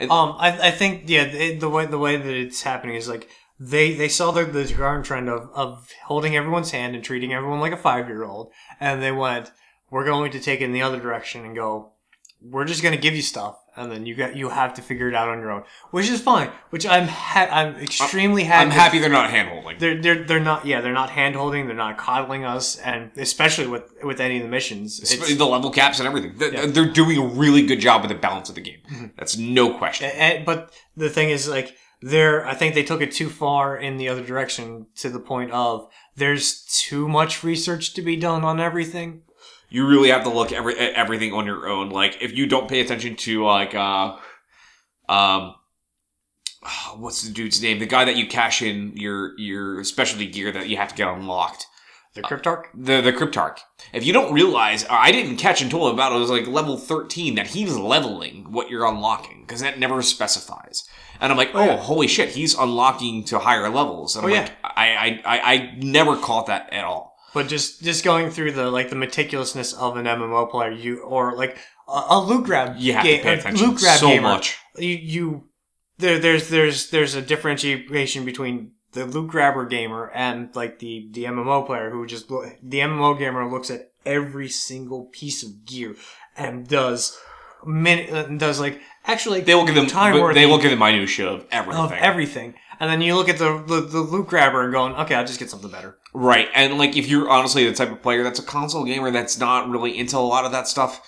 And- um i, I think yeah it, the way the way that it's happening is like they they saw the, the current trend of, of holding everyone's hand and treating everyone like a five year old and they went we're going to take it in the other direction and go we're just going to give you stuff and then you got you have to figure it out on your own which is fine which i'm ha- i'm extremely happy I'm happy they're not handholding. they're, they're they're not yeah they're not hand holding they're not coddling us and especially with with any of the missions it's, the level caps and everything. They're, Yeah. Mm-hmm. they're doing a really good job with the balance of the game. That's no question. And, but the thing is, like, they're, I think they took it too far in the other direction to the point of there's too much research to be done on everything. you really have to look every, at everything on your own. Like if you don't pay attention to like uh um what's the dude's name? The guy that you cash in your your specialty gear that you have to get unlocked. The Cryptarch? The the Cryptarch. If you don't realize, I didn't catch until about it was like level thirteen that he's leveling what you're unlocking because that never specifies. And I'm like, oh, yeah. Oh, holy shit, he's unlocking to higher levels. And I'm Oh, like, I, I, I, I never caught that at all. But just, just going through the, like, the meticulousness of an MMO player, you, or like, a, a loot grab. You have ga- to pay attention loot grab so gamer, much. You, you, there, there's, there's, there's a differentiation between the loot grabber gamer and like the, the MMO player who just, the MMO gamer looks at every single piece of gear and does, min, uh, does like, actually, They will give them. time but They will give them minutia of everything. of everything. And then you look at the, the, the loot grabber and going, okay, I'll just get something better. Right, and like if you're honestly the type of player that's a console gamer that's not really into a lot of that stuff,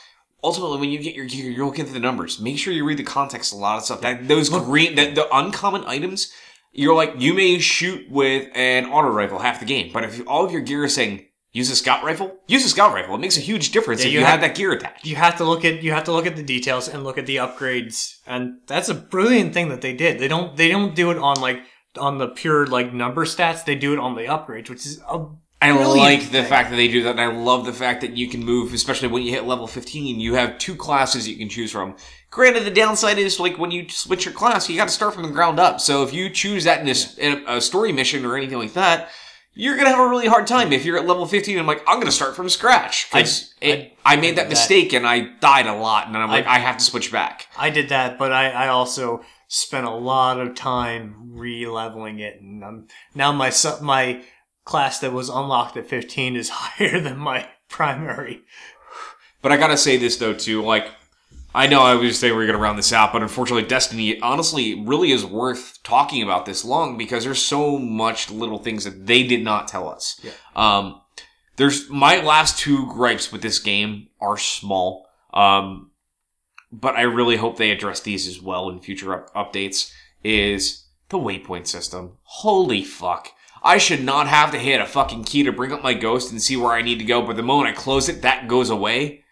ultimately when you get your gear, you're looking at the numbers. Make sure you read the context. A lot of stuff that those green, that the uncommon items, you're like you may shoot with an auto rifle half the game, but if all of your gear is saying use a scout rifle, use a scout rifle. It makes a huge difference Yeah, if you you have- have that gear attached. you have to look at you have to look at the details and look at the upgrades and that's a brilliant thing that they did they don't they don't do it on like on the pure like number stats they do it on the upgrades which is a I like the fact that they do that, and I love the fact that you can move, especially when you hit level 15. You have two classes you can choose from. Granted, the downside is like when you switch your class, you got to start from the ground up. So if you choose that in a, in a story mission or anything like that, you're gonna have a really hard time. If you're at level 15, I'm like, I'm gonna start from scratch I- I, I made that that. mistake and I died a lot, and then I'm like, I- I have to switch back. i did that but i i also spent a lot of time re-leveling it, and I'm, now my my class that was unlocked at 15 is higher than my primary. But I gotta say this though too, like I know I was saying we are gonna round this out, but unfortunately, Destiny honestly really is worth talking about this long because there's so much little things that they did not tell us. Yeah. Um, there's my last two gripes with this game are small, um, but I really hope they address these as well in future up- updates. Is the waypoint system? Holy fuck! I should not have to hit a fucking key to bring up my ghost and see where I need to go, but the moment I close it, that goes away.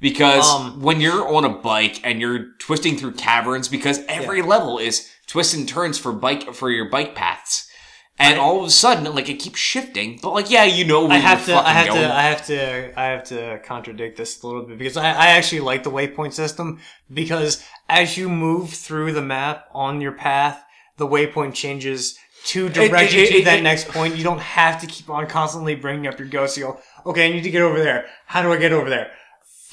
Because Um, when you're on a bike and you're twisting through caverns, because every level is twists and turns for bike for your bike paths, and I- all of a sudden, like it keeps shifting. But like, yeah, you know I have to, I have going. to, I have to, I have to contradict this a little bit because I, I actually like the waypoint system because as you move through the map on your path, the waypoint changes to direct it- you to it- that it- next point. You don't have to keep on constantly bringing up your ghost. You go, okay, I need to get over there. How do I get over there?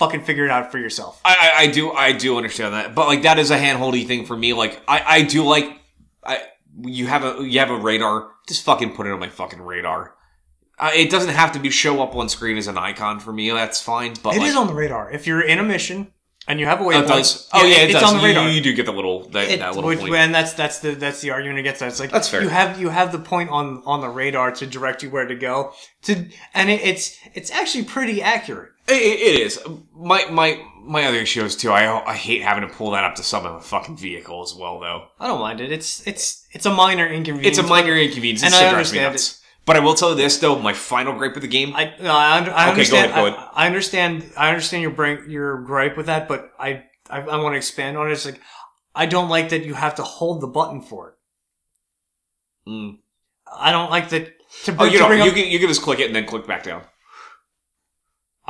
Fucking figure it out for yourself. I, I, I do I do understand that, but like that is a handholdy thing for me. Like I, I do like I you have a you have a radar, just fucking put it on my fucking radar. Uh, it doesn't have to be show up on screen as an icon for me. That's fine, but It like, is on the radar. If you're in a mission and you have a oh, waypoint, it does. Oh yeah, it it's does. on the radar. You, do get the little that, It- that little which- point. and that's that's the that's the argument against that. It's like That's fair. You have you have the point on on the radar to direct you where to go to, and it, it's it's actually pretty accurate. It, it is. My my my other issue is too. I I hate having to pull that up to summon a fucking vehicle as well, though. I don't mind it. It's it's it's a minor inconvenience. It's a minor inconvenience. And it I still drives me understand nuts. But I will tell you this though. My final gripe with the game. I no, I, under, I Okay, go understand. ahead, go I, I understand. I understand your brain, your gripe with that, but I I, I want to expand on it. It's like I don't like that you have to hold the button for it. Mm. I don't like that to Oh, you to know, bring you up. can you can just click it and then click back down.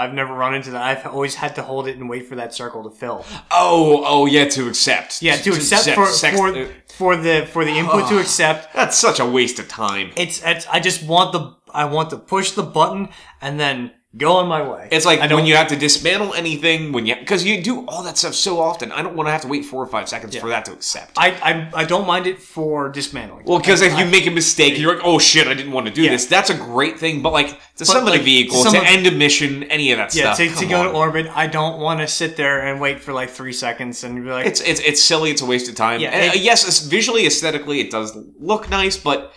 I've never run into that. I've always had to hold it and wait for that circle to fill. Oh, oh yeah, to accept. Yeah, to accept for sex- for for the for the input to ah, accept. that's such a waste of time. It's, it's I just want the I want to push the button and then go on my way. It's like I when you have to dismantle anything when you because you do all that stuff so often. I don't want to have to wait four or five seconds for that to accept. I, I I don't mind it for dismantling. well, because if you make a mistake, you're like, "Oh shit, I didn't want to do Yeah. this." That's a great thing, but like to summon like, a vehicle, some to of- end a mission, any of that yeah, stuff. to, to come go on. to orbit, I don't want to sit there and wait for like three seconds and be like, It's it's it's silly. It's a waste of time. Yeah, And, uh, it- yes, it's- visually, aesthetically, it does look nice, but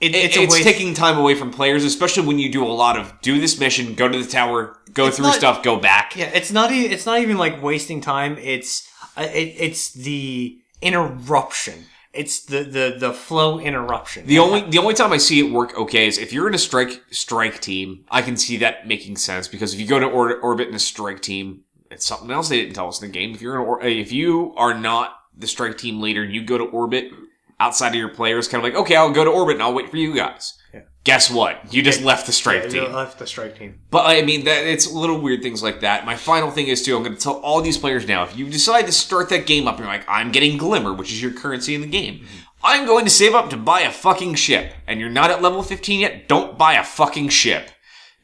it, it- it's it's, taking time away from players, especially when you do a lot of do this mission, go to the tower, go It's through not- stuff, go back. yeah, it's not e- it's not even like wasting time. It's uh, it, it's the interruption. It's the the the flow interruption. The only the only time I see it work okay is if you're in a strike strike team. I can see that making sense because if you go to or- orbit in a strike team, it's something else they didn't tell us in the game. If you're in or- if you are not the strike team leader and you go to orbit outside of your players, kind of like okay, I'll go to orbit and I'll wait for you guys. Yeah. Guess what? You just left the strike yeah, team. you left the strike team. But I mean, that it's little weird things like that. My final thing is too. I'm going to tell all these players now: if you decide to start that game up, and you're like, I'm getting Glimmer, which is your currency in the game. Mm-hmm. I'm going to save up to buy a fucking ship, and you're not at level 15 yet. Don't buy a fucking ship.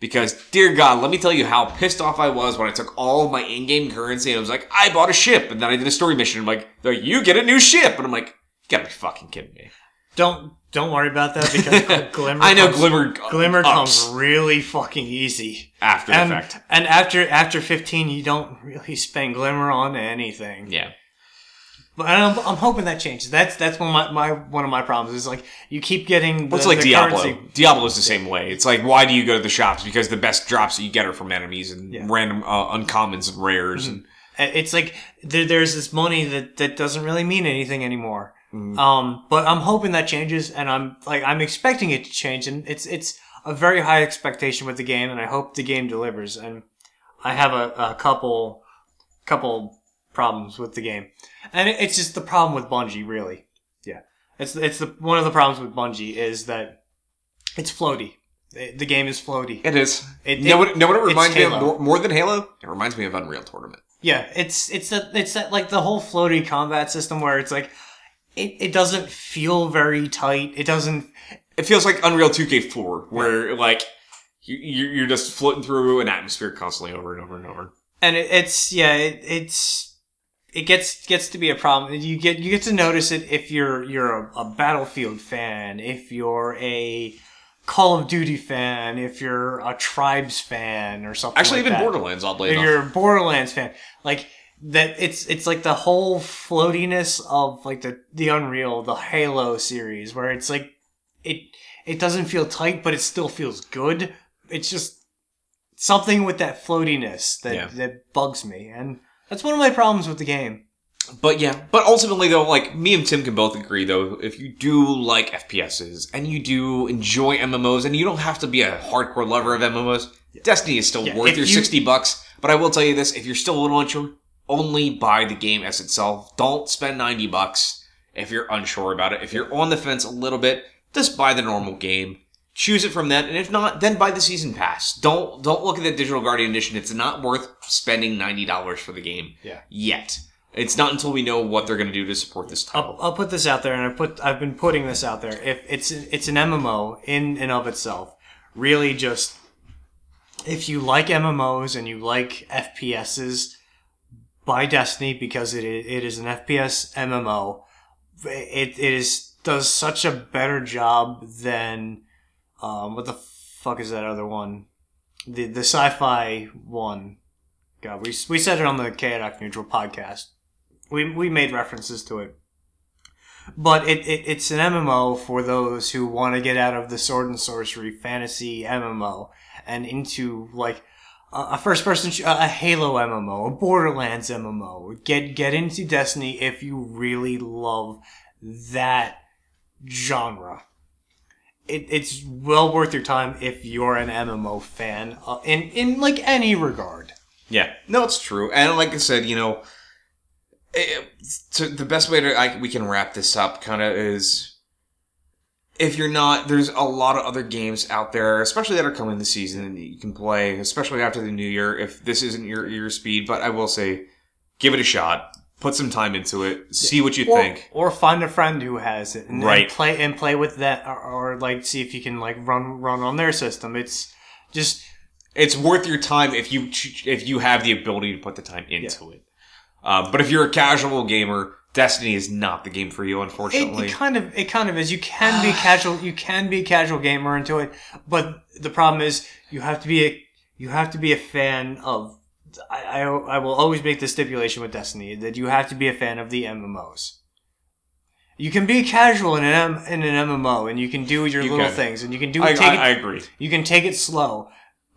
Because, dear God, let me tell you how pissed off I was when I took all of my in-game currency and I was like, I bought a ship, and then I did a story mission. I'm like, you get a new ship, and I'm like, you gotta be fucking kidding me. Don't don't worry about that because glimmer. I know comes- Glimmer. Glimmer ups comes really fucking easy. after the And, fact. and after after 15, you don't really spend glimmer on anything. Yeah. But I'm, I'm hoping that changes. That's that's one of my, my one of my problems is like you keep getting the, it's like the Diablo. currency. Diablo's the same way. It's like, why do you go to the shops? Because the best drops that you get are from enemies and Yeah. Mm-hmm. random uh, uncommons and rares. And It's like there, there's this money that that doesn't really mean anything anymore. Mm. Um, but I'm hoping that changes, and I'm like I'm expecting it to change, and it's it's a very high expectation with the game, and I hope the game delivers. And I have a, a couple couple problems with the game, and it, it's just the problem with Bungie, really. Yeah, it's it's the one of the problems with Bungie is that it's floaty. The the game is floaty. it is. It- know, it- what, know what it reminds me of more, more than Halo? It reminds me of Unreal Tournament. Yeah, it's it's that it's that like the whole floaty combat system where it's like it, it doesn't feel very tight. It doesn't It feels like Unreal 2K4, where like you, you- you're just floating through an atmosphere constantly over and over and over. and it, it's yeah, it, it's it gets gets to be a problem. You get you get to notice it if you're you're a, a Battlefield fan, if you're a Call of Duty fan, if you're a Tribes fan or something. Actually, like even that. Borderlands, oddly If enough. you're a Borderlands fan, like that, it's it's like the whole floatiness of like the the Unreal, the Halo series, where it's like it it doesn't feel tight, but it still feels good. It's just something with that floatiness that Yeah. that bugs me, and that's one of my problems with the game. But yeah, but ultimately though, like me and Tim can both agree though, if you do like FPSs and you do enjoy MMOs, and you don't have to be a hardcore lover of MMOs, Destiny is still Yeah, worth if your you- sixty bucks. But I will tell you this: if you're still a little unsure, only buy the game as itself. Don't spend ninety bucks if you're unsure about it. If you're on the fence a little bit, just buy the normal game. Choose it from that, and if not, then buy the season pass. Don't don't look at the Digital Guardian Edition. It's not worth spending ninety dollars for the game Yeah. yet. It's not until we know what they're going to do to support this title. I'll, I'll put this out there, and I put I've been putting this out there. If it's it's an MMO in and of itself, really just if you like MMOs and you like FPSs, buy Destiny because it it is an FPS MMO. It it is does such a better job than um, what the fuck is that other one? The the sci-fi one. God, we we said it on the Chaotic Neutral podcast. We we made references to it. But it, it it's an MMO for those who want to get out of the sword and sorcery fantasy MMO and into like a first person sh- a Halo MMO, a Borderlands MMO. Get get into Destiny if you really love that genre. It, it's well worth your time if you're an MMO fan uh, in in like any regard. Yeah, no, it's true. And like I said, you know, it, so the best way to I, we can wrap this up kind of is if you're not, there's a lot of other games out there, especially that are coming this season that you can play, especially after the new year. If this isn't your your speed, but I will say, give it a shot. Put some time into it. See what you or, think. or find a friend who has it and, and Right. play and play with that or, or like see if you can like run run on their system it's just It's worth your time if you if you have the ability to put the time into it. Um, but if you're a casual gamer, Destiny is not the game for you, it, unfortunately. it kind of it kind of is you can be casual you can be a casual gamer into it but the problem is you have to be a you have to be a fan of I, I, I will always make the stipulation with Destiny that you have to be a fan of the MMOs. You can be casual in an M, in an MMO and you can do your You little can. things and you can do I, take I, it I agree. You can take it slow,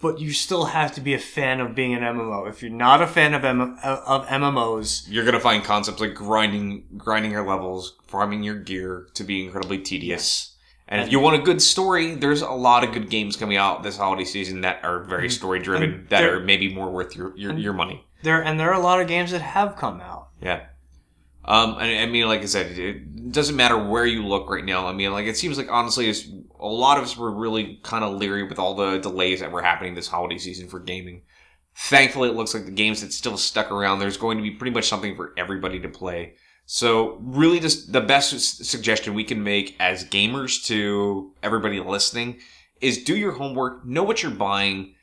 but you still have to be a fan of being an MMO. If you're not a fan of M- of MMOs, you're gonna find concepts like grinding, grinding your levels, farming your gear to be incredibly tedious. And if you want a good story, there's a lot of good games coming out this holiday season that are very story driven, that they're- maybe more worth your your, your money. there and there are a lot of games that have come out. Yeah. Um, and I mean, like I said, it doesn't matter where you look right now. I mean, like it seems like honestly, it's, a lot of us were really kind of leery with all the delays that were happening this holiday season for gaming. Thankfully, it looks like the games that still stuck around, there's going to be pretty much something for everybody to play. So, really, just the best suggestion we can make as gamers to everybody listening is do your homework, know what you're buying,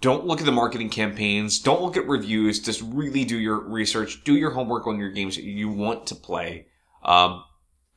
don't look at the marketing campaigns. Don't look at reviews. Just really do your research. Do your homework on your games that you want to play. Um,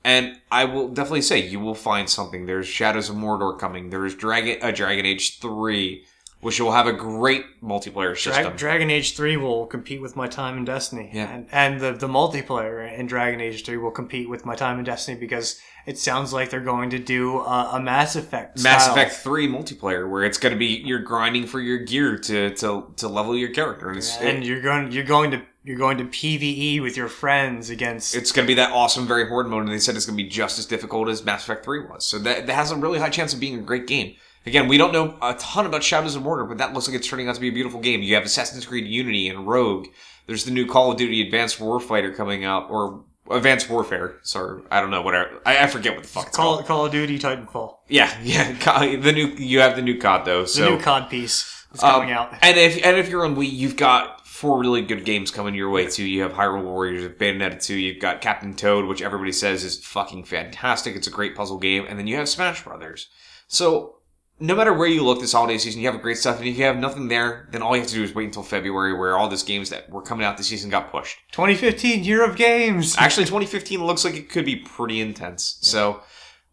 and I will definitely say you will find something. There's Shadows of Mordor coming. There's Dragon, uh, Dragon Age 3, which will have a great multiplayer system. Dra- Dragon Age Three will compete with my time in Destiny, Yeah. and, and the the multiplayer in Dragon Age Three will compete with my time in Destiny because it sounds like they're going to do a, a Mass Effect. Mass style. Effect 3 multiplayer, where it's going to be you're grinding for your gear to, to, to level your character. And it's, and you're going you're going to you're going to PVE with your friends against it's going to be that awesome, very horde mode, and they said it's going to be just as difficult as Mass Effect 3 was. So that, that has a really high chance of being a great game. Again, we don't know a ton about Shadows of Mordor, but that looks like it's turning out to be a beautiful game. You have Assassin's Creed Unity and Rogue. There's the new Call of Duty Advanced Warfighter coming out, or Advanced Warfare. Sorry, I don't know, whatever. I, I forget what the fuck it's Call called. Call of Duty Titanfall. Yeah, yeah. The new you have the new COD though. The So new COD piece is um, coming out. And if and if you're on Wii, you've got four really good games coming your way too. You have Hyrule Warriors, you have Bayonetta 2, you've got Captain Toad, which everybody says is fucking fantastic. It's a great puzzle game, and then you have Smash Brothers. So no matter where you look this holiday season, you have great stuff. And if you have nothing there, then all you have to do is wait until February, where all these games that were coming out this season got pushed. 2015 year of games. Actually, 2015 looks like it could be pretty intense. So,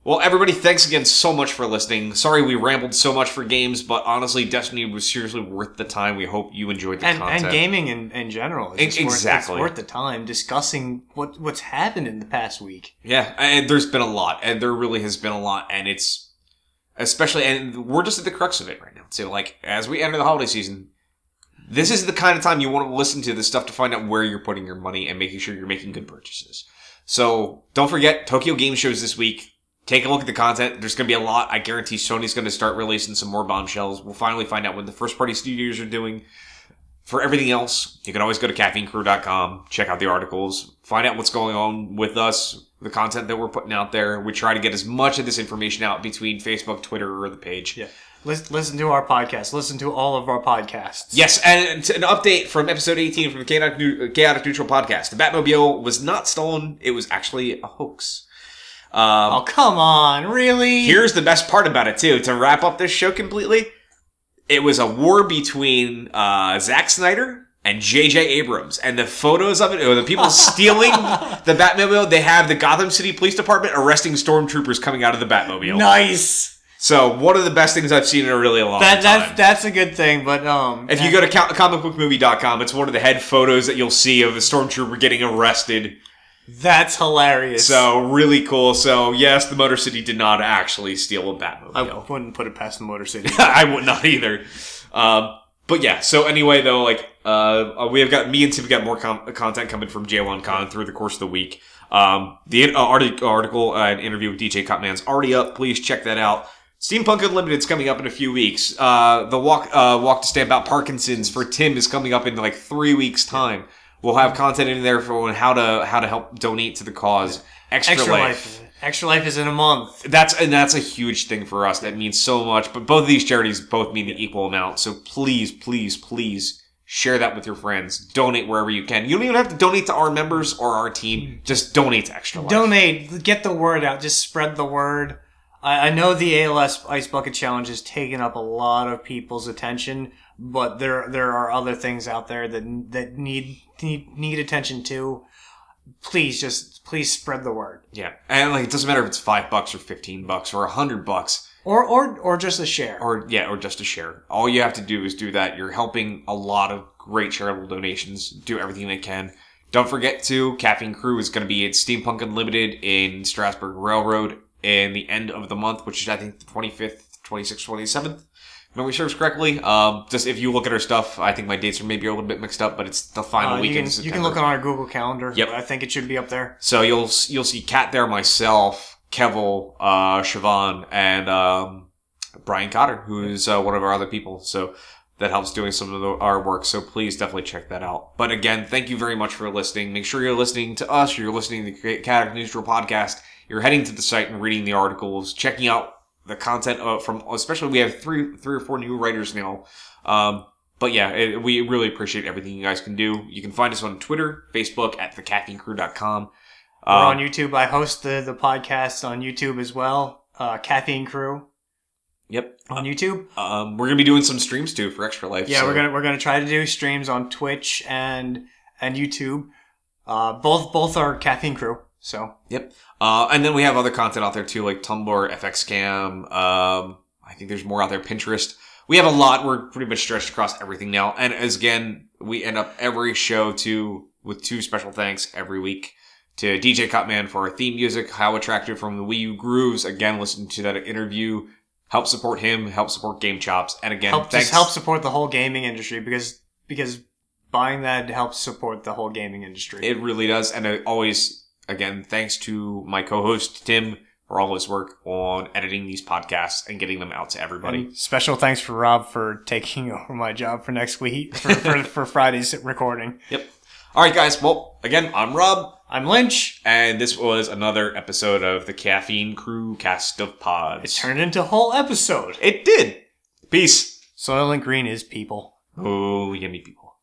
well, everybody, thanks again so much for listening. Sorry we rambled so much for games, but honestly, Destiny was seriously worth the time. We hope you enjoyed the and, content. and gaming in, in general. is Ex- just worth- exactly. it's worth the time discussing what what's happened in the past week. Yeah, and there's been a lot, and there really has been a lot, and it's especially, and we're just at the crux of it right now. So, like, as we enter the holiday season, this is the kind of time you want to listen to this stuff to find out where you're putting your money and making sure you're making good purchases. So, don't forget Tokyo Game Shows this week. Take a look at the content. There's going to be a lot. I guarantee Sony's going to start releasing some more bombshells. We'll finally find out what the first party studios are doing. For everything else, you can always go to caffeinecrew.com, check out the articles, find out what's going on with us, the content that we're putting out there. We try to get as much of this information out between Facebook, Twitter, or the page. Yeah. Listen, listen to our podcast. Listen to all of our podcasts. Yes, and an update from episode 18 from the Chaotic, Chaotic Neutral podcast. The Batmobile was not stolen, it was actually a hoax. Um, Oh come on, really? Here's the best part about it too. To wrap up this show completely, it was a war between uh, Zack Snyder and J.J. Abrams, and the photos of it, or the people stealing the Batmobile, they have the Gotham City Police Department arresting stormtroopers coming out of the Batmobile. nice. So one of the best things I've seen in a really long That time. that's that's a good thing. But um, if you go to comicbookmovie.com, it's one of the head photos that you'll see of a stormtrooper getting arrested. That's hilarious. So really cool. So yes, the Motor City did not actually steal a Batmobile. I wouldn't put it past the Motor City. I would not either. Um, but yeah, so anyway, though, like, uh, we have got, me and Tim have got more com- content coming from J1 Con through the course of the week. Um, the uh, arti- article uh, and interview with DJ Cutman's already up. Please check that out. Steampunk Unlimited is coming up in a few weeks. Uh, the walk, uh, walk to stand about Parkinson's for Tim is coming up in like three weeks time. We'll have content in there for how to, how to help donate to the cause. Extra, Extra Life. life. Extra life is in a month. That's and that's a huge thing for us. That means so much. But both of these charities both mean the equal amount. So please, please, please share that with your friends. Donate wherever you can. You don't even have to donate to our members or our team. Just donate to Extra Life. Donate. Get the word out. Just spread the word. I, I know the ALS Ice Bucket Challenge has taken up a lot of people's attention, but there there are other things out there that that need need, need attention too. Please, just please spread the word, Yeah, and like it doesn't matter if it's five bucks or fifteen bucks or a hundred bucks or or or just a share. or yeah, or just a share. All you have to do is do that. You're helping a lot of great charitable donations. Do everything they can. Don't forget to Caffeine Crew is going to be at Steampunk Unlimited in Strasburg Railroad in the end of the month, which is I think the 25th, 26th, 27th. Memory serves correctly. Um, just if you look at our stuff, I think my dates are maybe a little bit mixed up, but it's the final Uh, you, weekend. can, of you can look on our Google Calendar. Yep. I think it should be up there. So you'll you'll see Kat there, myself, Kevel, uh, Siobhan, and um, Brian Cotter, who's uh, one of our other people. So that helps doing some of the, our work. So please definitely check that out. But again, thank you very much for listening. Make sure you're listening to us. You're listening to the Chaotic Neutral podcast. You're heading to the site and reading the articles, checking out the content uh, from. Especially, we have three three or four new writers now. Um, but yeah, it, we really appreciate everything you guys can do. You can find us on Twitter, Facebook at thecaffeinecrew.com. We're Um, on YouTube. I host the, the podcast on YouTube as well. Uh, Caffeine Crew Yep. on YouTube. Um, we're gonna be doing some streams too for Extra Life. Yeah, so- we're gonna we're gonna try to do streams on Twitch and and YouTube. Uh, both both are Caffeine Crew. So Yep. Uh, and then we have other content out there too, like Tumblr, FX Scam. Um, I think there's more out there. Pinterest. We have a lot. We're pretty much stretched across everything now. And as again, we end up every show too with two special thanks every week to DJ Cutman for our theme music. How attractive from the Wii U Grooves. Again, listen to that interview. Help support him. Help support Game Chops. And again, help thanks. help support the whole gaming industry because because buying that helps support the whole gaming industry. It really does. And I always, again, thanks to my co-host Tim for all his work on editing these podcasts and getting them out to everybody. And special thanks for Rob for taking over my job for next week for, for, for Friday's recording. Yep. All right, guys. Well, again, I'm Rob, I'm Lynch. and this was another episode of the Caffeine Crew Cast of Pods. It turned into a whole episode. It did. Peace. Soylent Green is people. Oh, yummy people.